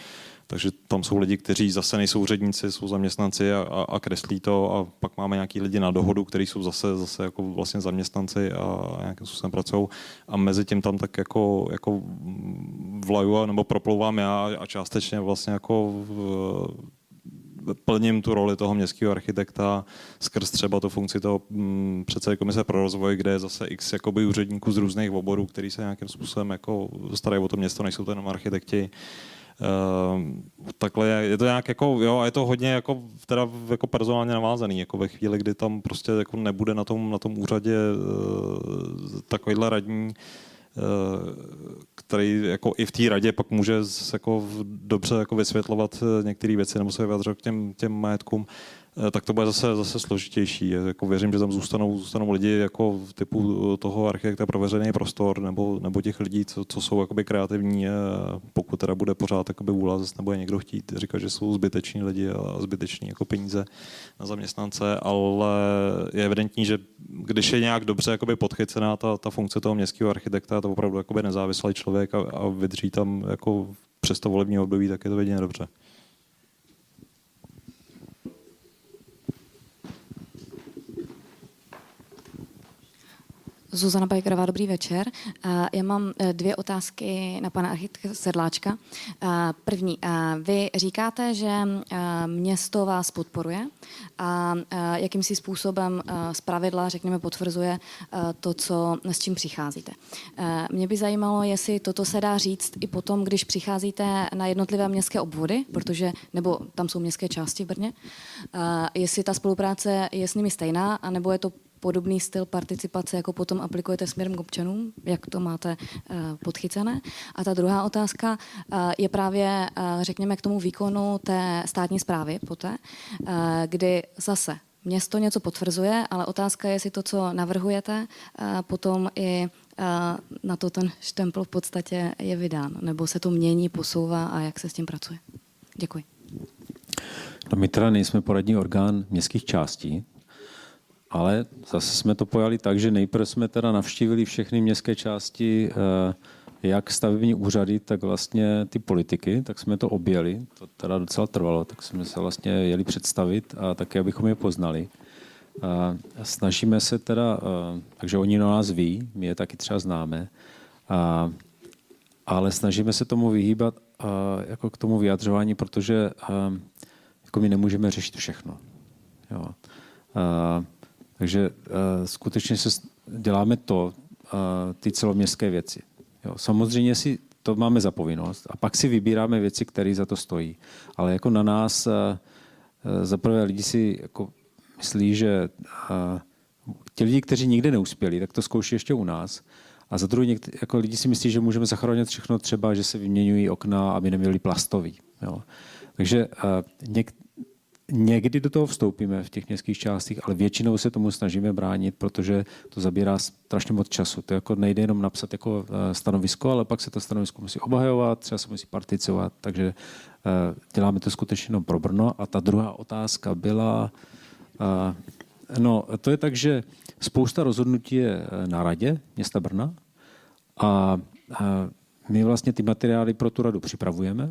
Takže tam jsou lidi, kteří zase nejsou úředníci, jsou zaměstnanci a, a, a kreslí to a pak máme nějaký lidi na dohodu, kteří jsou zase, zase jako vlastně zaměstnanci a nějakým způsobem pracují a mezi tím tam tak jako, jako vlaju nebo proplouvám já a částečně vlastně jako v, plním tu roli toho městského architekta skrz třeba tu funkci toho mm, předsedy komise pro rozvoj, kde je zase x jakoby úředníků z různých oborů, který se nějakým způsobem jako starají o to město, nejsou to jenom architekti. Uh, takhle je, to nějak jako, jo, a je to hodně jako, teda jako personálně navázaný, jako ve chvíli, kdy tam prostě jako nebude na tom, na tom úřadě uh, takovýhle radní, uh, který jako i v té radě pak může jako dobře jako vysvětlovat některé věci nebo se vyjadřovat k těm, těm majetkům. Eh, tak to bude zase, zase složitější. Jako věřím, že tam zůstanou, zůstanou lidi jako typu toho architekta pro veřejný prostor nebo, nebo těch lidí, co, co jsou jakoby kreativní, pokud teda bude pořád jakoby vůle, zase nebo je někdo chtít říkat, že jsou zbyteční lidi a zbyteční jako peníze na zaměstnance, ale je evidentní, že když je nějak dobře jakoby podchycená ta, ta funkce toho městského architekta, to opravdu jakoby nezávislý člověk a, a vydrží tam jako přes to volební období, tak je to viděně dobře. Zuzana Bajkerová, dobrý večer. Já mám e, dvě otázky na pana architekta Sedláčka. První, vy říkáte, že město vás podporuje a jakýmsi způsobem z pravidla, řekněme, potvrzuje to, co, s čím přicházíte. Mě by zajímalo, jestli toto se dá říct i potom, když přicházíte na jednotlivé městské obvody, protože, nebo tam jsou městské části v Brně, jestli ta spolupráce je s nimi stejná, anebo je to podobný styl participace, jako potom aplikujete směrem k občanům, jak to máte uh, podchycené. A ta druhá otázka uh, je právě, uh, řekněme, k tomu výkonu té státní zprávy poté, kdy zase město něco potvrzuje, ale otázka je, jestli to, co navrhujete, potom i na to ten štempel v podstatě je vydán, nebo se to mění, posouvá a jak se s tím pracuje. Děkuji. No my teda nejsme poradní orgán městských částí, ale zase jsme to pojali tak, že nejprve jsme teda navštívili všechny městské části, eh, jak stavební úřady, tak vlastně ty politiky, tak jsme to objeli, to teda docela trvalo, tak jsme se vlastně jeli představit a taky, abychom je poznali. A snažíme se teda, eh, takže oni o nás ví, my je taky třeba známe, a, ale snažíme se tomu vyhýbat a, jako k tomu vyjadřování, protože a, jako my nemůžeme řešit všechno. Jo. A, takže uh, skutečně se děláme to, uh, ty celoměstské věci. Jo, samozřejmě si to máme za povinnost a pak si vybíráme věci, které za to stojí. Ale jako na nás uh, za prvé lidi si jako myslí, že uh, ti lidi, kteří nikdy neuspěli, tak to zkouší ještě u nás. A za druhé, jako lidi si myslí, že můžeme zachránit všechno třeba, že se vyměňují okna, aby neměli plastový. Jo. Takže uh, něk, Někdy do toho vstoupíme v těch městských částech, ale většinou se tomu snažíme bránit, protože to zabírá strašně moc času. To jako nejde jenom napsat jako eh, stanovisko, ale pak se to stanovisko musí obhajovat, třeba se musí participovat, takže eh, děláme to skutečně jenom pro Brno. A ta druhá otázka byla, eh, no to je tak, že spousta rozhodnutí je na radě města Brna a my vlastně ty materiály pro tu radu připravujeme,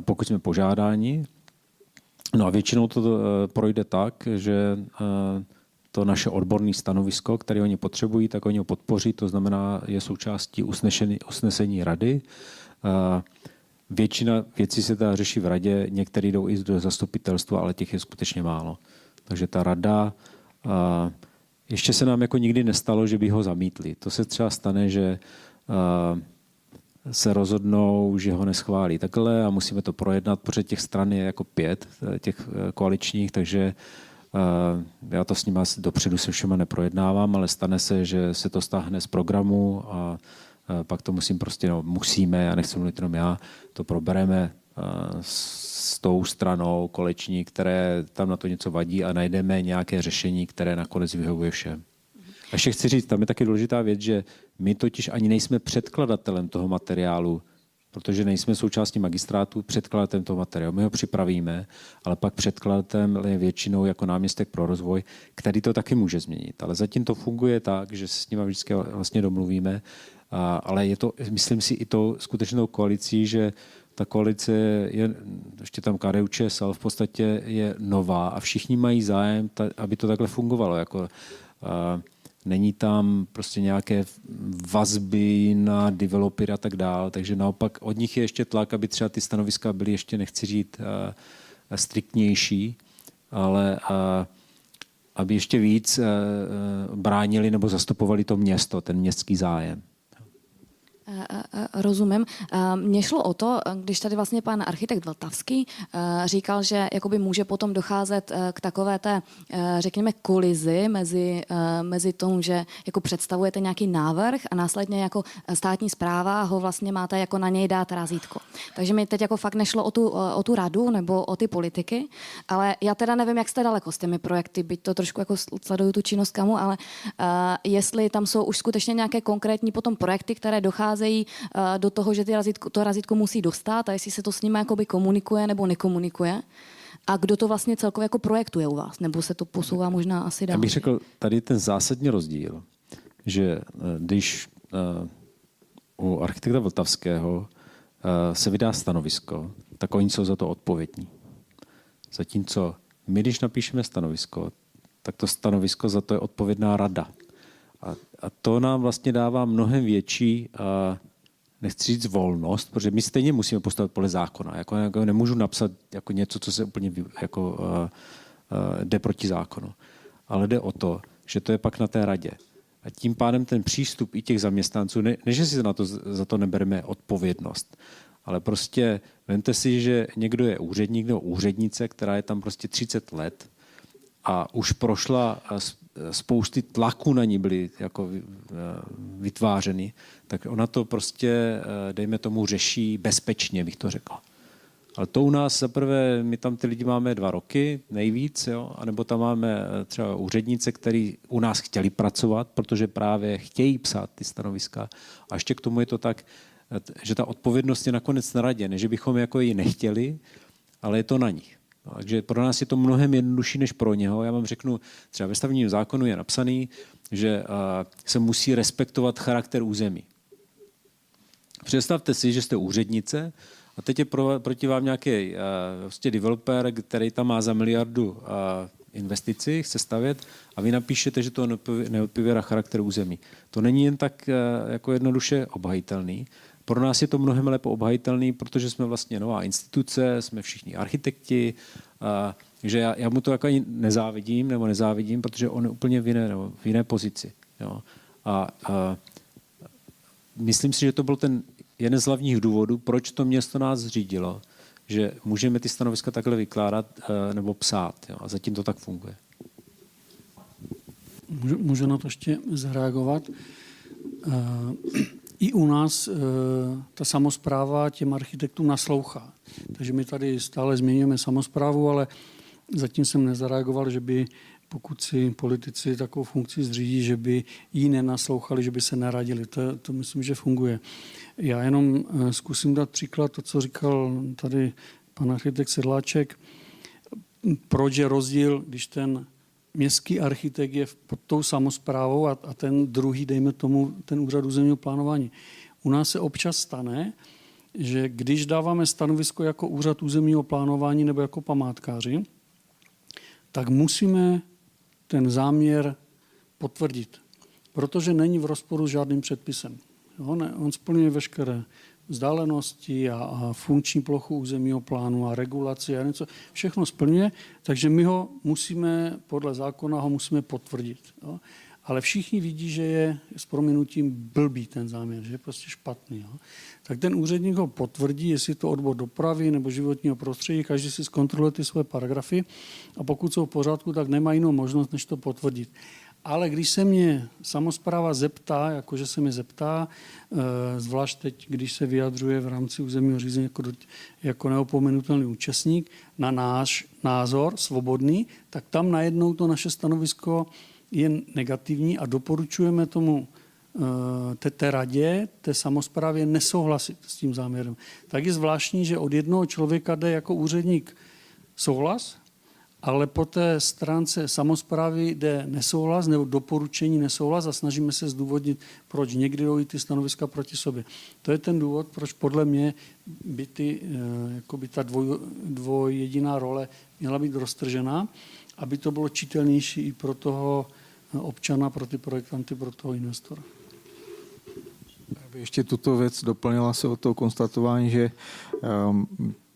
pokud jsme požádáni, No a většinou to eh, projde tak, že eh, to naše odborné stanovisko, které oni potřebují, tak oni ho podpoří, to znamená, je součástí usnesení, usnesení rady. Eh, většina věcí se teda řeší v radě, některé jdou i do zastupitelstva, ale těch je skutečně málo. Takže ta rada, ještě se nám jako nikdy nestalo, že by ho zamítli. To se třeba stane, že se rozhodnou, že ho neschválí takhle a musíme to projednat, protože těch stran je jako pět, eh, těch eh, koaličních, takže já to s nimi dopředu se všema neprojednávám, ale stane se, že se to stáhne z programu a pak to musím prostě, no, musíme, a nechci mluvit jenom já, to probereme s tou stranou koleční, které tam na to něco vadí a najdeme nějaké řešení, které nakonec vyhovuje všem. A ještě chci říct, tam je taky důležitá věc, že my totiž ani nejsme předkladatelem toho materiálu, protože nejsme součástí magistrátu předkladatelem toho materiálu. My ho připravíme, ale pak předkladatelem je většinou jako náměstek pro rozvoj, který to taky může změnit. Ale zatím to funguje tak, že se s nimi vždycky vlastně domluvíme, a, ale je to, myslím si, i to skutečnou koalicí, že ta koalice je, ještě tam KDU ČSL v podstatě je nová a všichni mají zájem, ta, aby to takhle fungovalo. Jako, a, není tam prostě nějaké vazby na developery a tak dále, takže naopak od nich je ještě tlak, aby třeba ty stanoviska byly ještě, nechci říct, striktnější, ale aby ještě víc bránili nebo zastupovali to město, ten městský zájem. Eh, eh, eh, rozumím. Mně šlo o to, když tady vlastně pan architekt Vltavský říkal, že jakoby může potom docházet k takové té, řekněme, kolizi mezi, mezi tom, že jako představujete nějaký návrh a následně jako státní zpráva ho vlastně máte jako na něj dát razítko. Takže mi teď jako fakt nešlo o tu, o tu radu nebo o ty politiky, ale já teda nevím, jak jste daleko s těmi projekty, byť to trošku jako sleduju tu činnost kamu, ale jestli tam jsou už skutečně nějaké konkrétní potom projekty, které dochází přicházejí uh, do toho, že ty razítko, to razítko musí dostat a jestli se to s nimi jakoby komunikuje nebo nekomunikuje. A kdo to vlastně celkově jako projektuje u vás? Nebo se to posouvá možná asi dál? Já bych řekl, tady ten zásadní rozdíl, že eh, když uh, u architekta Vltavského se vydá stanovisko, tak oni jsou za to odpovědní. Zatímco my, když napíšeme stanovisko, tak to stanovisko za to je odpovědná rada. A, a to nám vlastně dává mnohem větší, a nechci říct volnost, protože my stejně musíme postavit podle zákona. Jako, jako nemůžu napsat jako něco, co se úplně jako, uh, uh, jde proti zákonu. Ale jde o to, že to je pak na té radě. A tím pádem ten přístup i těch zaměstnanců, ne, že si na to, za to nebereme odpovědnost, ale prostě vemte si, že někdo je úředník nebo úřednice, která je tam prostě 30 let a už prošla spousty tlaků na ní byly jako eh, vytvářeny, tak ona to prostě, eh, dejme tomu, řeší bezpečně, bych to řekl. Ale to u nás zaprvé, my tam ty lidi máme dva roky nejvíc, jo? anebo tam máme eh, třeba úřednice, který u nás chtěli pracovat, protože právě chtějí psát ty stanoviska. A ještě k tomu je to tak, že ta odpovědnost je nakonec na radě, ne že bychom jako ji nechtěli, ale je to na nich. No, takže pro nás je to mnohem jednodušší než pro něho. Já vám řeknu, třeba ve stavním zákonu je napsaný, že se musí respektovat charakter území. Představte si, že jste úřednice a teď je pro, proti vám nějaký uh, prostě developer, který tam má za miliardu uh, investici, chce stavět a vy napíšete, že to neodpovídá charakter území. To není jen tak uh, jako jednoduše obhajitelný. Pro nás je to mnohem lépe obhajitelný, protože jsme vlastně nová instituce, jsme všichni architekti, a, že já, já mu to jako ani nezávidím, nebo nezávidím, protože on je úplně v jiné, nebo v jiné pozici. Jo. A, a myslím si, že to byl ten jeden z hlavních důvodů, proč to město nás zřídilo, že můžeme ty stanoviska takhle vykládat e, nebo psát. Jo. A zatím to tak funguje. Můžu, můžu na to ještě zareagovat. E, i u nás e, ta samozpráva těm architektům naslouchá. Takže my tady stále zmiňujeme samozprávu, ale zatím jsem nezareagoval, že by pokud si politici takovou funkci zřídí, že by jí nenaslouchali, že by se naradili. To, to myslím, že funguje. Já jenom e, zkusím dát příklad to, co říkal tady pan architekt Sedláček. Proč je rozdíl, když ten městský architekt je pod tou samozprávou a, a ten druhý, dejme tomu, ten úřad územního plánování. U nás se občas stane, že když dáváme stanovisko jako úřad územního plánování nebo jako památkáři, tak musíme ten záměr potvrdit, protože není v rozporu s žádným předpisem. Jo, ne, on splňuje veškeré vzdálenosti a, a funkční plochu územního plánu a regulaci a něco, všechno splňuje, takže my ho musíme, podle zákona ho musíme potvrdit. Jo. ale všichni vidí, že je s prominutím blbý ten záměr, že je prostě špatný. Jo. Tak ten úředník ho potvrdí, jestli to odbor dopravy nebo životního prostředí, každý si zkontroluje ty své paragrafy a pokud jsou v pořádku, tak nemá jinou možnost, než to potvrdit. Ale když se mě samozpráva zeptá, jakože se mě zeptá, eh, zvlášť teď, když se vyjadřuje v rámci územního řízení jako, jako neopomenutelný účastník, na náš názor svobodný, tak tam najednou to naše stanovisko je negativní a doporučujeme tomu eh, té, té radě, té samozprávě nesouhlasit s tím záměrem. Tak je zvláštní, že od jednoho člověka jde jako úředník souhlas ale po té stránce samozprávy jde nesouhlas nebo doporučení nesouhlas a snažíme se zdůvodnit, proč někdy jdou ty stanoviska proti sobě. To je ten důvod, proč podle mě by, ty, eh, jako by ta dvoj, dvojjediná role měla být roztržená, aby to bylo čitelnější i pro toho občana, pro ty projektanty, pro toho investora. Ještě tuto věc doplnila se o to konstatování, že um,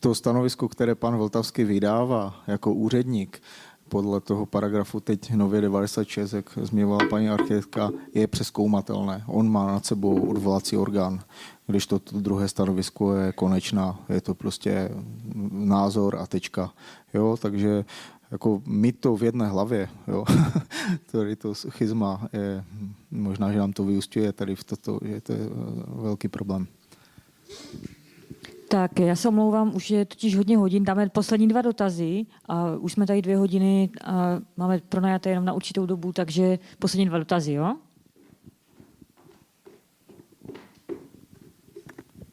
to stanovisko, které pan Vltavský vydává jako úředník, podle toho paragrafu teď nově 96, jak zmiňovala paní architektka, je přeskoumatelné. On má nad sebou odvolací orgán, když to, to druhé stanovisko je konečná, je to prostě názor a tečka. Jo, takže jako mít to v jedné hlavě, jo, [LAUGHS] tady to schizma je, možná, že nám to vyústňuje tady v toto, že to je velký problém. Tak já se omlouvám, už je totiž hodně hodin, dáme poslední dva dotazy a už jsme tady dvě hodiny a máme pronajaté jenom na určitou dobu, takže poslední dva dotazy, jo?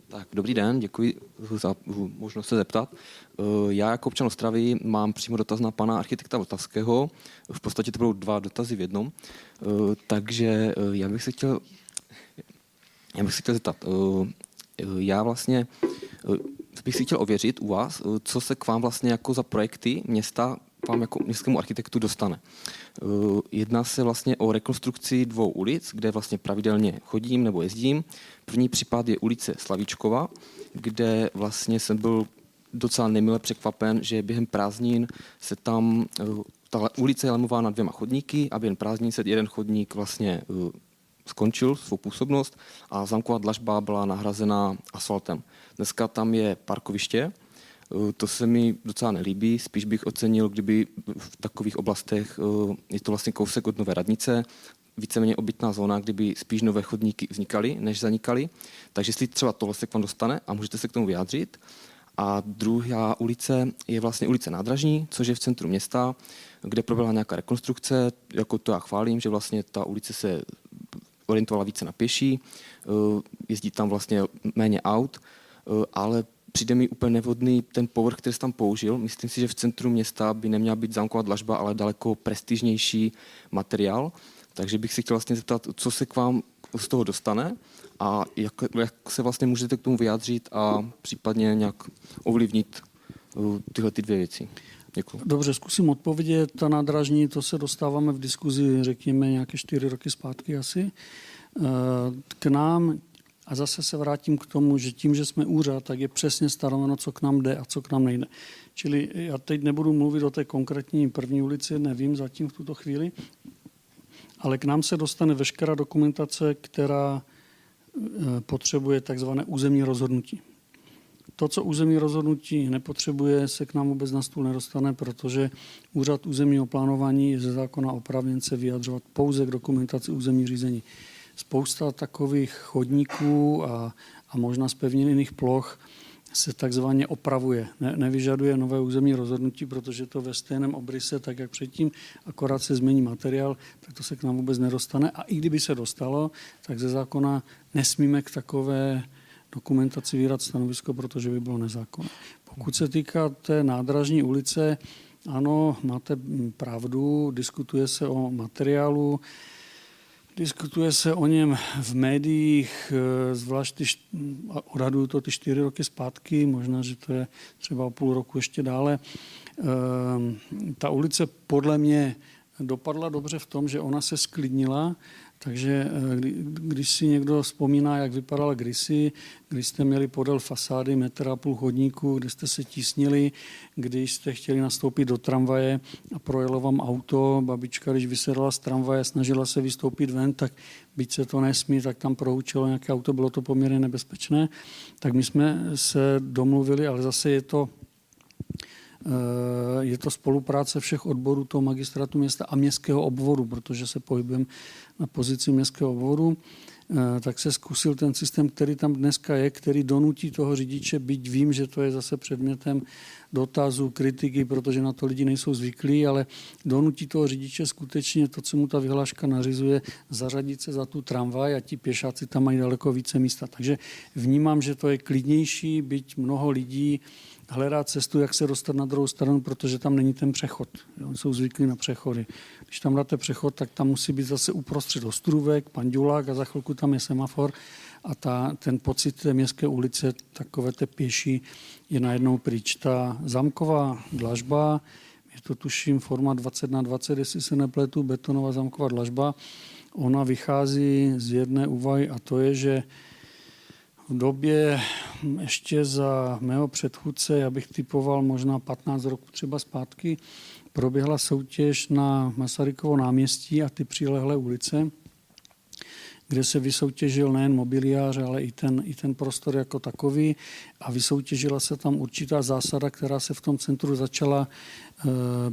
Tak, dobrý den, děkuji za možnost se zeptat. Eh, já jako občan Ostravy mám přímo dotaz na pana architekta Vltavského. V podstatě to budou dva dotazy v jednom. Eh, takže eh, já bych se chtěl, já bych se chtěl zeptat. Já vlastně bych si chtěl ověřit u vás, co se k vám vlastně jako za projekty města vám jako městskému architektu dostane. Jedná se vlastně o rekonstrukci dvou ulic, kde vlastně pravidelně chodím nebo jezdím. První případ je ulice Slavíčkova, kde vlastně jsem byl docela nemile překvapen, že během prázdnin se tam, ta ulice je lemována dvěma chodníky a během prázdnin se jeden chodník vlastně skončil svou působnost a zamková dlažba byla nahrazena asfaltem. Dneska tam je parkoviště, eh, to se mi docela nelíbí, spíš bych ocenil, kdyby v takových oblastech, eh, je to vlastně kousek od Nové radnice, víceméně obytná zóna, kdyby spíš nové chodníky vznikaly, než zanikaly. Takže jestli třeba tohle se k vám dostane a můžete se k tomu vyjádřit. A druhá ulice je vlastně ulice Nádražní, což je v centru města, kde proběhla nějaká rekonstrukce. Jako to já chválím, že vlastně ta ulice se orientovala více na pěší, eh, jezdí tam vlastně méně aut, eh, ale přijde mi úplně nevhodný ten povrch, který jsi tam použil. Myslím si, že v centru města by neměla být zámková dlažba, ale daleko prestižnější materiál. Takže bych si chtěl vlastně zeptat, co se k vám z toho dostane a jak, jak se vlastně můžete k tomu vyjádřit a případně nějak ovlivnit eh, tyhle ty dvě věci. Děkuji. Dobře, zkusím odpovědět. Ta nádražní, to se dostáváme v diskuzi, řekněme, nějaké čtyři roky zpátky asi. Eh, k nám, a zase se vrátím k tomu, že tím, že jsme úřad, tak je přesně stanoveno, co k nám jde a co k nám nejde. Čili já teď nebudu mluvit o té konkrétní první ulici, nevím zatím v tuto chvíli, ale k nám se dostane veškerá dokumentace, která eh, potřebuje takzvané územní rozhodnutí. To, co územní rozhodnutí nepotřebuje, se k nám vůbec na stůl nedostane, protože úřad územního plánování je ze zákona oprávněn se vyjadřovat pouze k dokumentaci územní řízení. Spousta takových chodníků a, a možná zpevněných ploch se takzvaně opravuje. Ne, nevyžaduje nové územní rozhodnutí, protože to ve stejném obryse, tak jak předtím, akorát se změní materiál, tak to se k nám vůbec nedostane. A i kdyby se dostalo, tak ze zákona nesmíme k takové dokumentaci vydat stanovisko, protože by bylo nezákonné. Pokud se týká té nádražní ulice, ano, máte pravdu, diskutuje se o materiálu, diskutuje se o něm v médiích, eh, zvlášť ty, odhaduju to ty čtyři roky zpátky, možná, že to je třeba o půl roku ještě dále. Ehm, ta ulice podle mě dopadla dobře v tom, že ona se sklidnila, Takže když si někdo vzpomíná, jak vypadala kdysi, když jste měli podél fasády metr a půl chodníku, kde jste se tísnili, když jste chtěli nastoupit do tramvaje a projelo vám auto, babička, když vysedala z tramvaje, snažila se vystoupit ven, tak byť se to nesmí, tak tam proučilo nějaké auto, bylo to poměrně nebezpečné. Tak my jsme se domluvili, ale zase je to je to spolupráce všech odborů toho magistratu města a městského obvodu, protože se pohybujeme na pozici městského obvodu, eh, tak se zkusil ten systém, který tam dneska je, který donutí toho řidiče, byť vím, že to je zase předmětem dotazu, kritiky, protože na to lidi nejsou zvyklí, ale donutí toho řidiče skutečně to, co mu ta vyhláška nařizuje, zařadit se za tu tramvaj a ti pěšáci tam mají daleko více místa. Takže vnímám, že to je klidnější, byť mnoho lidí hledá cestu, jak se dostat na druhou stranu, protože tam není ten přechod. Oni jsou zvyklí na přechody. Když tam dáte přechod, tak tam musí být zase uprostřed ostrůvek, pandulák a za chvilku tam je semafor a ta, ten pocit té městské ulice, takové té pěší, je najednou pryč. Ta zamková dlažba, je to tuším forma 20 na 20, jestli se nepletu, betonová zamková dlažba, ona vychází z jedné úvahy a to je, že v době ještě za mého předchůdce, já bych typoval možná 15 roků třeba zpátky, proběhla soutěž na Masarykovo náměstí a ty přilehlé ulice, kde se vysoutěžil nejen mobiliář, ale i ten, i ten prostor jako takový. A vysoutěžila se tam určitá zásada, která se v tom centru začala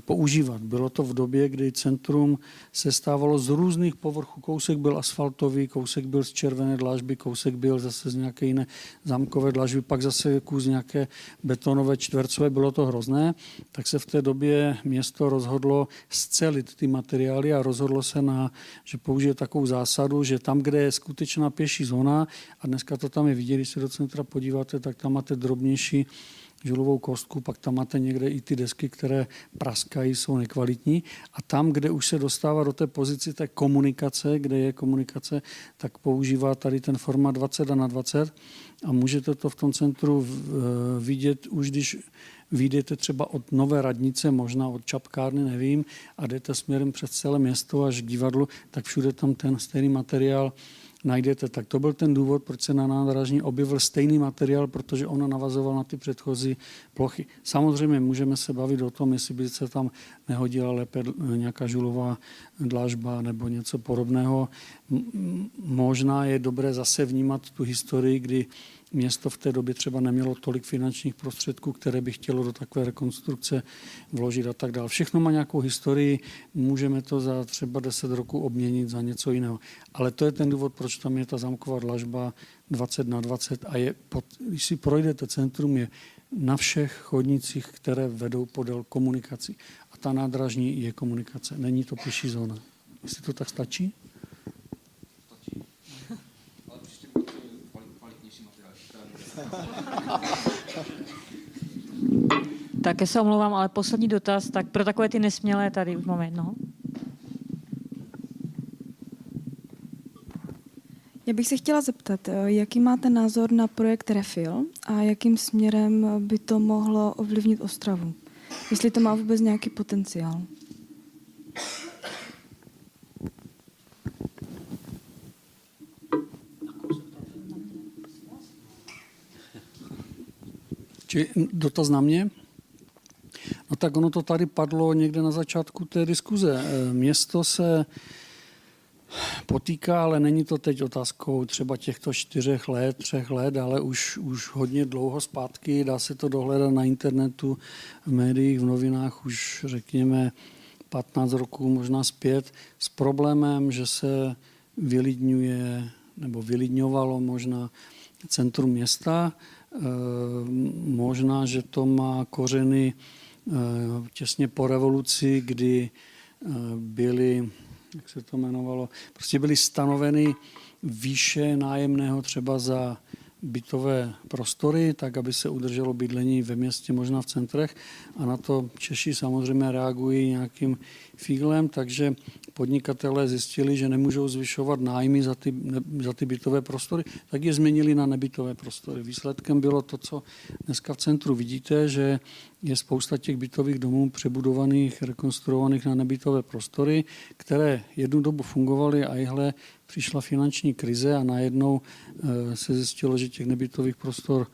používat. Bylo to v době, kdy centrum se stávalo z různých povrchů. Kousek byl asfaltový, kousek byl z červené dlažby, kousek byl zase z nějaké jiné zámkové dlažby, pak zase kus nějaké betonové čtvercové, bylo to hrozné. Tak se v té době město rozhodlo scelit ty materiály a rozhodlo se na, že použije takovou zásadu, že tam, kde je skutečná pěší zóna, a dneska to tam je vidět, když se do centra podíváte, tak tam máte drobnější žulovou kostku, pak tam máte někde i ty desky, které praskají, jsou nekvalitní. A tam, kde už se dostává do té pozici té komunikace, kde je komunikace, tak používá tady ten format 20 na 20 a můžete to v tom centru vidět už, když vyjdete třeba od Nové radnice, možná od Čapkárny, nevím, a jdete směrem přes celé město až k divadlu, tak všude tam ten stejný materiál najdete. Tak to byl ten důvod, proč se na nádražní objevil stejný materiál, protože ona navazoval na ty předchozí plochy. Samozřejmě můžeme se bavit o tom, jestli by se tam nehodila lépe nějaká žulová dlažba nebo něco podobného. Možná je dobré zase vnímat tu historii, kdy město v té době třeba nemělo tolik finančních prostředků, které by chtělo do takové rekonstrukce vložit a tak dále. Všechno má nějakou historii, můžeme to za třeba 10 roků obměnit za něco jiného. Ale to je ten důvod, proč tam je ta zamková dlažba 20 na 20 a je pod, když si projdete centrum, je na všech chodnicích, které vedou podél komunikací. A ta nádražní je komunikace, není to pěší zóna. Jestli to tak stačí? [LAUGHS] Také se omlouvám, ale poslední dotaz, tak pro takové ty nesmělé tady už máme jednoho. Já bych se chtěla zeptat, eh, jaký máte názor na projekt Refil a jakým směrem by to mohlo ovlivnit Ostravu? Jestli to má vůbec nějaký potenciál? Či dotaz na mě? No tak ono to tady padlo někde na začátku té diskuze. E, město se potýká, ale není to teď otázkou třeba těchto čtyřech let, třech let, ale už, už hodně dlouho zpátky. Dá se to dohledat na internetu, v médiích, v novinách už řekněme 15 roků, možná zpět, s problémem, že se vylidňuje nebo vylidňovalo možná centrum města možná, že to má kořeny eh, těsně po revoluci, kdy eh, byly, jak se to jmenovalo, prostě byly stanoveny výše nájemného třeba za bytové prostory, tak aby se udrželo bydlení ve městě, možná v centrech. A na to Češi samozřejmě reagují nějakým fíglem, takže podnikatelé zjistili, že nemůžou zvyšovat nájmy za ty, za ty bytové prostory, tak je změnili na nebytové prostory. Výsledkem bylo to, co dneska v centru vidíte, že je spousta těch bytových domů přebudovaných, rekonstruovaných na nebytové prostory, které jednu dobu fungovaly a jihle přišla finanční krize a najednou eh, se zjistilo, že těch nebytových prostor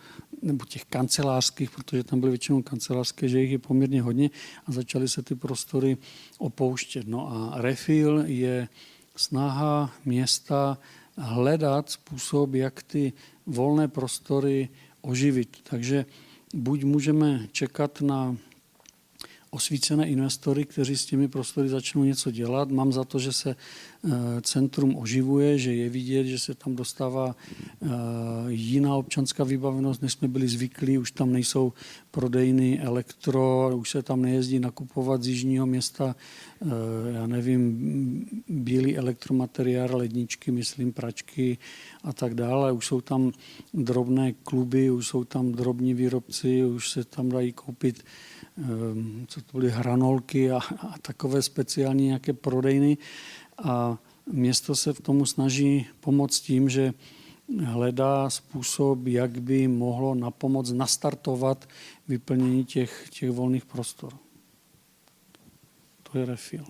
nebo těch kancelářských, protože tam byly většinou kancelářské, že jich je poměrně hodně a začaly se ty prostory opouštět. No a refill je snaha města hledat způsob, jak ty volné prostory oživit. Takže buď můžeme čekat na osvícené investory, kteří s těmi prostory začnou něco dělat. Mám za to, že se centrum oživuje, že je vidět, že se tam dostává eh, jiná občanská vybavenost, než jsme byli zvyklí. Už tam nejsou prodejny elektro, už se tam nejezdí nakupovat z jižního města, eh, já nevím, bílý elektromateriál, ledničky, myslím, pračky a tak dále. Už jsou tam drobné kluby, už jsou tam drobní výrobci, už se tam dají koupit co to byly hranolky a, a takové speciální nějaké prodejny. A město se v tomu snaží pomoct tím, že hledá způsob, jak by mohlo na pomoc nastartovat vyplnění těch, těch volných prostor. To je refil.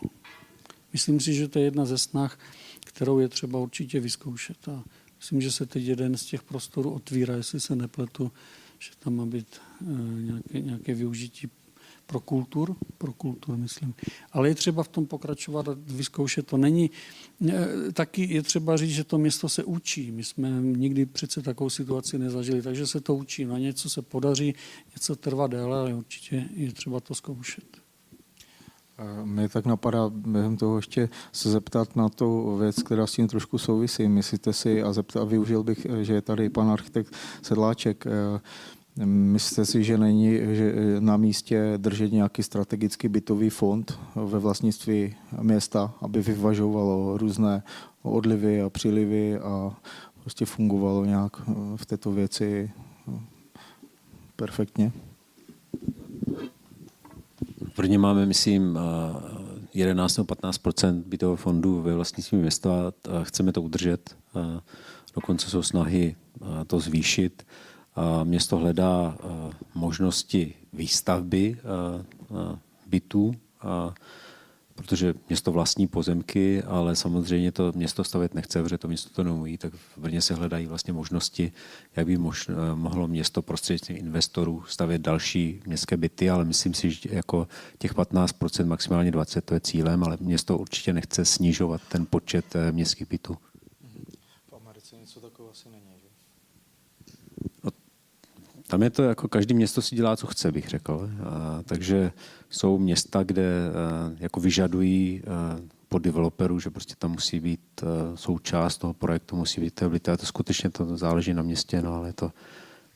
Myslím si, že to je jedna ze snah, kterou je třeba určitě vyzkoušet. A myslím, že se teď jeden z těch prostorů otvírá, jestli se nepletu, že tam má být eh, nějaké, nějaké využití pro kultur, pro kultur, myslím. Ale je třeba v tom pokračovat a vyzkoušet to. Není, e, taky je třeba říct, že to město se učí. My jsme nikdy přece takovou situaci nezažili, takže se to učí. Na něco se podaří, něco trvá déle, ale určitě je třeba to zkoušet. Mě tak napadá během toho ještě se zeptat na tu věc, která s tím trošku souvisí. Myslíte si, a, zeptat, a využil bych, že je tady pan architekt Sedláček, e, Myslíte si, že není že na místě držet nějaký strategický bytový fond ve vlastnictví města, aby vyvažovalo různé odlivy a přílivy a prostě fungovalo nějak v této věci perfektně? Prvně máme, myslím, 11 nebo 15% bytového fondu ve vlastnictví města a chceme to udržet. Dokonce jsou snahy to zvýšit. Město hledá možnosti výstavby bytů, protože město vlastní pozemky, ale samozřejmě to město stavět nechce, protože to město to neumí, tak v Brně se hledají vlastně možnosti, jak by mohlo město prostřednictvím investorů stavět další městské byty, ale myslím si, že jako těch 15%, maximálně 20% to je cílem, ale město určitě nechce snižovat ten počet e, městských bytů. V Americe něco takového asi není, že? No, tam je to jako každý město si dělá, co chce, bych řekl. A, takže jsou města, kde a, jako vyžadují a, po developeru, že prostě tam musí být a, součást toho projektu, musí být ability. A to skutečně to záleží na městě, no, ale to,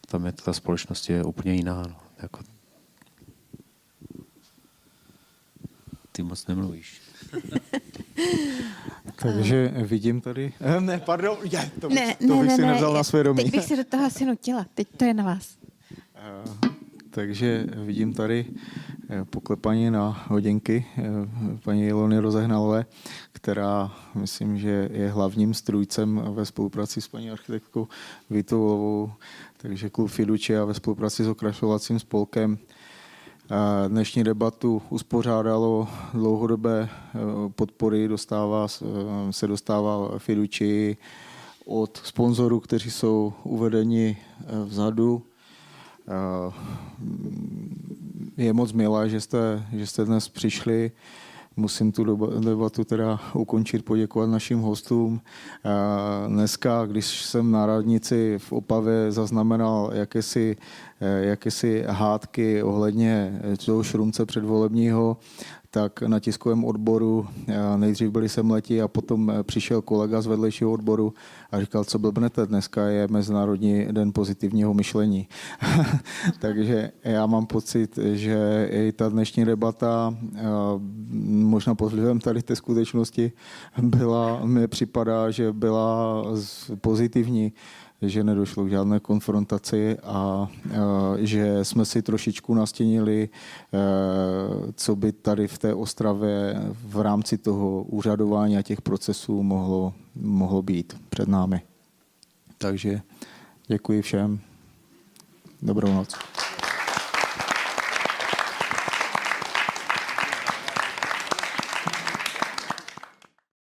tam je ta společnost je úplně jiná. No, jako. Ty moc nemluvíš. [LAUGHS] Takže vidím tady... Ne, pardon, je, to, ne, to bych ne, si ne, nevzal ne, na svědomí. Teď bych se do toho asi nutila. Teď to je na vás. Eh, takže vidím tady eh, poklepaní na hodinky eh, paní Ilony Rozehnalové, která myslím, že je hlavním strůjcem ve spolupráci s paní architektkou Vitolovou, takže klub Fiducia ve spolupráci s okrašovacím spolkem Dnešní debatu uspořádalo dlouhodobé podpory, dostává, se dostává Fiduci od sponzorů, kteří jsou uvedeni vzadu. Je moc milé, že jste, že jste dnes přišli. Musím tu debatu teda ukončit, poděkovat našim hostům. Dneska, když jsem na radnici v Opavě zaznamenal jakési, jakési hádky ohledně toho šrumce předvolebního, tak na tiskovém odboru nejdřív byli sem letí a potom přišel kolega z vedlejšího odboru a říkal, co blbnete, dneska je Mezinárodní den pozitivního myšlení. [LAUGHS] Takže já mám pocit, že i ta dnešní debata, možná pod vlivem tady té skutečnosti, byla, mi připadá, že byla pozitivní že nedošlo k žádné konfrontaci a že jsme si trošičku nastěnili, co by tady v té Ostravě v rámci toho úřadování a těch procesů mohlo, mohlo být před námi. Takže děkuji všem. Dobrou noc.